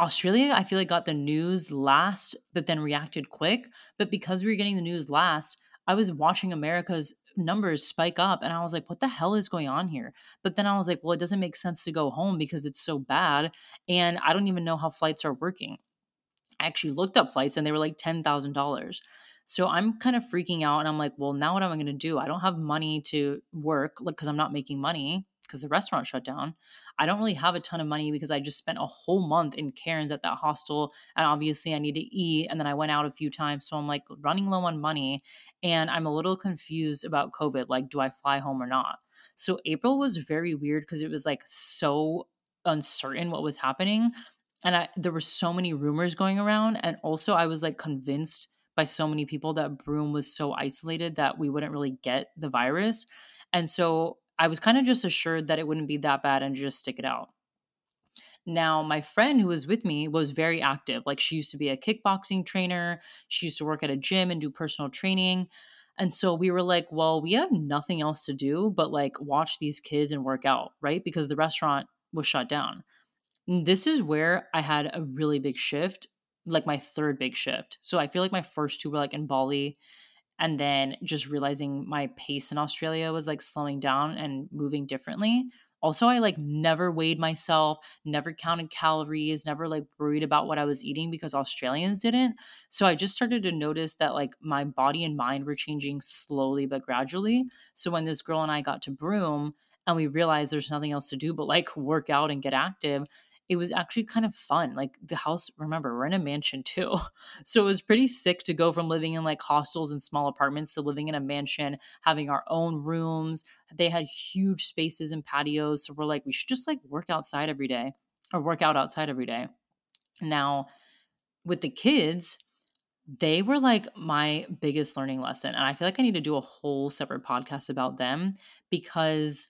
Australia, I feel like got the news last, but then reacted quick. But because we were getting the news last, I was watching America's numbers spike up and I was like, what the hell is going on here? But then I was like, well, it doesn't make sense to go home because it's so bad. And I don't even know how flights are working. I actually looked up flights and they were like $10,000. So I'm kind of freaking out and I'm like, well, now what am I going to do? I don't have money to work because I'm not making money because the restaurant shut down. I don't really have a ton of money because I just spent a whole month in Cairns at that hostel. And obviously, I need to eat. And then I went out a few times. So I'm like running low on money. And I'm a little confused about COVID. Like, do I fly home or not? So April was very weird because it was like so uncertain what was happening. and I, there were so many rumors going around and also i was like convinced by so many people that broome was so isolated that we wouldn't really get the virus and so i was kind of just assured that it wouldn't be that bad and just stick it out. Now my friend who was with me was very active like she used to be a kickboxing trainer she used to work at a gym and do personal training and so we were like well we have nothing else to do but like watch these kids and work out right? Because the restaurant was shut down. This is where I had a really big shift, like my third big shift. So I feel like my first two were like in Bali and then just realizing my pace in Australia was like slowing down and moving differently. Also, I like never weighed myself, never counted calories, never like worried about what I was eating because Australians didn't. So I just started to notice that like my body and mind were changing slowly but gradually. So when this girl and I got to Broome and we realized there's nothing else to do but like work out and get active, it was actually kind of fun. Like the house, remember, we're in a mansion too. [laughs] So it was pretty sick to go from living in like hostels and small apartments to living in a mansion, having our own rooms. They had huge spaces and patios. So we're like, we should just like work outside every day or work out outside every day. Now, with the kids, they were like my biggest learning lesson. And I feel like I need to do a whole separate podcast about them because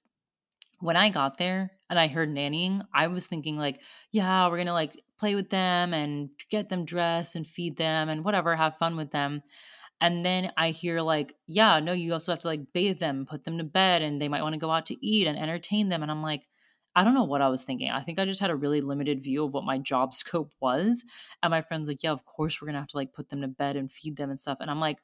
when I got there and I heard nannying, I was thinking like, yeah, we're gonna like play with them and get them dressed and feed them and whatever, have fun with them. And then I hear like, yeah, no, you also have to like bathe them, put them to bed, and they might want to go out to eat and entertain them. And I'm like, I don't know what I was thinking. I think I just had a really limited view of what my job [laughs] scope was. And my friend's like, yeah, of course we're gonna have to like put them to bed and feed them and stuff. And I'm like,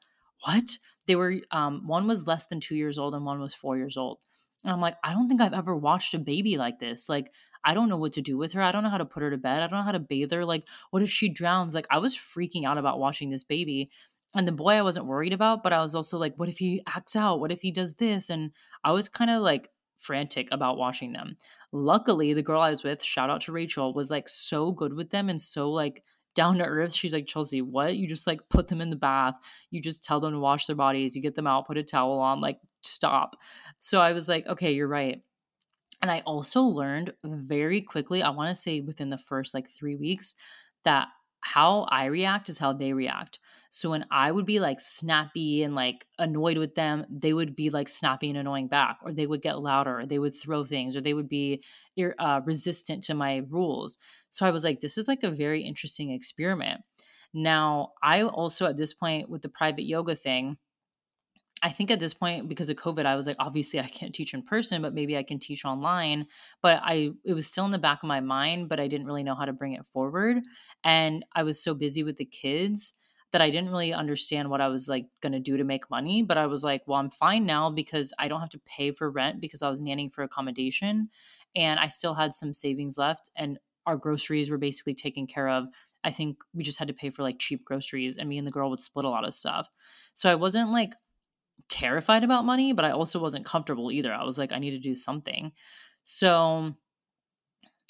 what? They were um one was less than two years old and one was four years old. And I'm like, I don't think I've ever watched a baby like this. Like, I don't know what to do with her. I don't know how to put her to bed. I don't know how to bathe her. Like, what if she drowns? Like, I was freaking out about watching this baby. And the boy I wasn't worried about, but I was also like, what if he acts out? What if he does this? And I was kind of like frantic about watching them. Luckily, the girl I was with, shout out to Rachel, was like so good with them and so like down to earth. She's like, Chelsea, what? You just like put them in the bath. You just tell them to wash their bodies. You get them out, put a towel on. Like, stop. So I was like, okay, you're right. And I also learned very quickly, I want to say within the first like three weeks, that how I react is how they react. So when I would be like snappy and like annoyed with them, they would be like snappy and annoying back, or they would get louder, or they would throw things, or they would be uh, resistant to my rules. So I was like, this is like a very interesting experiment. Now, I also at this point with the private yoga thing, I think at this point, because of COVID, I was like, obviously I can't teach in person, but maybe I can teach online. But I, it was still in the back of my mind, but I didn't really know how to bring it forward. And I was so busy with the kids that I didn't really understand what I was like going to do to make money. But I was like, well, I'm fine now because I don't have to pay for rent because I was nannying for accommodation. And I still had some savings left. And our groceries were basically taken care of. I think we just had to pay for like cheap groceries, and me and the girl would split a lot of stuff. So I wasn't like terrified about money, but I also wasn't comfortable either. I was like, I need to do something. So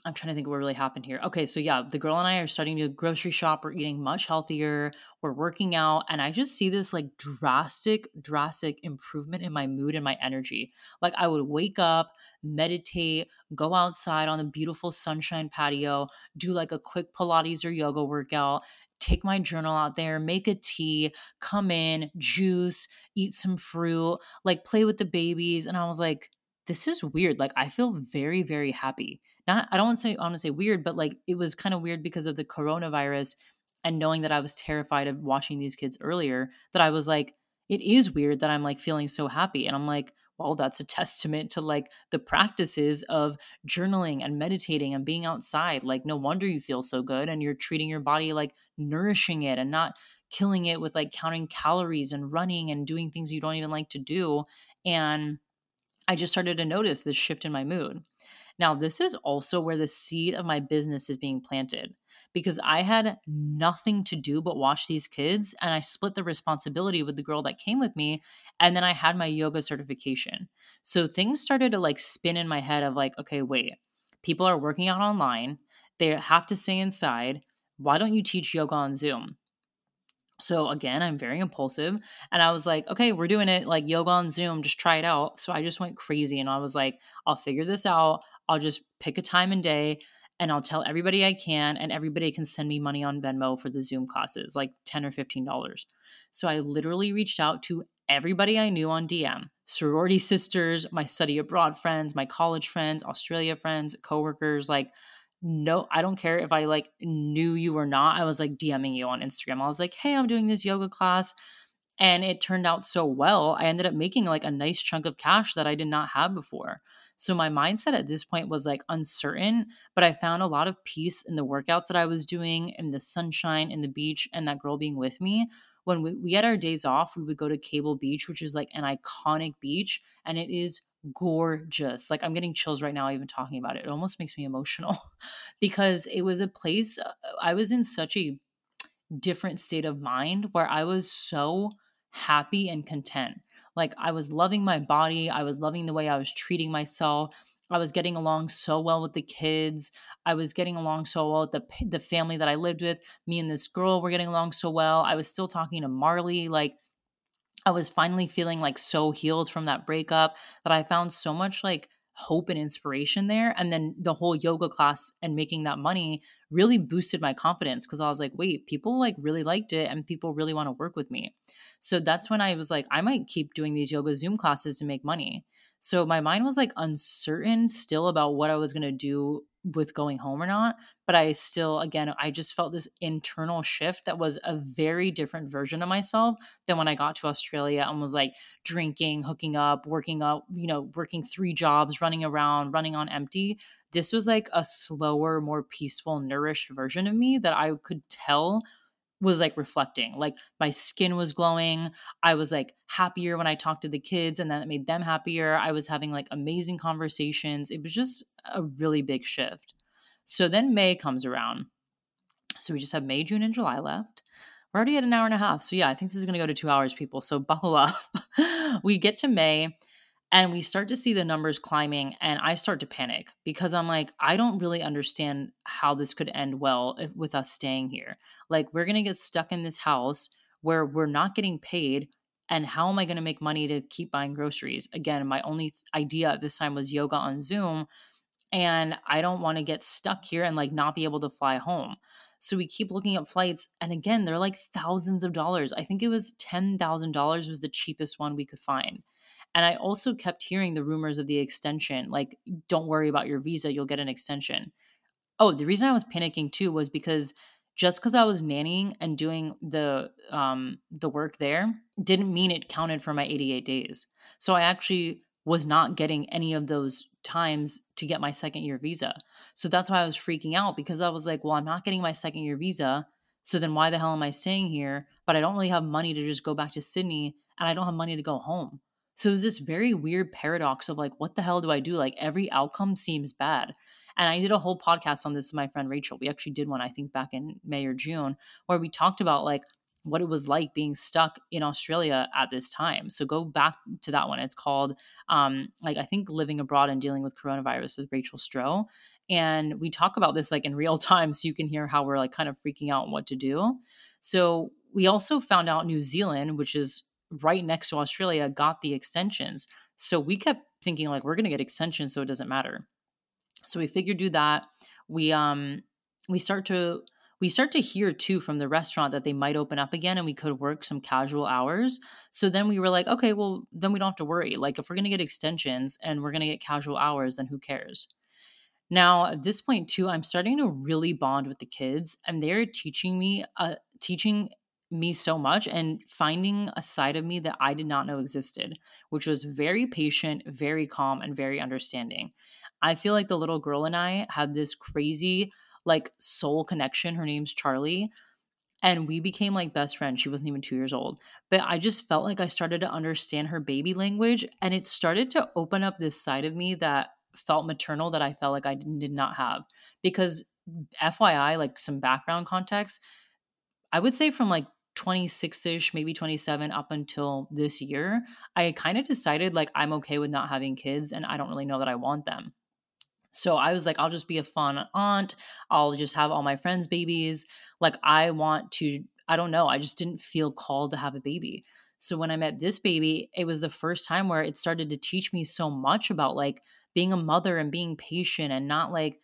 I'm trying to think what really happened here. Okay, so yeah, the girl and I are starting to grocery shop. We're eating much healthier. We're working out. And I just see this like drastic, drastic improvement in my mood and my energy. Like I would wake up, meditate, go outside on the beautiful sunshine patio, do like a quick Pilates or yoga workout, take my journal out there, make a tea, come in, juice, eat some fruit, like play with the babies. And I was like, this is weird. Like I feel very, very happy. Not I don't want to say I want to say weird, but like it was kind of weird because of the coronavirus and knowing that I was terrified of watching these kids earlier, that I was like, it is weird that I'm like feeling so happy. And I'm like, well, that's a testament to like the practices of journaling and meditating and being outside. Like, no wonder you feel so good and you're treating your body like nourishing it and not killing it with like counting calories and running and doing things you don't even like to do. And I just started to notice this shift in my mood. Now, this is also where the seed of my business is being planted because I had nothing to do but watch these kids and I split the responsibility with the girl that came with me and then I had my yoga certification. So things started to like spin in my head of like okay, wait. People are working out online. They have to stay inside. Why don't you teach yoga on Zoom? So again, I'm very impulsive. And I was like, okay, we're doing it like yoga on Zoom, just try it out. So I just went crazy and I was like, I'll figure this out. I'll just pick a time and day and I'll tell everybody I can, and everybody can send me money on Venmo for the Zoom classes, like 10 or $15. So I literally reached out to everybody I knew on DM sorority sisters, my study abroad friends, my college friends, Australia friends, coworkers, like no, I don't care if I like knew you or not. I was like DMing you on Instagram. I was like, hey, I'm doing this yoga class. And it turned out so well. I ended up making like a nice chunk of cash that I did not have before. So my mindset at this point was like uncertain, but I found a lot of peace in the workouts that I was doing, in the sunshine, in the beach, and that girl being with me. When we, we had our days off, we would go to Cable Beach, which is like an iconic beach, and it is gorgeous. Like I'm getting chills right now, even talking about it. It almost makes me emotional [laughs] because it was a place uh, I was in such a different state of mind where I was so happy and content. Like I was loving my body, I was loving the way I was treating myself. I was getting along so well with the kids. I was getting along so well with the the family that I lived with. Me and this girl were getting along so well. I was still talking to Marley like I was finally feeling like so healed from that breakup that I found so much like hope and inspiration there. And then the whole yoga class and making that money really boosted my confidence because I was like, wait, people like really liked it and people really want to work with me. So that's when I was like, I might keep doing these yoga Zoom classes to make money. So my mind was like uncertain still about what I was going to do with going home or not. But I still, again, I just felt this internal shift that was a very different version of myself than when I got to Australia and was like drinking, hooking up, working up, you know, working three jobs, running around, running on empty. This was like a slower, more peaceful, nourished version of me that I could tell was like reflecting. Like my skin was glowing. I was like happier when I talked to the kids and that made them happier. I was having like amazing conversations. It was just a really big shift. So then May comes around. So we just have May, June, and July left. We're already at an hour and a half. So yeah, I think this is going to go to two hours, people. So [laughs] buckle up. [laughs] we get to May and we start to see the numbers climbing and i start to panic because i'm like i don't really understand how this could end well if, with us staying here like we're going to get stuck in this house where we're not getting paid and how am i going to make money to keep buying groceries again my only idea at this time was yoga on zoom and i don't want to get stuck here and like not be able to fly home so we keep looking at flights and again they're like thousands of dollars i think it was $10000 was the cheapest one we could find and I also kept hearing the rumors of the extension like, don't worry about your visa, you'll get an extension. Oh, the reason I was panicking too was because just because I was nannying and doing the um, the work there didn't mean it counted for my 88 days. So I actually was not getting any of those times to get my second year visa. So that's why I was freaking out because I was like, well, I'm not getting my second year visa. So then why the hell am I staying here? But I don't really have money to just go back to Sydney and I don't have money to go home. So it was this very weird paradox of like, what the hell do I do? Like every outcome seems bad. And I did a whole podcast on this with my friend Rachel. We actually did one, I think, back in May or June, where we talked about like what it was like being stuck in Australia at this time. So go back to that one. It's called um like I think living abroad and dealing with coronavirus with Rachel Stroh. And we talk about this like in real [laughs] time so you can hear how we're like kind of freaking out what to do. So we also found out New Zealand, which is right next to Australia got the extensions. So we kept thinking like we're going to get extensions so it doesn't matter. So we figured do that. We um we start to we start to hear too from the restaurant that they might open up again and we could work some casual hours. So then we were like, okay, well, then we don't have to worry. Like, if we're going to get extensions and we're going to get casual hours, then who cares? Now, at this point, too, I'm starting to really bond with the kids and they're teaching me, uh, teaching me so much and finding a side of me that I did not know existed, which was very patient, very calm, and very understanding. I feel like the little girl and I had this crazy, like, soul connection. Her name's Charlie. And we became like best friends. She wasn't even two years old. But I just felt like I started to understand her baby language. And it started to open up this side of me that felt maternal that I felt like I did not have. Because, FYI, like some background context, I would say from like 26 ish, maybe 27 up until this year, I kind of decided like I'm okay with not having kids and I don't really know that I want them. So I was like, I'll just be a fun aunt. I'll just have all my friends' babies. Like, I want to, I don't know, I just didn't feel called to have a baby. So when I met this baby, it was the first time where it started to teach me so much about like being a mother and being patient and not like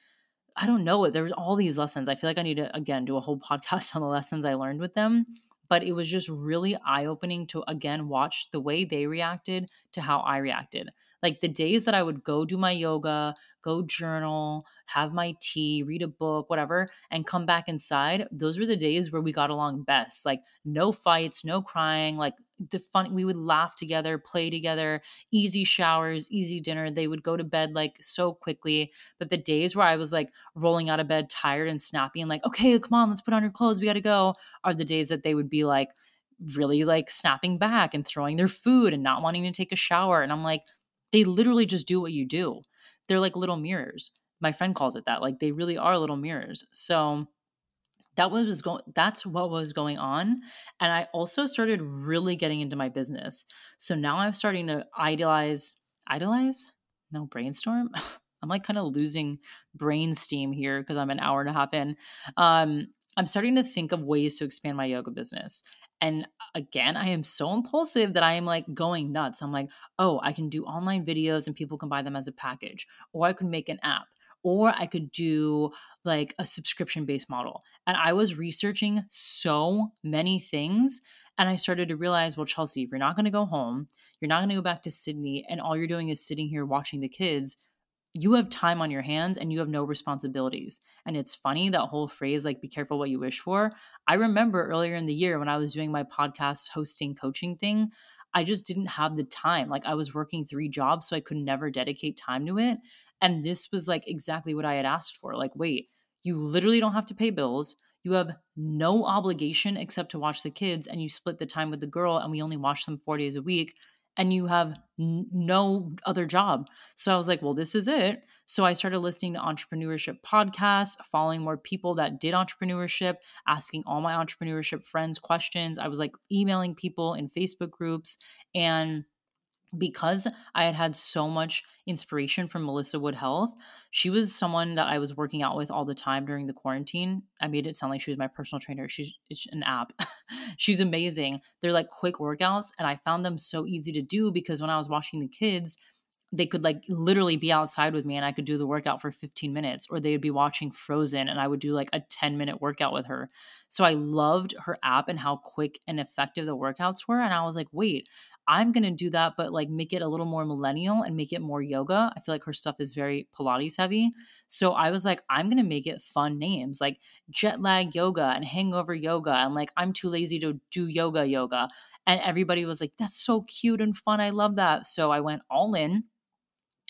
I don't know. There was all these lessons. I feel like I need to again do a whole [laughs] podcast on the lessons I learned with them. But it was just really eye opening to again watch the way they reacted to how I reacted. Like the days that I would go do my yoga, go journal, have my tea, read a book, whatever, and come back inside, those were the days where we got along best. Like no fights, no crying, like the fun we would laugh together, play together, easy showers, easy dinner. They would go to bed like so quickly. But the days where I was like rolling out of bed tired and snappy and like, okay, come on, let's put on your clothes, we got to go, are the days that they would be like really like snapping back and throwing their food and not wanting to take a shower. And I'm like, they literally just do what you do. They're like little mirrors. My friend calls it that. Like they really are little mirrors. So that was going that's what was going on and i also started really getting into my business so now i'm starting to idealize idolize no brainstorm [laughs] i'm like kind of losing brain steam here because i'm an hour and a half in um i'm starting to think of ways to expand my yoga business and uh, again, I am so impulsive that I am like going nuts. I'm like, oh, I can do online videos and people can buy them as a package, or I could make an app, or I could do like a subscription based model. And I was researching so many things. And I started to realize, well, Chelsea, if you're not going to go home, you're not going to go back to Sydney, and all you're doing is sitting here watching the kids, you have time on your hands and you have no responsibilities. And it's funny that whole phrase, like, be careful what you wish for. I remember earlier in the year when I was doing my podcast hosting coaching thing, I just didn't have the time. Like, I was working three jobs, so I could never dedicate time to it. And this was like exactly what I had asked for. Like, wait, you literally don't have to pay bills. You have no obligation except to watch the kids, and you split the time with the girl, and we only watch them four days a week and you have n- no other job. So I was like, well, this is it. So I started listening to entrepreneurship podcasts, following more people that did entrepreneurship, asking all my entrepreneurship friends questions. I was like emailing people in Facebook groups and because I had had so much inspiration from Melissa Wood Health, she was someone that I was working out with all the time during the quarantine. I made it sound like she was my personal trainer. She's an app. [laughs] She's amazing. They're like quick workouts, and I found them so easy to do because when I was watching the kids, they could like literally be outside with me and I could do the workout for 15 minutes, or they would be watching Frozen and I would do like a 10 minute workout with her. So I loved her app and how quick and effective the workouts were. And I was like, wait, I'm going to do that, but like make it a little more millennial and make it more yoga. I feel like her stuff is very Pilates heavy. So I was like, I'm going to make it fun names like jet lag yoga and hangover yoga. And like, I'm too lazy to do yoga yoga. And everybody was like, that's so cute and fun. I love that. So I went all in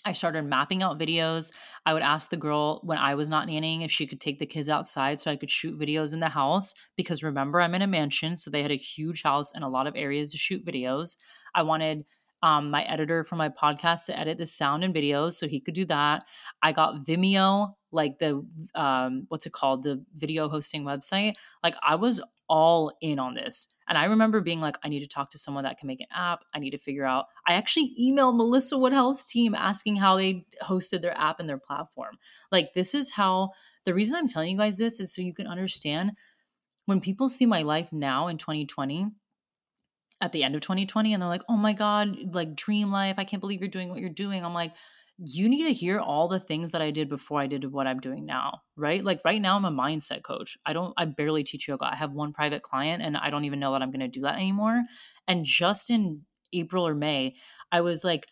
I started mapping out videos. I would ask the girl when I was not nannying if she could take the kids outside so I could shoot videos in the house. Because remember, I'm in a mansion, so they had a huge house and a lot of areas to shoot videos. I wanted um, my editor for my podcast to edit the sound and videos so he could do that. I got Vimeo, like the, um, what's it called? The video hosting website. Like I was all in on this. And I remember being like, I need to talk to someone that can make an app. I need to figure out. I actually emailed Melissa Wood Health's team asking how they hosted their app and their platform. Like, this is how the reason I'm telling you guys this is so you can understand when people see my life now in 2020 at the end of 2020 and they're like, oh my God, like dream life. I can't believe you're doing what you're doing. I'm like, you need to hear all the things that I did before I did what I'm doing now, right? Like right now I'm a mindset coach. I don't I barely teach yoga. I have one private client and I don't even know that I'm going to do that anymore. And just in April or May, I was like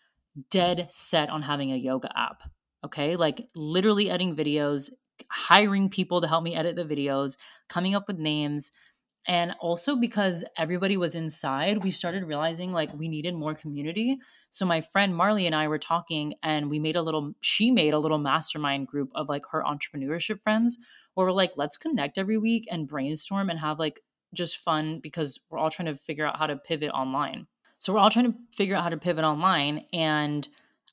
dead set on having a yoga app. Okay? Like literally editing videos, hiring people to help me edit the videos, coming up with names, and also because everybody was inside, we started realizing like we needed more community. So my friend Marley and I were talking and we made a little she made a little mastermind group of like her entrepreneurship friends where we're like let's connect every week and brainstorm and have like just fun because we're all trying to figure out how to pivot online. So we're all trying to figure out how to pivot online and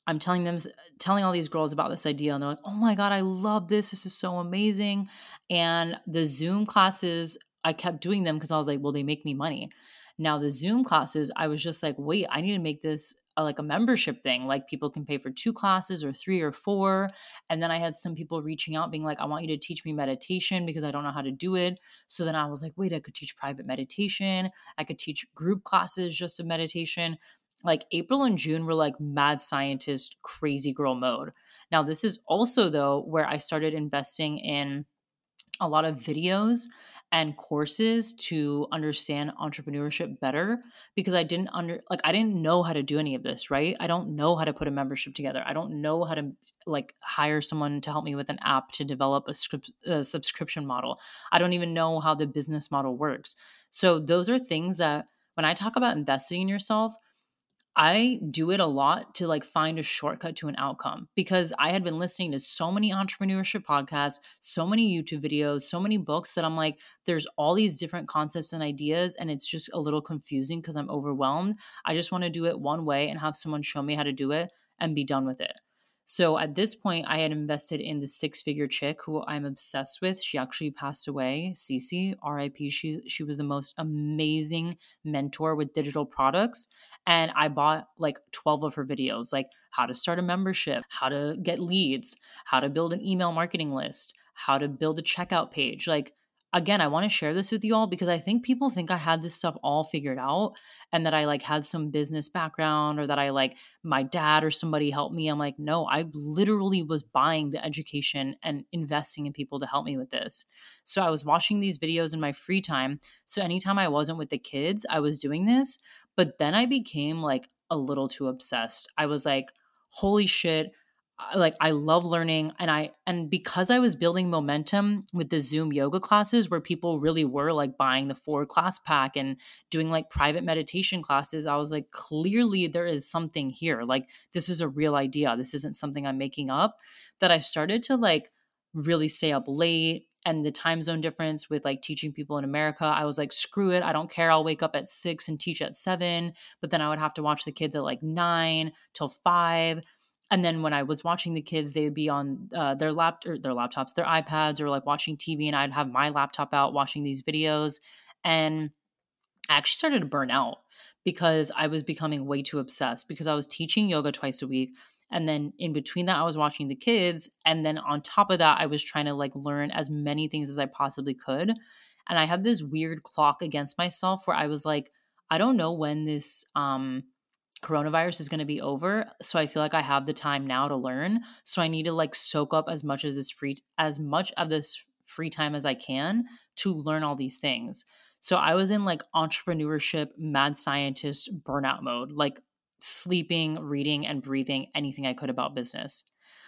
I'm telling them telling all these girls about this idea and they're like, "Oh my god, I love this. This is so amazing." And the Zoom classes I kept doing them because I was like, well, they make me money. Now the Zoom classes, I was just like, wait, I need to make this a, like a membership thing. Like people can pay for two classes or three or four. And then I had some people reaching out being like, I want you to teach me meditation because I don't know how to do it. So then I was like, wait, I could teach private meditation. I could teach group classes just of meditation. like April and June were like mad scientist, crazy girl mode. Now, this is also, though, where I started investing in a lot of videos and courses to understand entrepreneurship better because I didn't under like I didn't know how to do any of this, right? I don't know how to put a membership together. I don't know how to like hire someone to help me with an app to develop a, script, a subscription model. I don't even know how the business model works. So those are things that when I talk about investing in yourself, I do it a lot to like find a shortcut to an outcome because I had been listening to so many entrepreneurship podcasts, so many YouTube videos, so many books that I'm like, there's all these different concepts and ideas, and it's just a little confusing because I'm overwhelmed. I just want to do it one way and have someone show me how to do it and be done with it. So at this point, I had invested in the six figure chick who I'm obsessed with. She actually passed away, Cece, RIP. She, she was the most amazing mentor with digital products. And I bought like 12 of her videos, like how to start a membership, how to get leads, how to build an email marketing list, how to build a checkout page. Like again, I want to share this with you all because I think people think I had this stuff all figured out and that I like had some business background or that I like my dad or somebody helped me. I'm like, no, I literally was buying the education and investing in people to help me with this. So I was watching these videos in my free time. So anytime I wasn't with the kids, I was doing this. But then I became like a little too obsessed. I was like, holy shit, like I love learning and I and because I was building momentum with the Zoom yoga classes where people really were like buying the four class pack and doing like private meditation classes I was like clearly there is something here like this is a real idea this isn't something I'm making up that I started to like really stay up late and the time zone difference with like teaching people in America, I was like, screw it. I don't care. I'll wake up at six and teach at seven. But then I would have to watch the kids at like nine till five and then when I was watching the kids, they would be on uh, their lap or their laptops, their iPads, or like watching TV, and I'd have my laptop out watching these videos, and I actually started to burn out because I was becoming way too obsessed because I was teaching yoga twice a week. And then in between that, I was watching the kids. And then on top of that, I was trying to like learn as many things as I possibly could. And I had this weird clock against myself where I was like, I don't know when this um coronavirus is going to be over so i feel like i have the time now to learn. So i need to like soak up as much as this free as much of this free time as i can to learn all these things. So i was in like entrepreneurship mad scientist burnout mode like sleeping reading and breathing anything i could about business.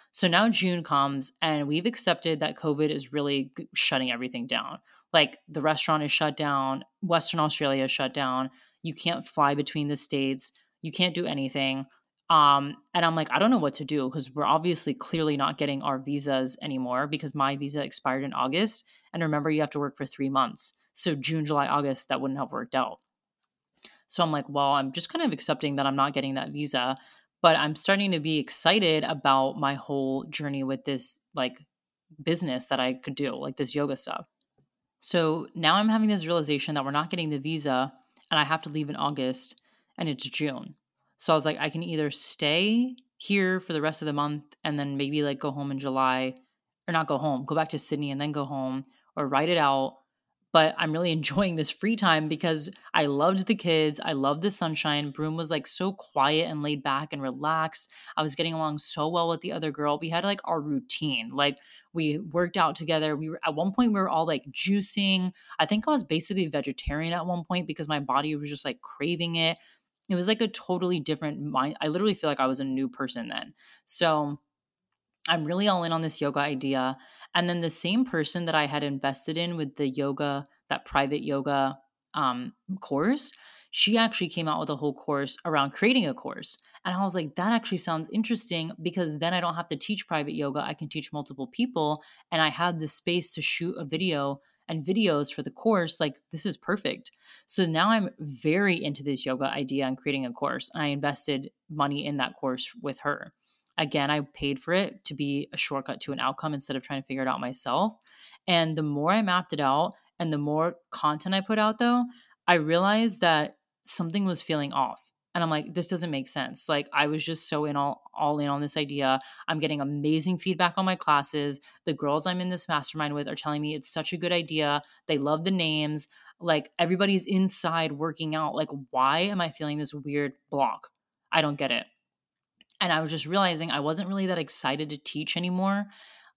So now june comes and we've accepted that covid is really shutting everything down. Like the restaurant is shut down western australia is shut down. You can't fly between the states you can't do anything. Um, and I'm like, I don't know what to do because we're obviously clearly not getting our visas anymore because my visa expired in August. And remember, you have to work for three months. So June, July, August, that wouldn't have worked out. So I'm like, well, I'm just kind of accepting that I'm not getting that visa, but I'm starting to be excited about my whole journey with this like business that I could do, like this yoga stuff. So now I'm having this realization that we're not getting the visa and I have to leave in August and it's June. So I was like, I can either stay here for the rest of the month and then maybe like go home in July or not go home, go back to Sydney and then go home or write it out. But I'm really [laughs] enjoying this free time because I loved the kids. I loved the sunshine. Broome was like so quiet and laid back and relaxed. I was getting along so well with the other girl. We had like our routine. Like we worked out together. We were at one point we were all like juicing. I think I was basically vegetarian at one point because my body was just like craving it it was like a totally different mind. I literally feel like I was a new person then. So I'm really all in on this yoga idea. And then the same person that I had invested in with the yoga, that private yoga um, course, she actually came out with a whole course around creating a course. And I was like, that actually sounds interesting because then I don't have to teach private yoga. I can teach multiple people. And I had the space to shoot a video and videos for the course, like this is perfect. So now I'm very into this yoga idea and creating a course. I invested money in that course with her. Again, I paid for it to be a shortcut to an outcome instead of trying to figure it out myself. And the more I mapped it out and the more content I put out, though, I realized that something was feeling off and i'm like this doesn't make sense. Like i was just so in all all in on this idea. I'm getting amazing feedback on my classes. The girls i'm in this mastermind with are telling me it's such a good idea. They love the names. Like everybody's inside working out. Like why am i feeling this weird block? I don't get it. And I was just realizing I wasn't really that excited to teach anymore.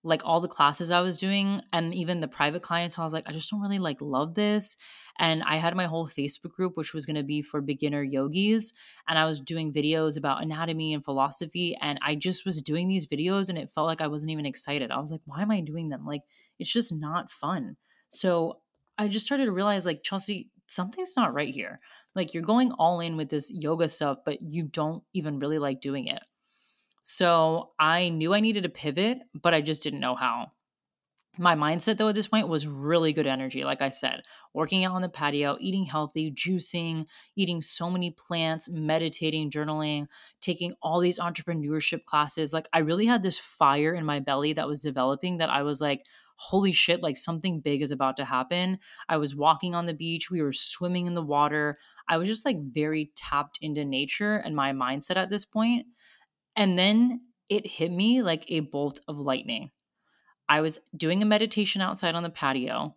Like all the classes I was doing and even the private clients, I was like, I just don't really like love this. And I had my whole Facebook group, which was going to be for beginner yogis. And I was doing videos about anatomy and philosophy. And I just was doing these videos and it felt like I wasn't even excited. I was like, why am I doing them? Like, it's just not fun. So I just started to realize, like, Chelsea, something's not right here. Like, you're going all in with this yoga stuff, but you don't even really like doing it. So I knew I needed to pivot, but I just didn't know how. My mindset, though, at this point was really good energy. Like I said, working out on the patio, eating healthy, juicing, eating so many plants, meditating, journaling, taking all these entrepreneurship classes. Like, I really had this fire in my belly that was developing that I was like, holy shit, like something big is about to happen. I was walking on the beach, we were swimming in the water. I was just like very tapped into nature and my mindset at this point. And then it hit me like a bolt of lightning. I was doing a meditation outside on the patio,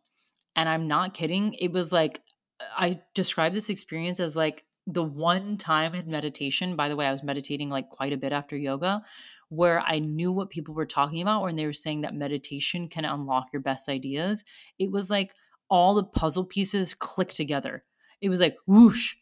and I'm not kidding. It was like, I describe this experience as like the one time in meditation. By the way, I was meditating like quite a bit after yoga, where I knew what people were talking about when they were saying that meditation can unlock your best ideas. It was like all the puzzle pieces clicked together. It was like whoosh.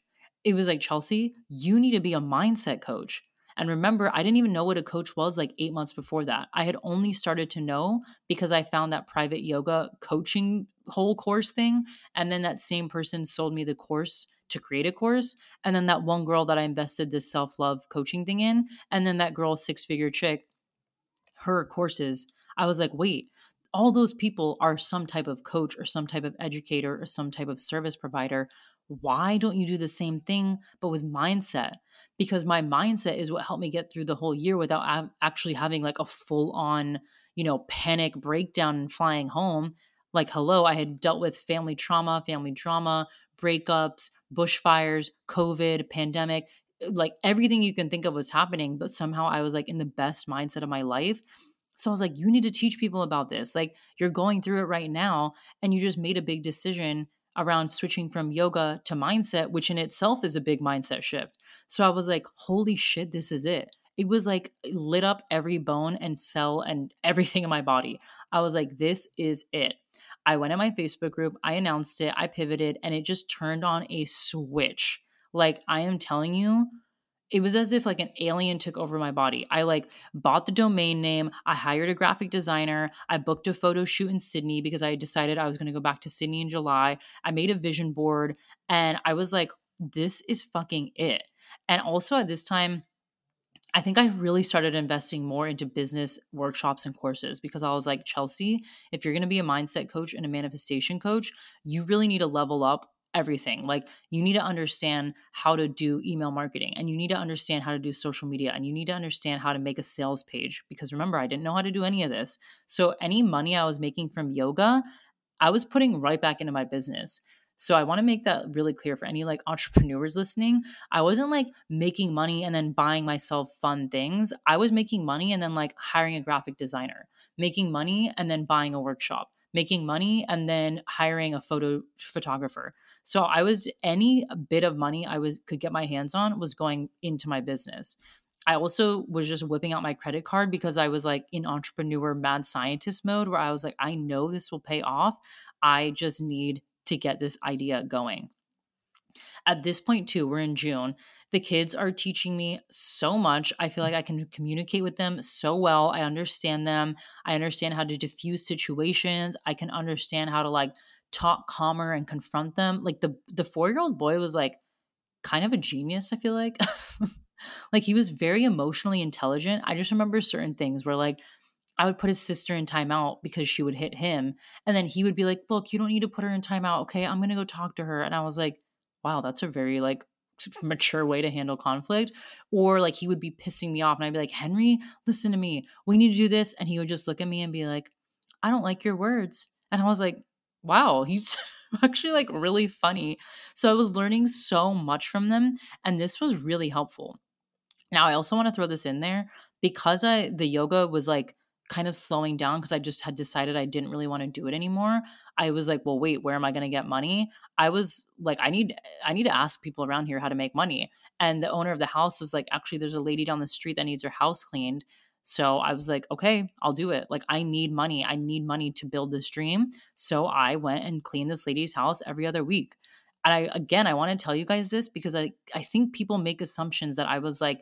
It was like, Chelsea, you need to be a mindset coach. And remember, I didn't even know what a coach was like eight months before that. I had only started to know because I found that private yoga coaching whole course thing. And then that same person sold me the course to create a course. And then that one girl that I invested this self love coaching thing in. And then that girl, six figure chick, her courses. I was like, wait, all those people are some type of coach or some type of educator or some type of service provider. Why don't you do the same thing but with mindset? because my mindset is what helped me get through the whole year without actually having like a full on, you know, panic breakdown and flying home. Like, hello, I had dealt with family trauma, family drama, breakups, bushfires, COVID, pandemic, like everything you can think of was happening, but somehow I was like in the best mindset of my life. So I was like, you need to teach people about this. Like, you're going through it right now, and you just made a big decision around switching from yoga to mindset, which in itself is a big mindset shift. So I was like, holy shit, this is it. It was like lit up every bone and cell and [laughs] everything in my body. I was like, this is it. I went in my Facebook group, I announced it, I pivoted, and it just turned on a switch. Like, I am telling you, it was as if like an alien took over my body. I like bought the domain name, I hired a graphic designer, I booked a photo shoot in Sydney because I decided I was going to go back to Sydney in July. I made a vision board and I was like this is fucking it. And also at this time, I think I really started investing more into business workshops and courses because I was like, Chelsea, if you're going to be a mindset coach and a manifestation coach, you really need to level up everything. Like, you need to understand how to do email marketing and you need to understand how to do social media and you need to understand how to make a sales page because remember, I didn't know how to do any of this. So, any money I was making from yoga, I was putting right back into my business. So I want to make that really clear for any like [laughs] entrepreneurs listening. I wasn't like making money and then buying myself fun things. I was making money and then like hiring a graphic designer, making money and then buying a workshop, making money and then hiring a photo photographer. So I was any bit of money I was could get my hands on was going into my business. I also was just whipping out my credit card because I was like in entrepreneur mad scientist mode where I was like, I know this will pay off. I just need to get this idea going. At this point, too, we're in June. The kids are teaching me so much. I feel like I can communicate with them so well. I understand them. I understand how to diffuse situations. I can understand how to like talk calmer and confront them. Like the the 4-year-old boy was like kind of a genius, I feel like. [laughs] like he was very emotionally intelligent. I just remember certain things where like I would put his sister in timeout because she would hit him. And then he would be like, Look, you don't need to put her in timeout. Okay, I'm going to go talk to her. And I was like, Wow, that's a very like mature way to handle conflict. Or like he would be pissing me off and I'd be like, Henry, listen to me. We need to do this. And he would just look at me and be like, I don't like your words. And I was like, Wow, he's [laughs] actually like really funny. So I was learning so much from them. And this was really helpful. Now, I also want to throw this in there because I the yoga was like kind of slowing down because I just had decided I didn't really want to do it anymore. I was like, well, wait, where am I going to get money? I was like, I need I need to ask people around here how to make money. And the owner of the house was like, actually, there's a lady down the street that needs her house cleaned. So I was like, okay, I'll do it. Like, I need money. I need money to build this dream. So I went and cleaned this lady's house every other week. And I, again, I want to tell you guys this because I, I think people make assumptions that I was like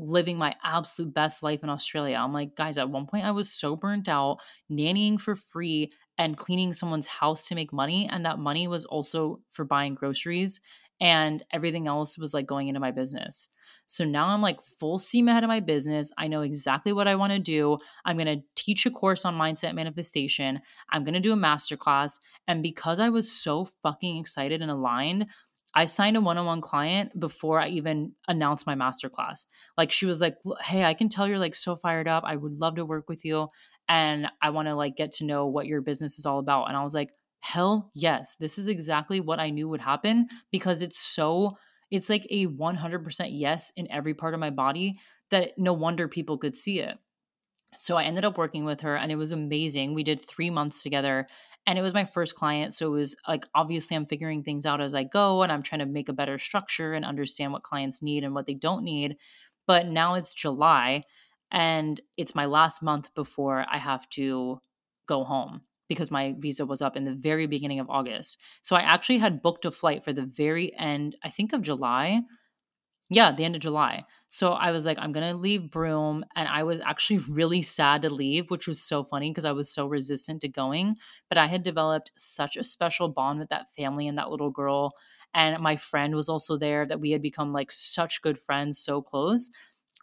living my absolute best life in Australia. I'm like, guys, at one point I was so burnt out, nannying for free and cleaning someone's house to make money. And that money was also for buying groceries and everything else was like going into my business. So now I'm like full steam ahead of my business. I know exactly what I want to do. I'm going to teach a course on mindset manifestation. I'm going to do a masterclass. And because I was so fucking excited and aligned, I signed a one-on-one client before I even announced my masterclass. Like she was like, "Hey, I can tell you're like so fired up. I would love to work with you and I want to like get to know what your business is all about." And I was like, "Hell, yes. This is exactly what I knew would happen because it's so it's like a 100% yes in every part of my body that no wonder people could see it." So I ended up working with her and it was amazing. We did 3 months together and it was my first client so it was like obviously i'm figuring things out as i go and i'm trying to make a better structure and understand what clients need and what they don't need but now it's july and it's my last month before i have to go home because my visa was up in the very beginning of august. So i actually had booked a flight for the very end i think of july yeah, the end of July. So I was like, I'm going to leave Broome. And I was actually [laughs] really sad to leave, which was so funny because I was so resistant to going. But I had developed such a special bond with that family and that little girl. And my friend was also there that we had become like such good friends, so close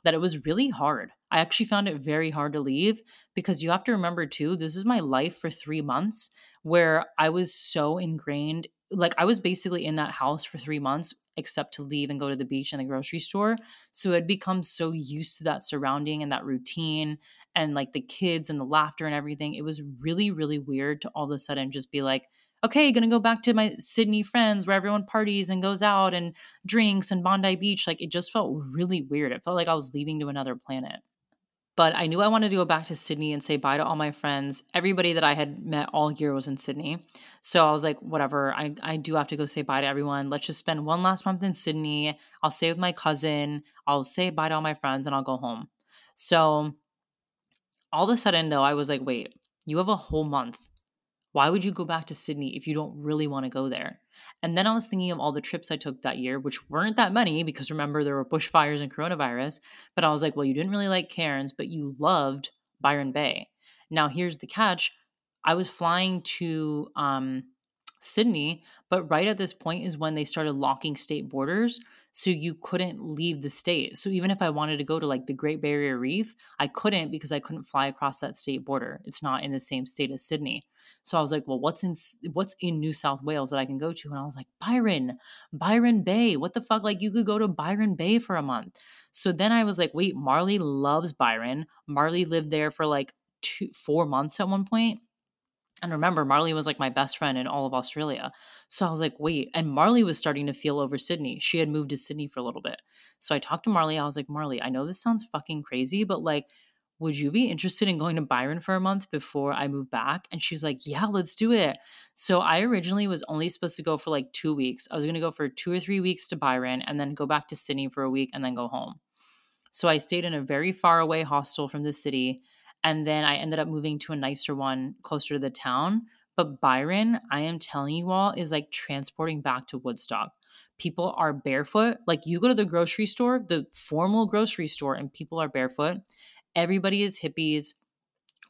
that it was really hard. I actually found it very hard to leave because you have to remember too, this is my life for three months where I was so ingrained. Like I was basically in that house for three months except to leave and go to the beach and the grocery store. So it become so used to that surrounding and that routine and like the kids and the laughter and everything. It was really, really weird to all of a sudden just be like, okay, gonna go back to my Sydney friends where everyone parties and goes out and drinks and Bondi Beach. Like it just felt really weird. It felt like I was leaving to another planet. But I knew I wanted to go back to Sydney and say bye to all my friends. Everybody that I had met all year was in Sydney. So I was like, whatever, I, I do have to go say bye to everyone. Let's just spend one last month in Sydney. I'll stay with my cousin. I'll say bye to all my friends and I'll go home. So all of a sudden, though, I was like, wait, you have a whole month why would you go back to Sydney if you don't really want to go there? And then I was thinking of all the trips I took that year, which weren't that many because remember, there were bushfires and coronavirus. But I was like, well, you didn't really like Cairns, but you loved Byron Bay. Now, here's the catch I was flying to um, Sydney, but right at this point is when they started locking state borders. So you couldn't leave the state. So even if I wanted to go to like the Great Barrier Reef, I couldn't because I couldn't fly across that state border. It's not in the same state as Sydney. So I was like, well, what's in what's in New South Wales that I can go to? And I was like, Byron, Byron Bay. What the fuck? Like you could go to Byron Bay for a month. So then I was like, wait, Marley loves Byron. Marley lived there for like two, four months at one point. And remember, Marley was like my best friend in all of Australia. So I was like, wait. And Marley was starting to feel over Sydney. She had moved to Sydney for a little bit. So I talked to Marley. I was like, Marley, I know this sounds fucking crazy, but like, would you be interested in going to Byron for a month before I move back? And she's like, yeah, let's do it. So I originally was only supposed to go for like two weeks. I was going to go for two or three weeks to Byron and then go back to Sydney for a week and then go home. So I stayed in a very far away hostel from the city. And then I ended up moving to a nicer one closer to the town. But Byron, I am telling you all, is like transporting back to Woodstock. People are barefoot. Like you go to the grocery store, the formal grocery store, and people are barefoot Everybody is hippies.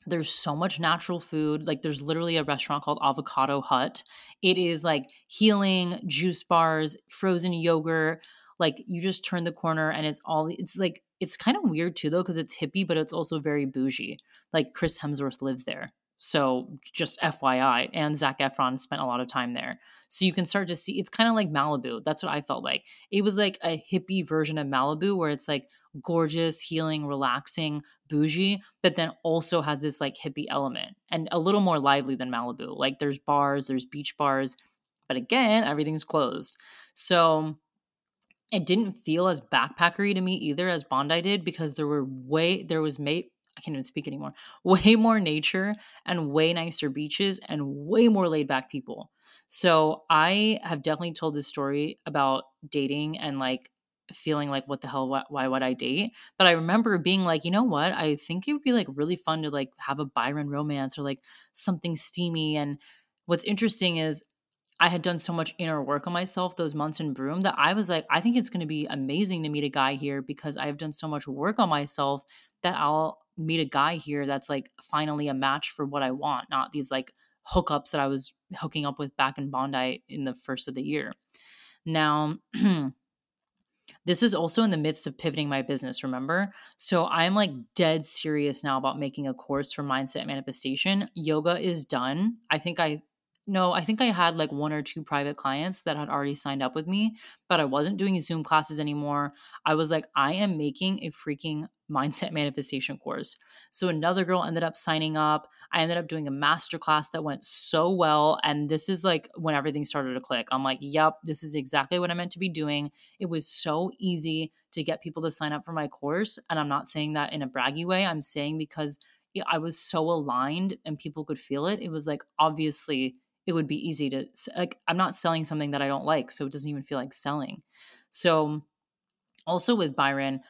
There's so much natural food. Like there's literally a restaurant called Avocado Hut. It is like healing, juice bars, frozen yogurt. Like you just turn the corner and it's all it's like it's kind of weird too though because it's hippie but it's also very bougie. Like Chris Hemsworth lives there. So just FYI, and Zac Efron spent a lot of time there. So you can start to see it's kind of like Malibu. That's what I felt like. It was like a hippie version of Malibu where it's like gorgeous, healing, relaxing, bougie, but then also has this like hippie element and a little more lively than Malibu. Like there's bars, there's beach bars, but again, everything's closed. So it didn't feel as backpackery to me either as Bondi did because there were way there was mate I can't even speak anymore. [laughs] Way more nature and way nicer beaches and way more laid back people. So I have definitely told this story about dating and like feeling like what the hell why, why would i date but i remember being like you know what i think it would be like really fun to like have a byron romance or like something steamy and what's interesting is I had done so much inner work on myself those months in Broome that I was like, I think it's going to be amazing to meet a guy here because I have done so much work on myself that I'll meet a guy here that's like finally a match for what I want, not these like hookups that I was hooking up with back in Bondi in the first of the year. Now, [clears throat] this is also in the midst of pivoting my business, remember? So I'm like dead serious now about making a course for mindset manifestation. Yoga is done. I think I no, I think I had like one or two private clients that had already signed up with me, but I wasn't doing Zoom classes anymore. I was like, I am making a freaking [laughs] mindset manifestation course. So another girl ended up signing up. I ended up doing a master class that went so well. And this is like when everything started to click. I'm like, yep, this is exactly what I meant to be doing. It was so easy to get people to sign up for my course. And I'm not saying that in a braggy way, I'm saying because I was so aligned and people could feel it. It was like, obviously, it would be easy to like i'm not selling something that i don't like so it doesn't even feel like selling so also with byron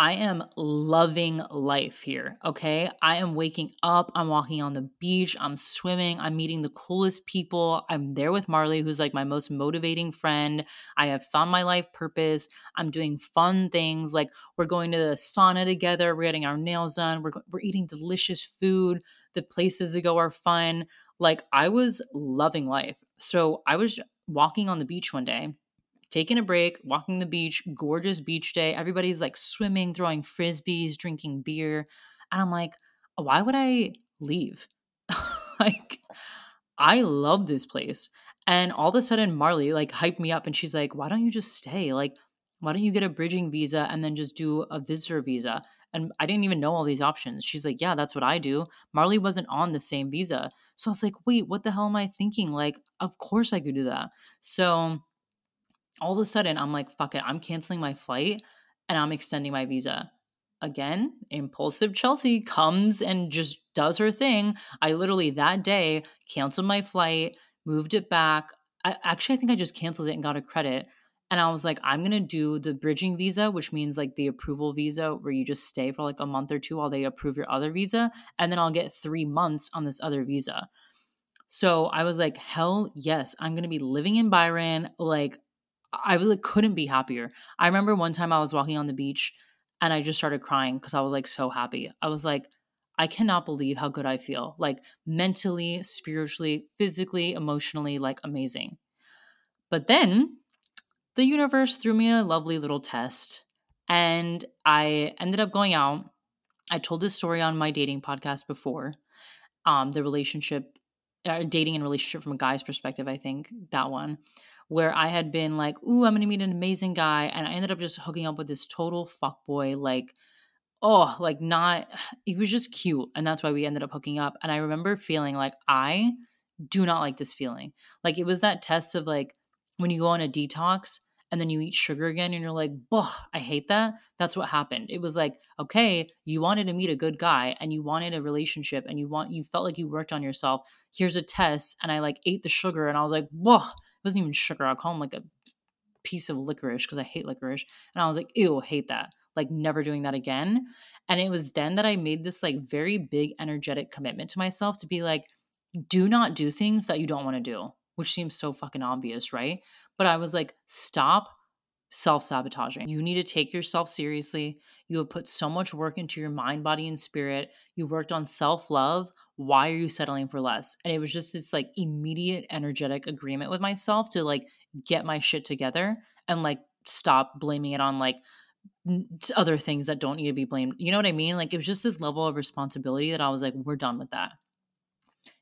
I am loving life here. Okay. I am waking up. I'm walking on the beach. I'm swimming. I'm meeting the coolest people. I'm there with Marley, who's like my most motivating friend. I have found my life purpose. I'm doing fun things. Like we're going to the sauna together. We're getting our nails done. We're, we're eating delicious food. The places to go are fun. Like I was loving life. So I was walking on the beach one day taking a break, walking the beach, gorgeous beach day. Everybody's like swimming, throwing frisbees, drinking beer. And I'm like, why would I leave? [laughs] like, I love this place. And all of a sudden, Marley like hyped me up and she's like, why don't you just stay? Like, why don't you get a bridging visa and then just do a visitor visa? And I didn't even know all these options. She's like, yeah, that's what I do. Marley wasn't on the same visa. So I was like, wait, what the hell am I thinking? Like, of course I could do that. So all of a sudden I'm like, fuck it, I'm canceling my flight and I'm extending my visa. Again, impulsive Chelsea comes and just does her thing. I literally that day canceled my flight, moved it back. I, actually, I think I just canceled it and got a credit. And I was like, I'm going to do the bridging visa, which means like the approval visa where you just stay for like a month or two while they approve your other visa. And then I'll get three months on this other visa. So I was like, hell yes, I'm going to be living in Byron. Like, I really couldn't be happier. I remember one time I was walking on the beach and I just started crying because I was like so happy. I was like, I cannot believe how good I feel. Like mentally, spiritually, physically, emotionally, like amazing. But then the universe threw me a lovely little test and I ended up going out. I told this story on my dating podcast before. Um, the relationship, uh, dating and relationship from a guy's perspective, I think that one where I had been like, ooh, I'm gonna meet an amazing guy, and I ended up just hooking up with this total fuck boy, like, oh, like not [sighs] he was just cute. And that's why we ended up hooking up. And I remember feeling like I do not like this feeling. Like it was that test of like when you go on a detox and then you eat sugar again and you're like, "Boh, I hate that." That's what happened. It was like, okay, you wanted to meet a good guy and you wanted a relationship and you want you felt like you worked on yourself. Here's a test and I like ate the sugar and I was like, "Boh, it wasn't even sugar. I'll call them like a piece of licorice because I hate licorice. And I was like, ew, hate that. Like never doing that again. And it was then that I made this like very big energetic commitment to myself to be like, do not do things that you don't want to do, which seems so fucking obvious, right? But I was like, stop self sabotaging. You need to take yourself seriously. You have put so much work into your mind, body, and spirit. You worked on self love. Why are you settling for less? And it was just this like immediate energetic agreement with myself to like get my shit together and like stop blaming it on like other things that don't need to be blamed. You know what I mean? Like it was just this level of responsibility that I was like, we're done with that.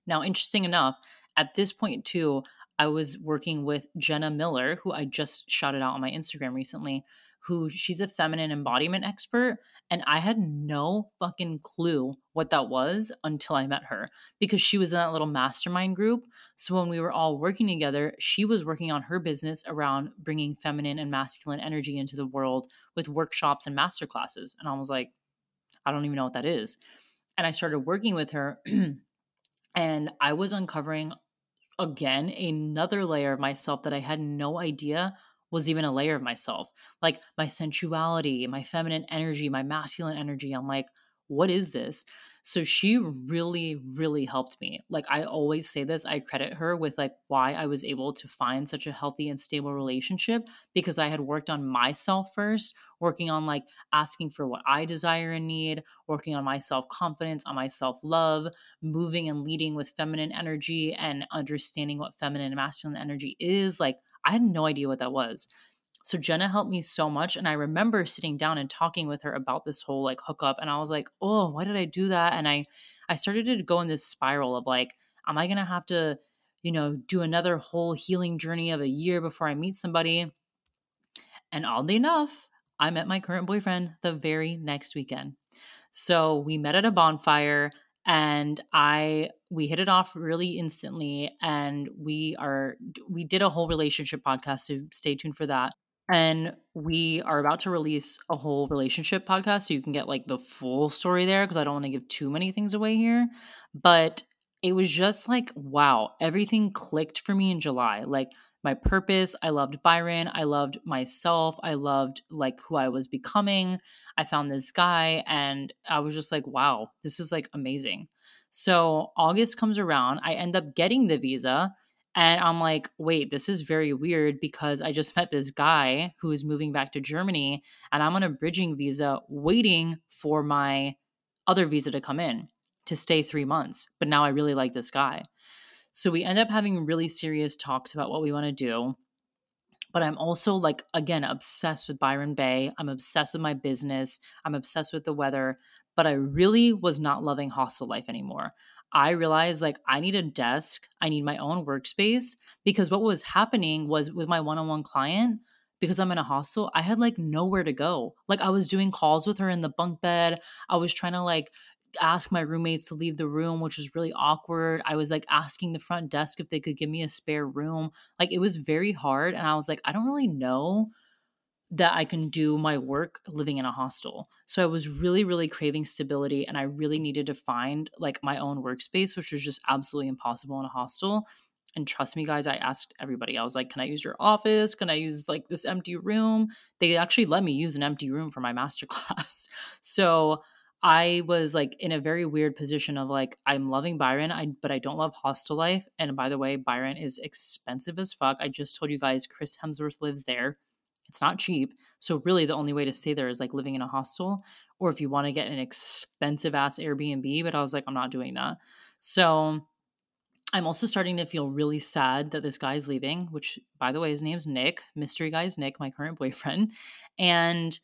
Now, interesting enough, at this point too, I was working with Jenna Miller, who I just shouted out on my Instagram recently, who she's a feminine embodiment expert. And I had no fucking clue what that was until I met her because she was in that little mastermind group. So when we were all working together, she was working on her business around bringing feminine and masculine energy into the world with workshops and masterclasses. And I was like, I don't even know what that is. And I started working with her. [clears throat] and I was uncovering again another layer of myself that I had no idea was even a layer of myself. Like my sensuality, my feminine energy, my masculine energy. I'm like, what is this? So she really, really helped me. Like I always say this, I credit her with like why I was able to find such a healthy and stable relationship because I had worked on myself first, working on like asking for what I desire and need, working on my self confidence, on my self love, moving and leading with feminine energy and understanding what feminine and masculine energy is. Like I had no idea what that was. So Jenna helped me so much. And I remember sitting down and talking with her about this whole like hookup. And I was like, oh, why did I do that? And I I started to go in this spiral of like, am I gonna have to, you know, do another whole healing journey of a year before I meet somebody? And oddly enough, I met my current boyfriend the very next weekend. So we met at a bonfire and I we hit it off really instantly and we are we did a whole relationship podcast so stay tuned for that and we are about to release a whole relationship podcast so you can get like the full story there because I don't want to give too many things away here. But it was just like, wow, everything clicked for me in July. Like my purpose, I loved Byron, I loved myself, I loved like who I was becoming. I found this guy and I was just like, wow, this is like amazing. So August comes around, I end up getting the visa and I'm like, wait, this is very weird because I just met this guy who is moving back to Germany and I'm on a bridging visa waiting for my other visa to come in to stay three months. But now I really like this guy. So we end up having really serious talks about what we want to do. But I'm also like, again, obsessed with Byron Bay. I'm obsessed with my business. I'm obsessed with the weather. But I really was not loving hostel life anymore. I realized like I need a desk, I need my own workspace because what was happening was with my one on one client, because I'm in a hostel, I had like nowhere to go. Like I was doing calls with her in the bunk bed. I was trying to like ask my roommates to leave the room, which was really awkward. I was like asking the front desk if they could give me a spare room. Like it was very hard. And I was like, I don't really know that I can do my work living in a hostel. So I was really, really craving stability and I really needed to find like my own workspace, which was just absolutely impossible in a hostel. And trust me, guys, I asked everybody, I was like, can I use your office? Can I use like this empty room? They actually let me use an empty room for my [laughs] masterclass. So I was like in a very weird position of like, I'm loving Byron, I but I don't love hostel life. And by the way, Byron is expensive as fuck. I just told you guys Chris Hemsworth lives there. It's not cheap. So really the only way to stay there is like living in a hostel or if you want to get an expensive ass Airbnb, but I was like I'm not doing that. So I'm also starting to feel really sad that this guy's leaving, which by the way his name's Nick, mystery guy's Nick, my current [laughs] boyfriend, and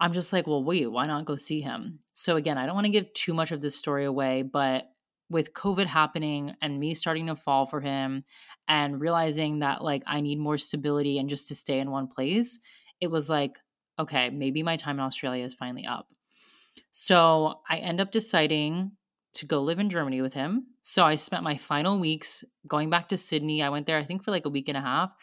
I'm just like, well, wait, why not go see him? So again, I don't want to give too much of this story away, but with COVID happening and me starting to fall for him and realizing that like I need more stability and just to stay in one place, it was like, okay, maybe my time in Australia is finally up. So I end up deciding to go live in Germany with him. So I spent my final weeks going back to Sydney. I went there, I think, for like a week and a half.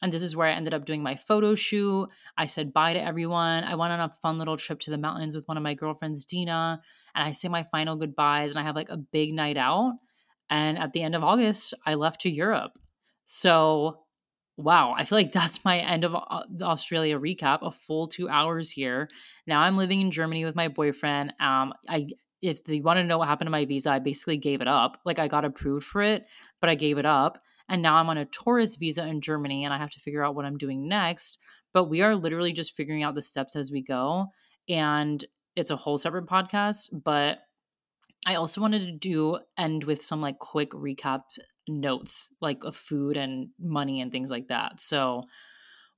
And this is where I ended up doing my photo shoot. I said bye to everyone. I went on a fun little trip to the mountains with one of my girlfriends, Dina. And I say my final goodbyes and I have like a big night out. And at the end of August, I left to Europe. So, wow, I feel like [laughs] that's my end of uh, Australia recap, a full two hours here. Now I'm living in Germany with my boyfriend. Um, I if you want to know what happened to my visa, I basically gave it up. Like I got approved for it, but I gave it up. And now I'm on a tourist visa in Germany and I have to figure out what I'm doing next. But we are literally just figuring out the steps as we go. And it's a whole separate podcast. But I also wanted to do end with some like quick recap notes, like of food and money and things like that. So,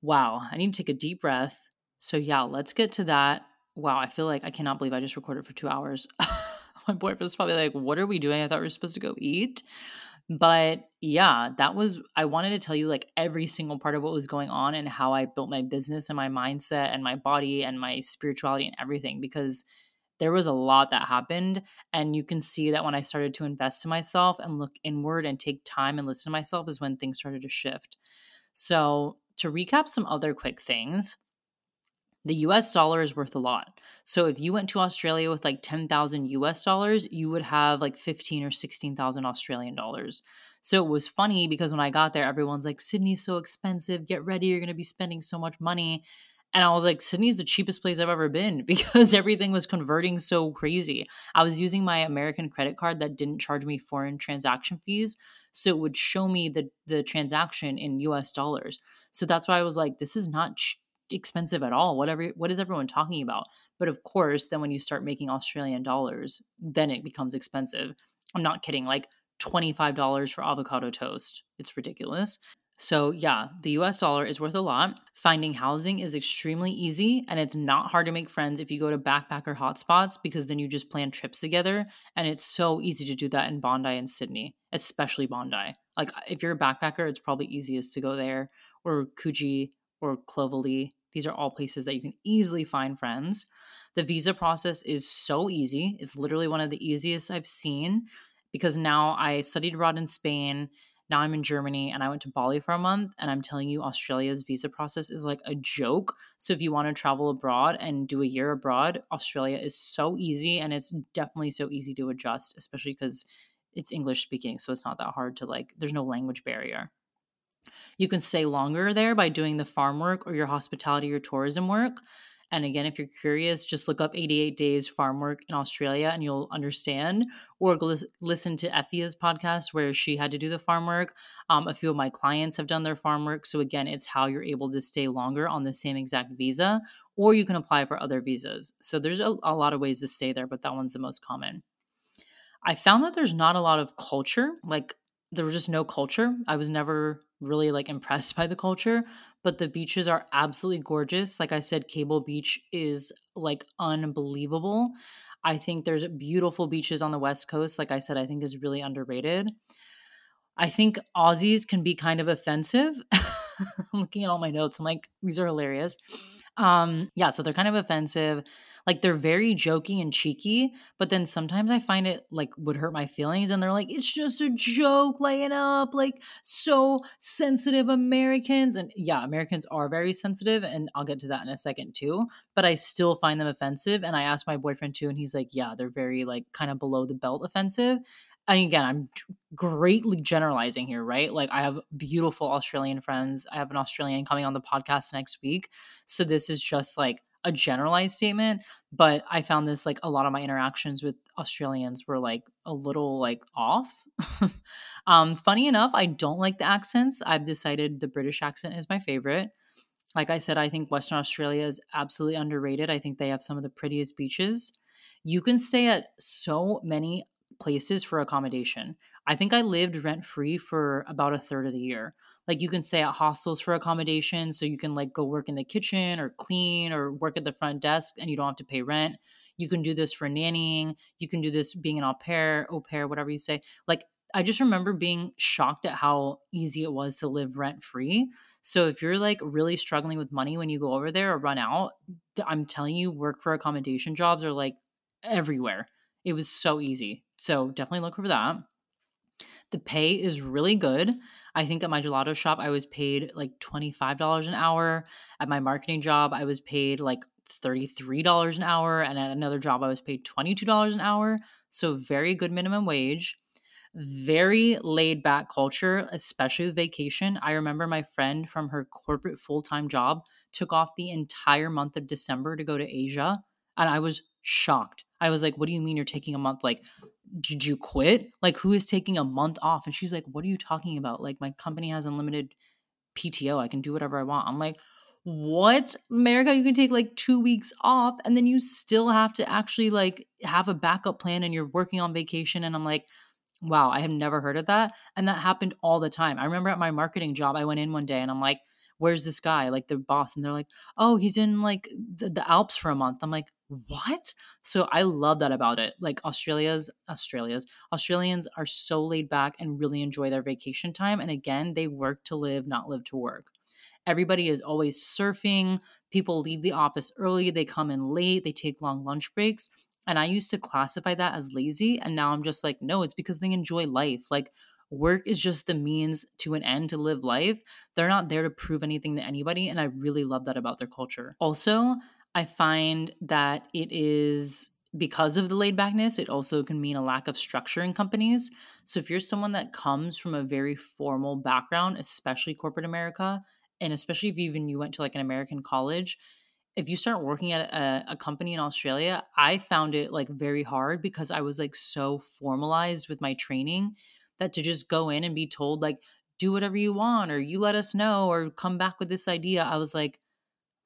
wow, I need to take a deep breath. So, yeah, let's get to that. Wow, I feel like I cannot believe I just recorded for two hours. [laughs] My boyfriend's probably like, What are we doing? I thought we were supposed to go eat. But yeah, that was, I wanted to tell you like every single part of what was going on and how I built my business and my mindset and my body and my spirituality and everything because there was a lot that happened. And you can see that when I started to invest in myself and look inward and take time and listen to myself is when things started to shift. So, to recap some other quick things, the US dollar is worth a lot. So if you went to Australia with like 10,000 US dollars, you would have like 15 or 16,000 Australian dollars. So it was funny because when I got there, everyone's like, Sydney's so expensive. Get ready. You're going to be spending so much money. And I was like, Sydney's the cheapest place I've ever been [laughs] because everything was converting so crazy. I was using my American credit card that didn't charge me foreign transaction fees. So it would show me the, the transaction in US dollars. So that's why I was like, this is not ch- expensive at all. Whatever, what is everyone talking about? But of course, then when you start making Australian dollars, then it becomes expensive. I'm not kidding. Like $25 for avocado toast. It's ridiculous. So, yeah, the US dollar is worth a lot. Finding housing is extremely easy and it's not hard to make friends if you go to backpacker hotspots because then you just plan trips together. And it's so easy to do that in Bondi and Sydney, especially Bondi. Like, if you're a backpacker, it's probably easiest to go there or Coogee or Clovelly. These are all places that you can easily find friends. The visa process is so easy. It's literally one of the easiest I've seen because now I studied abroad in Spain now I'm in Germany and I went to Bali for a month. And I'm telling you, Australia's visa process is like a joke. So if you want to travel abroad and do a year abroad, Australia is so easy and it's definitely so easy to adjust, especially because it's English speaking. So it's not that hard to like, there's no language barrier. You can stay longer there by doing the farm work or your hospitality or tourism work. And again, if you're curious, just look up 88 Days Farm Work in Australia and you'll understand. Or listen to Efia's podcast where she had to do the farm work. Um, a few of my clients have done their farm work. So again, it's how you're able to stay longer on the same exact visa, or you can apply for other visas. So there's a, a lot of ways to stay there, but that one's the most common. I found that there's not a lot of culture. Like there was just no culture. I was never really like impressed by the culture, but the beaches are absolutely gorgeous. Like I said, Cable Beach is like unbelievable. I think there's beautiful beaches on the West Coast. Like I said, I think is really underrated. I think Aussies can be kind of offensive. [laughs] I'm looking at all my notes. I'm like, these are hilarious. Um, yeah, so they're kind of offensive. Like they're very jokey and cheeky, but then sometimes I find it like would hurt my feelings and they're like, it's just a joke, lay it up, like so sensitive Americans. And yeah, Americans are very sensitive, and I'll get to that in a second too. But I still find them offensive. And I asked my boyfriend too, and he's like, yeah, they're very like kind of below the belt offensive and again, I'm greatly generalizing here, right? Like, I have beautiful Australian friends. I have an Australian coming on the podcast next week. So, this is just like a generalized statement. But I found this like a lot of my interactions with Australians were like a little like off. [laughs] um, funny enough, I don't like the accents. I've decided the British accent is my favorite. Like I said, I think Western Australia is absolutely underrated. I think they have some of the prettiest beaches. You can stay at so many places for accommodation. I think I lived rent free for about a third of the year. Like you can stay at hostels for accommodation, so you can like go work in the kitchen or clean or work at the front desk and you don't have to pay rent. You can do this for nannying. You can do this being an au pair, au pair, whatever you say. Like I just remember being shocked at how easy it was to live rent free. So if you're like really struggling with money when you go over there or run out, I'm telling you, work for accommodation jobs are like everywhere. It was so easy. So definitely look for that. The pay is really good. I think at my gelato shop, I was paid like $25 an hour. At my marketing job, I was paid like $33 an hour. And at another job, I was paid $22 an hour. So very good minimum wage. Very laid back culture, especially with vacation. I remember my friend from her corporate full time job took off the entire month of December to go to Asia. And I was shocked. I was like, What do you mean you're taking a month? Like, did you quit? Like, who is taking a month off? And she's like, What are you talking about? Like, my company has unlimited PTO. I can do whatever I want. I'm like, What? America, you can take like two weeks off and then you still have to actually like have a backup plan and you're working on vacation. And I'm like, Wow, I have never heard of that. And that happened all the time. I remember at my marketing job, I went in one day and I'm like, Where's this guy? Like the boss. And they're like, Oh, he's in like the, the Alps for a month. I'm like, what? So I love that about it. Like Australia's Australia's Australians are so laid back and really enjoy their vacation time and again, they work to live, not live to work. Everybody is always surfing. People leave the office early, they come in late, they take long lunch breaks. And I used to classify that as lazy and now I'm just like, no, it's because they enjoy life. Like work is just the means to an end to live life. They're not there to prove anything to anybody. And I really love that about their culture. Also, I find that it is because of the laid backness, it also can mean a lack of structure in companies. So if you're someone that comes from a very formal background, especially corporate America, and especially if even you went to like an American college, if you start working at a, a, company in Australia, I found it like very hard because I was like so formalized with my training that to just go in and be told like do whatever you want or you let us know or come back with this idea, I was like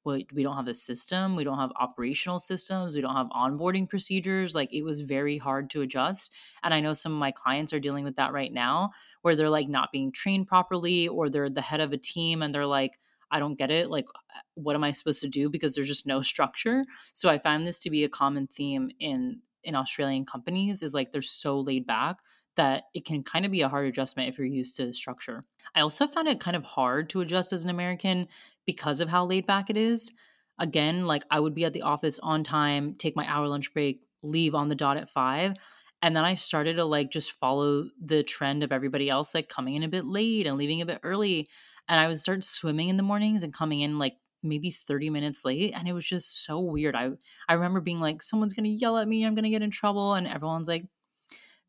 well, we don't have a system we don't have operational systems we don't have onboarding procedures like it was very hard to adjust and i know some of my clients are dealing with that right now where they're like not being trained properly or they're the head of a team and they're like i don't get it like uh, what am i supposed to do because there's just no structure so i find this to be a common theme in in australian companies is like they're so laid back that it can kind of be a hard adjustment if you're used to structure. I also found it kind of hard to adjust as an American because of how laid back it is. Again, like I would be at the office on time, take my hour lunch break, leave on the dot at five. And then I started to like just follow the trend of everybody else, like coming in a bit late and leaving a bit early. And I would start swimming in the mornings and coming in like maybe 30 minutes late. And it was just so weird. I I remember being like, someone's gonna yell at me, I'm gonna get in trouble. And everyone's like,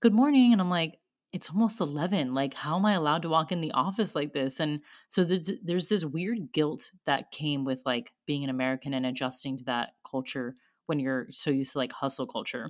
Good morning. And I'm like, it's almost 11 like how am i allowed to walk in the office like this? And so there's, there's this weird guilt that came with like being an american and adjusting to that culture when you're so used to like hustle culture.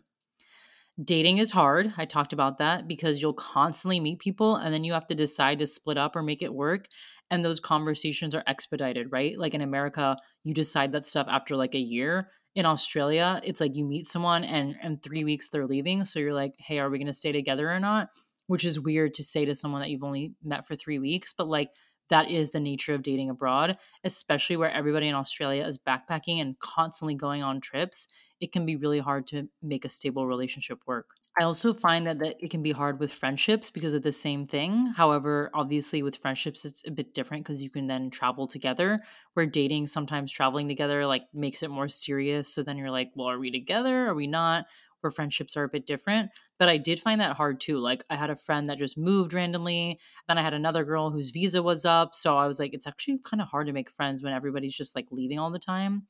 Dating is hard i talked about that because you'll constantly meet people and then you have to decide to split up or make it work and those conversations are expedited right? Like in america you decide that stuff after like a year. In australia it's like you meet someone and in three weeks they're leaving so you're like hey are we going to stay together or not which is weird to say to someone that you've only met for three weeks, but like that is the nature of dating abroad, especially where everybody in Australia is backpacking and constantly going on trips. It can be really hard to make a stable relationship work. I also find that, that it can be hard with friendships because of the same thing. However, obviously with friendships it's a bit different because you can then travel together. Where dating sometimes traveling together like makes it more serious. So then you're like, well, are we together? Are we not? where friendships are a bit different. But I did find that hard too. Like I had a friend that just moved randomly. Then I had another girl whose visa was up. So I was like, it's actually kind of hard to make friends when everybody's just like leaving all the time.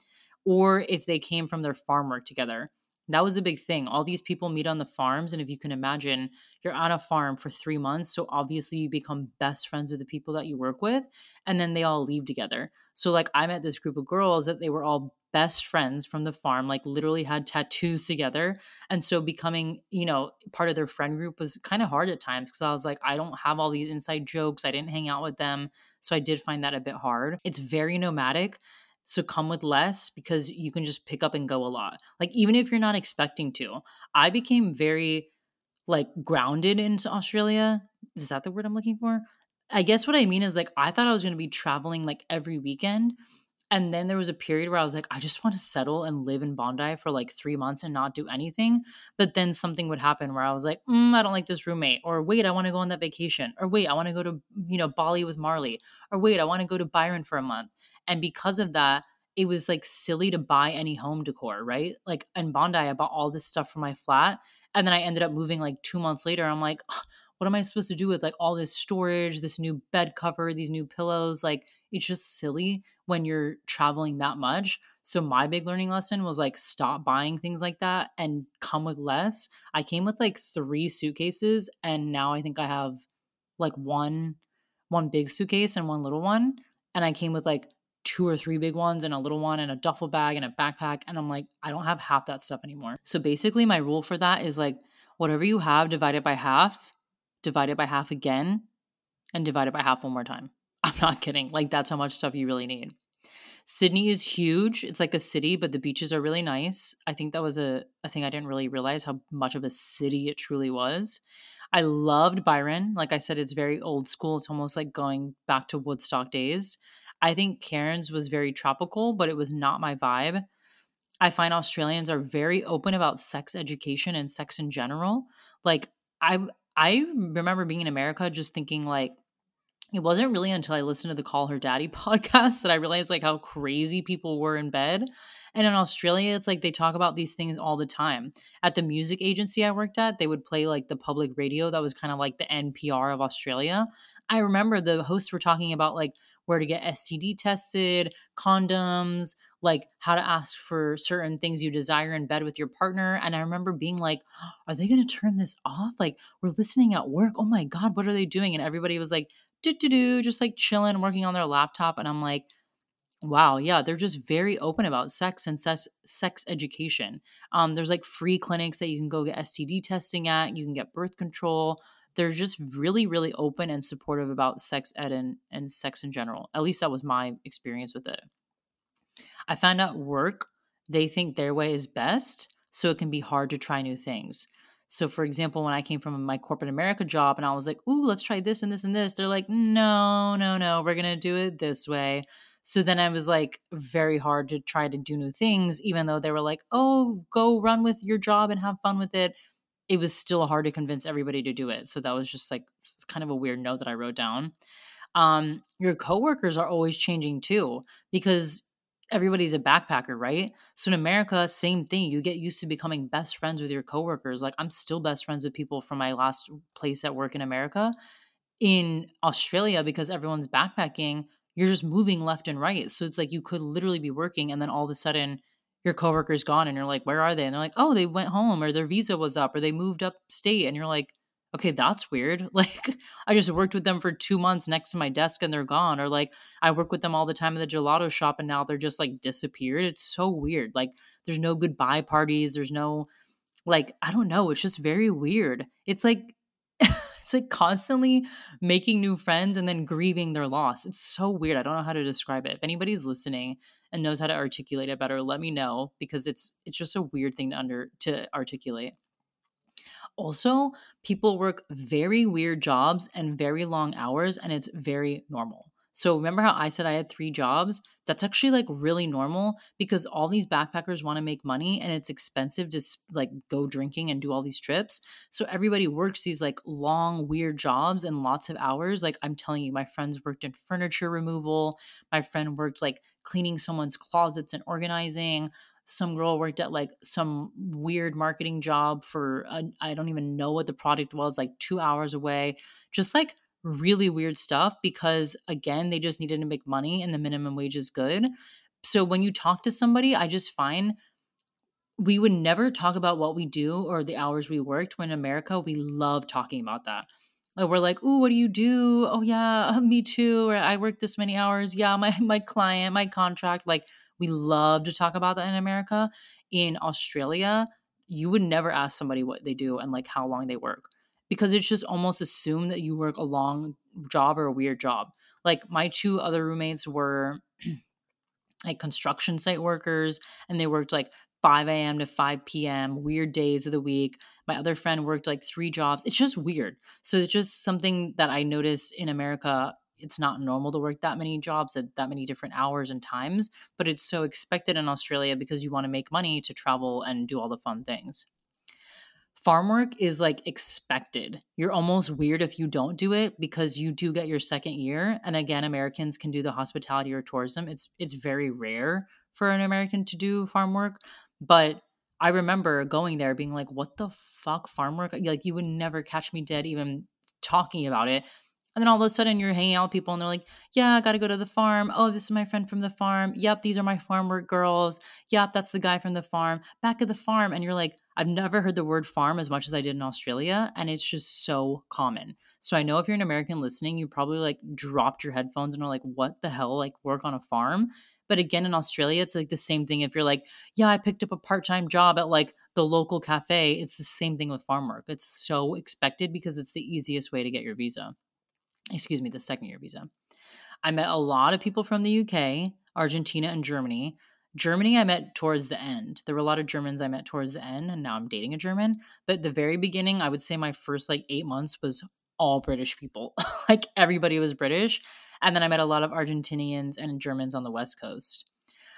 Or if they came from their farm work together. That was a big thing. All these people meet on the farms. And if you can imagine, you're on a farm for three months. So obviously you become best friends with the people that you work with. And then they all leave together. So, like, I met this group of girls that they were all best friends from the farm, like literally had tattoos [laughs] together. And so becoming, you know, part of their friend group was kind of hard at times because I was like, I don't have all these inside jokes. I didn't hang out with them. So I did find that a bit hard. It's very nomadic. So come with less because you can just pick up and go a lot. Like, even if you're not expecting to, I became very like grounded into Australia. Is that the word I'm looking for? I guess what I mean is like I thought I was going to be traveling like every weekend and then there was a period where I was like, I just want to settle and live in Bondi for like three months and not do anything. But then something would happen where I was like, mm, I don't like this roommate. Or wait, I want to go on that vacation. Or wait, I want to go to, you know, Bali with Marley. Or wait, I want to go to Byron for a month. And because of that, it was like silly to buy any home decor, right? Like in Bondi, I bought all this stuff for my flat. And then I ended up moving like two months later. I'm like, what am I supposed to do with like all this storage, this new bed cover, these new pillows? Like, it's just silly when you're traveling that much. So, my big learning lesson was like, stop buying things like that and come with less. I came with like three suitcases, and now I think I have like one one big suitcase and one little one and i came with like two or three big ones and a little one and a duffel bag and a backpack and i'm like i don't have half that stuff anymore so basically my rule for that is like whatever you have divided by half divide it by half again, and divide it by half one more time. [laughs] I'm not kidding. Like, that's how much stuff you really need. Sydney is huge. It's like a city, but the beaches are really nice. I think that was a, a thing I didn't really realize how much of a city it truly was. I loved Byron. Like I said, it's very old school. It's almost like going back to Woodstock days. I think Cairns was very tropical, but it was not my vibe. I find Australians are very open about sex education and sex in general. Like I I remember being in America just thinking like it wasn't really until I listened to the Call Her Daddy [laughs] podcast that I realized like how crazy people were in bed. And in Australia, it's like they talk about these things all the time. At the music agency I worked at, they would play like the public radio that was kind of like the NPR of Australia. I remember the hosts were talking about like where to get STD tested, condoms, like how to ask for certain things you desire in bed with your partner. And I remember being like, are they going to turn this off? Like, we're listening at work. Oh my God, what are they doing? And everybody was like, do, do, do, just like chilling, working on their laptop. And I'm like, Wow, yeah, they're just very open about sex and sex sex education. Um, there's like free clinics that you can go get STD testing at. You can get birth control. They're just really, really open and supportive about sex ed and, and sex in general. At least that was my experience with it. I found out work, they think their way is best, so it can be hard to try new things. So, for example, when I came from my corporate America job and I was like, ooh, let's try this and this and this, they're like, no, no, no, we're going to do it this way. So then I was like very hard to try to do new things, even though they were like, oh, go run with your job and have fun with it. It was still hard to convince everybody to do it. So that was just like kind of a weird note that I wrote down. Um, your coworkers are always changing too because everybody's a backpacker, right? So in America, same thing. You get used to becoming best friends with your coworkers. Like I'm still best friends with people from my last place at work in America. In Australia, because everyone's backpacking, you're just moving left and right. So it's like you could literally be working and then all of a sudden your coworker's gone and you're like, where are they? And they're like, oh, they went home or their visa was up or they moved up state. And you're like, okay, that's weird. [laughs] Like I just worked with them for two months next to my desk and they're gone. Or like I work with them all the time in the gelato shop and now they're just like disappeared. It's so weird. Like there's no goodbye parties. There's no like, I don't know. It's just very weird. It's like [laughs] it's like constantly making new friends and then grieving their loss. It's so weird. I don't know how to describe it. If anybody's listening and knows how to articulate it better, let me know because it's it's just a weird thing to under to articulate. Also, people work very weird jobs and very long hours and it's very normal. So remember how I said I had three jobs? That's actually like really normal because all these backpackers want to make money and it's expensive to like go drinking and do all these trips. So everybody works these like long weird jobs and lots of hours. Like I'm telling you, my friends worked in furniture removal. My friend worked like cleaning someone's closets and organizing some girl worked at like some weird marketing job for I don't even know what the product was like 2 hours away just like really weird stuff because again they just needed to make money and the minimum wage is good. So when you talk to somebody i just find we would never talk about what we do or the hours we worked when in america we love talking about that. Like we're like oh what do you do? Oh yeah [laughs] me too or i work this many hours. Yeah my [laughs] my client my contract like we love to talk about that in america in australia you would never ask somebody what they do and like how long they work because it's just almost assumed that you work a long job or a weird job. Like my two other roommates were [clears throat] like construction site workers and they worked like 5 a.m. to 5 p.m., weird days of the week. My other friend worked like three jobs. It's just weird. So it's just something that I notice in America. It's not normal to work that many jobs at that many different hours and times, but it's so expected in Australia because you want to make money to travel and do all the fun things farm work is like expected. You're almost weird if you don't do it because you do get your second year. And again, Americans can do the hospitality or tourism. It's it's very rare for an American to do farm work, but I remember going there being like, "What the fuck, farm work? Like, you would never catch me dead even talking about it." And then all of a sudden you're hanging out with people and they're like, yeah, I got to go to the farm. Oh, this is my friend from the farm. Yep, these are my farm work girls. Yep, that's the guy from the farm. Back at the farm. And you're like, I've never heard the word farm as much as I did in Australia. And it's just so common. So I know if you're an American listening, you probably like dropped your headphones and are like, what the hell? Like work on a farm. But again, in Australia, it's like the same thing. If you're like, yeah, I picked up a part time job at like the local cafe, it's the same thing with farm work. It's so expected because it's the easiest way to get your visa excuse me, the second year visa. I met a lot of people from the UK, Argentina, and Germany. Germany, I met towards the end. There were a lot of Germans I met towards the end, and now I'm dating a German. But the very beginning, I would say my first like eight months was all British people. [laughs] like everybody was British. And then I met a lot of Argentinians and Germans on the West Coast.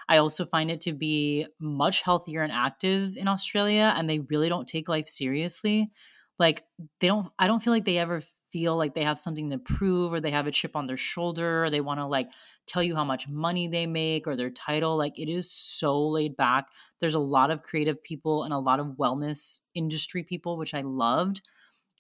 I also find it to be much healthier and active in Australia, and they really don't take life seriously. Like, they don't, I don't feel like they ever feel like they have something to prove or they have a chip on their shoulder or they want to like tell you how much money they make or their title like it is so laid back there's a lot of creative people and a lot of wellness industry people which i loved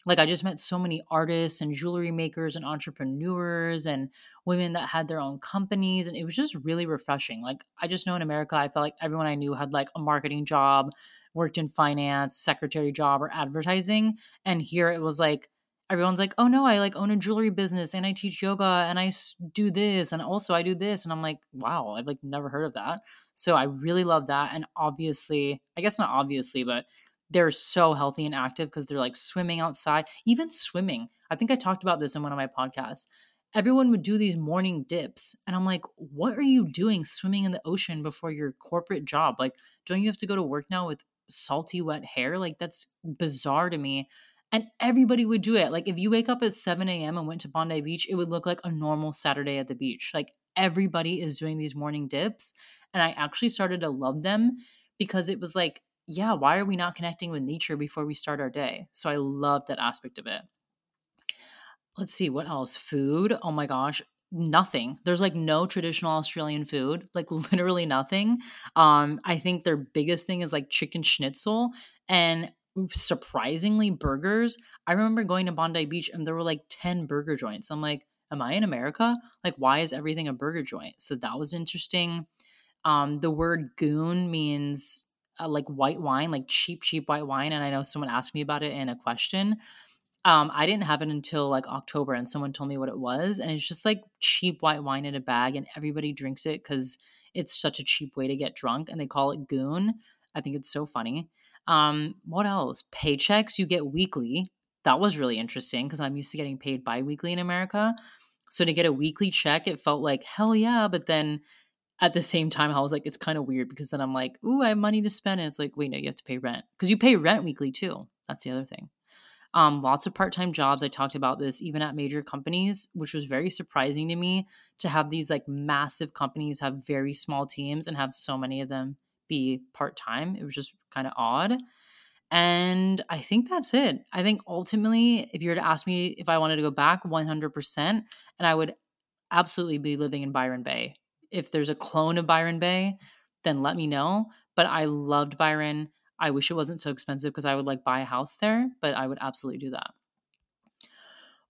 like I just met so many artists and jewelry makers and entrepreneurs and women that had their own companies and it was just really refreshing. Like I just know in America I felt like everyone I knew had like a marketing job, worked in finance, secretary job or advertising and here it was like everyone's like, "Oh no, I like own a jewelry business and I teach yoga and I do this and also I do this." And I'm like, "Wow, I've like never heard of that." So I really love that and obviously, I guess not obviously, but they're so healthy and active because they're like swimming outside, even swimming. I think I talked about this in one of my podcasts. Everyone would do these morning dips. And I'm like, what are you doing swimming in the ocean before your corporate job? Like, don't you have to go to work now with salty, wet hair? Like, that's bizarre to me. And everybody would do it. Like, if you wake up at 7 a.m. and went to Bondi Beach, it would look like a normal Saturday at the beach. Like, everybody is doing these morning dips. And I actually started to love them because it was like yeah, why are we not connecting with nature before we start our day? So I love that aspect of it. Let's see, what else? Food. Oh my gosh, nothing. There's like no traditional Australian food, like [laughs] literally nothing. Um, I think their biggest thing is like chicken schnitzel and surprisingly burgers. I remember going to Bondi Beach and there were like 10 burger joints. I'm like, am I in America? Like, why is everything a burger joint? So that was interesting. Um, the word goon means uh, like white wine, like cheap, cheap white wine. And I know someone asked me about it in a question. Um, I didn't have it until like October, and someone told me what it was. And it's just like cheap white wine in a bag, and everybody drinks it because it's such a cheap way to get drunk. And they call it goon. I think it's so funny. Um, what else? Paychecks you get weekly. That was really interesting because I'm used to getting paid bi weekly in America. So to get a weekly check, it felt like hell yeah. But then at the same time, I was like, it's kind of weird because then I'm like, ooh, I have money to spend. And it's like, wait, no, you have to pay rent because you pay rent weekly too. That's the other thing. Um, lots of part time jobs. I talked about this even at major companies, which was very surprising to me to have these like massive companies have very small teams and have so many of them be part time. It was just kind of odd. And I think that's it. I think ultimately, if you were to ask me if I wanted to go back 100%, and I would absolutely be living in Byron Bay if there's a clone of Byron Bay, then let me know. But I loved Byron. I wish it wasn't so expensive because I would like buy a house there, but I would absolutely do that.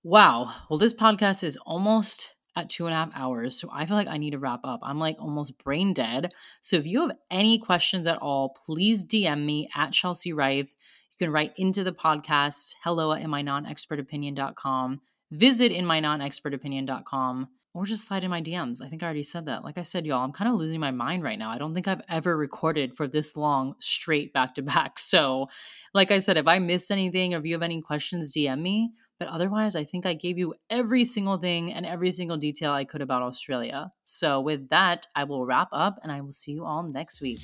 Wow. Well, this podcast is almost at two and a half hours. So I feel like I need to wrap up. I'm like almost brain dead. So if you have any questions at all, please DM me at Chelsea Reif. You can write into the podcast, hello at inmynonexpertopinion.com. Visit inmynonexpertopinion.com or just slide in my DMs. I think I already said that. Like I said, y'all, I'm kind of losing my mind right now. I don't think I've ever recorded for this long straight back to back. So, like I said, if I missed anything or if you have any questions, DM me. But otherwise, I think I gave you every single thing and every single detail I could about Australia. So, with that, I will wrap up and I will see you all next week.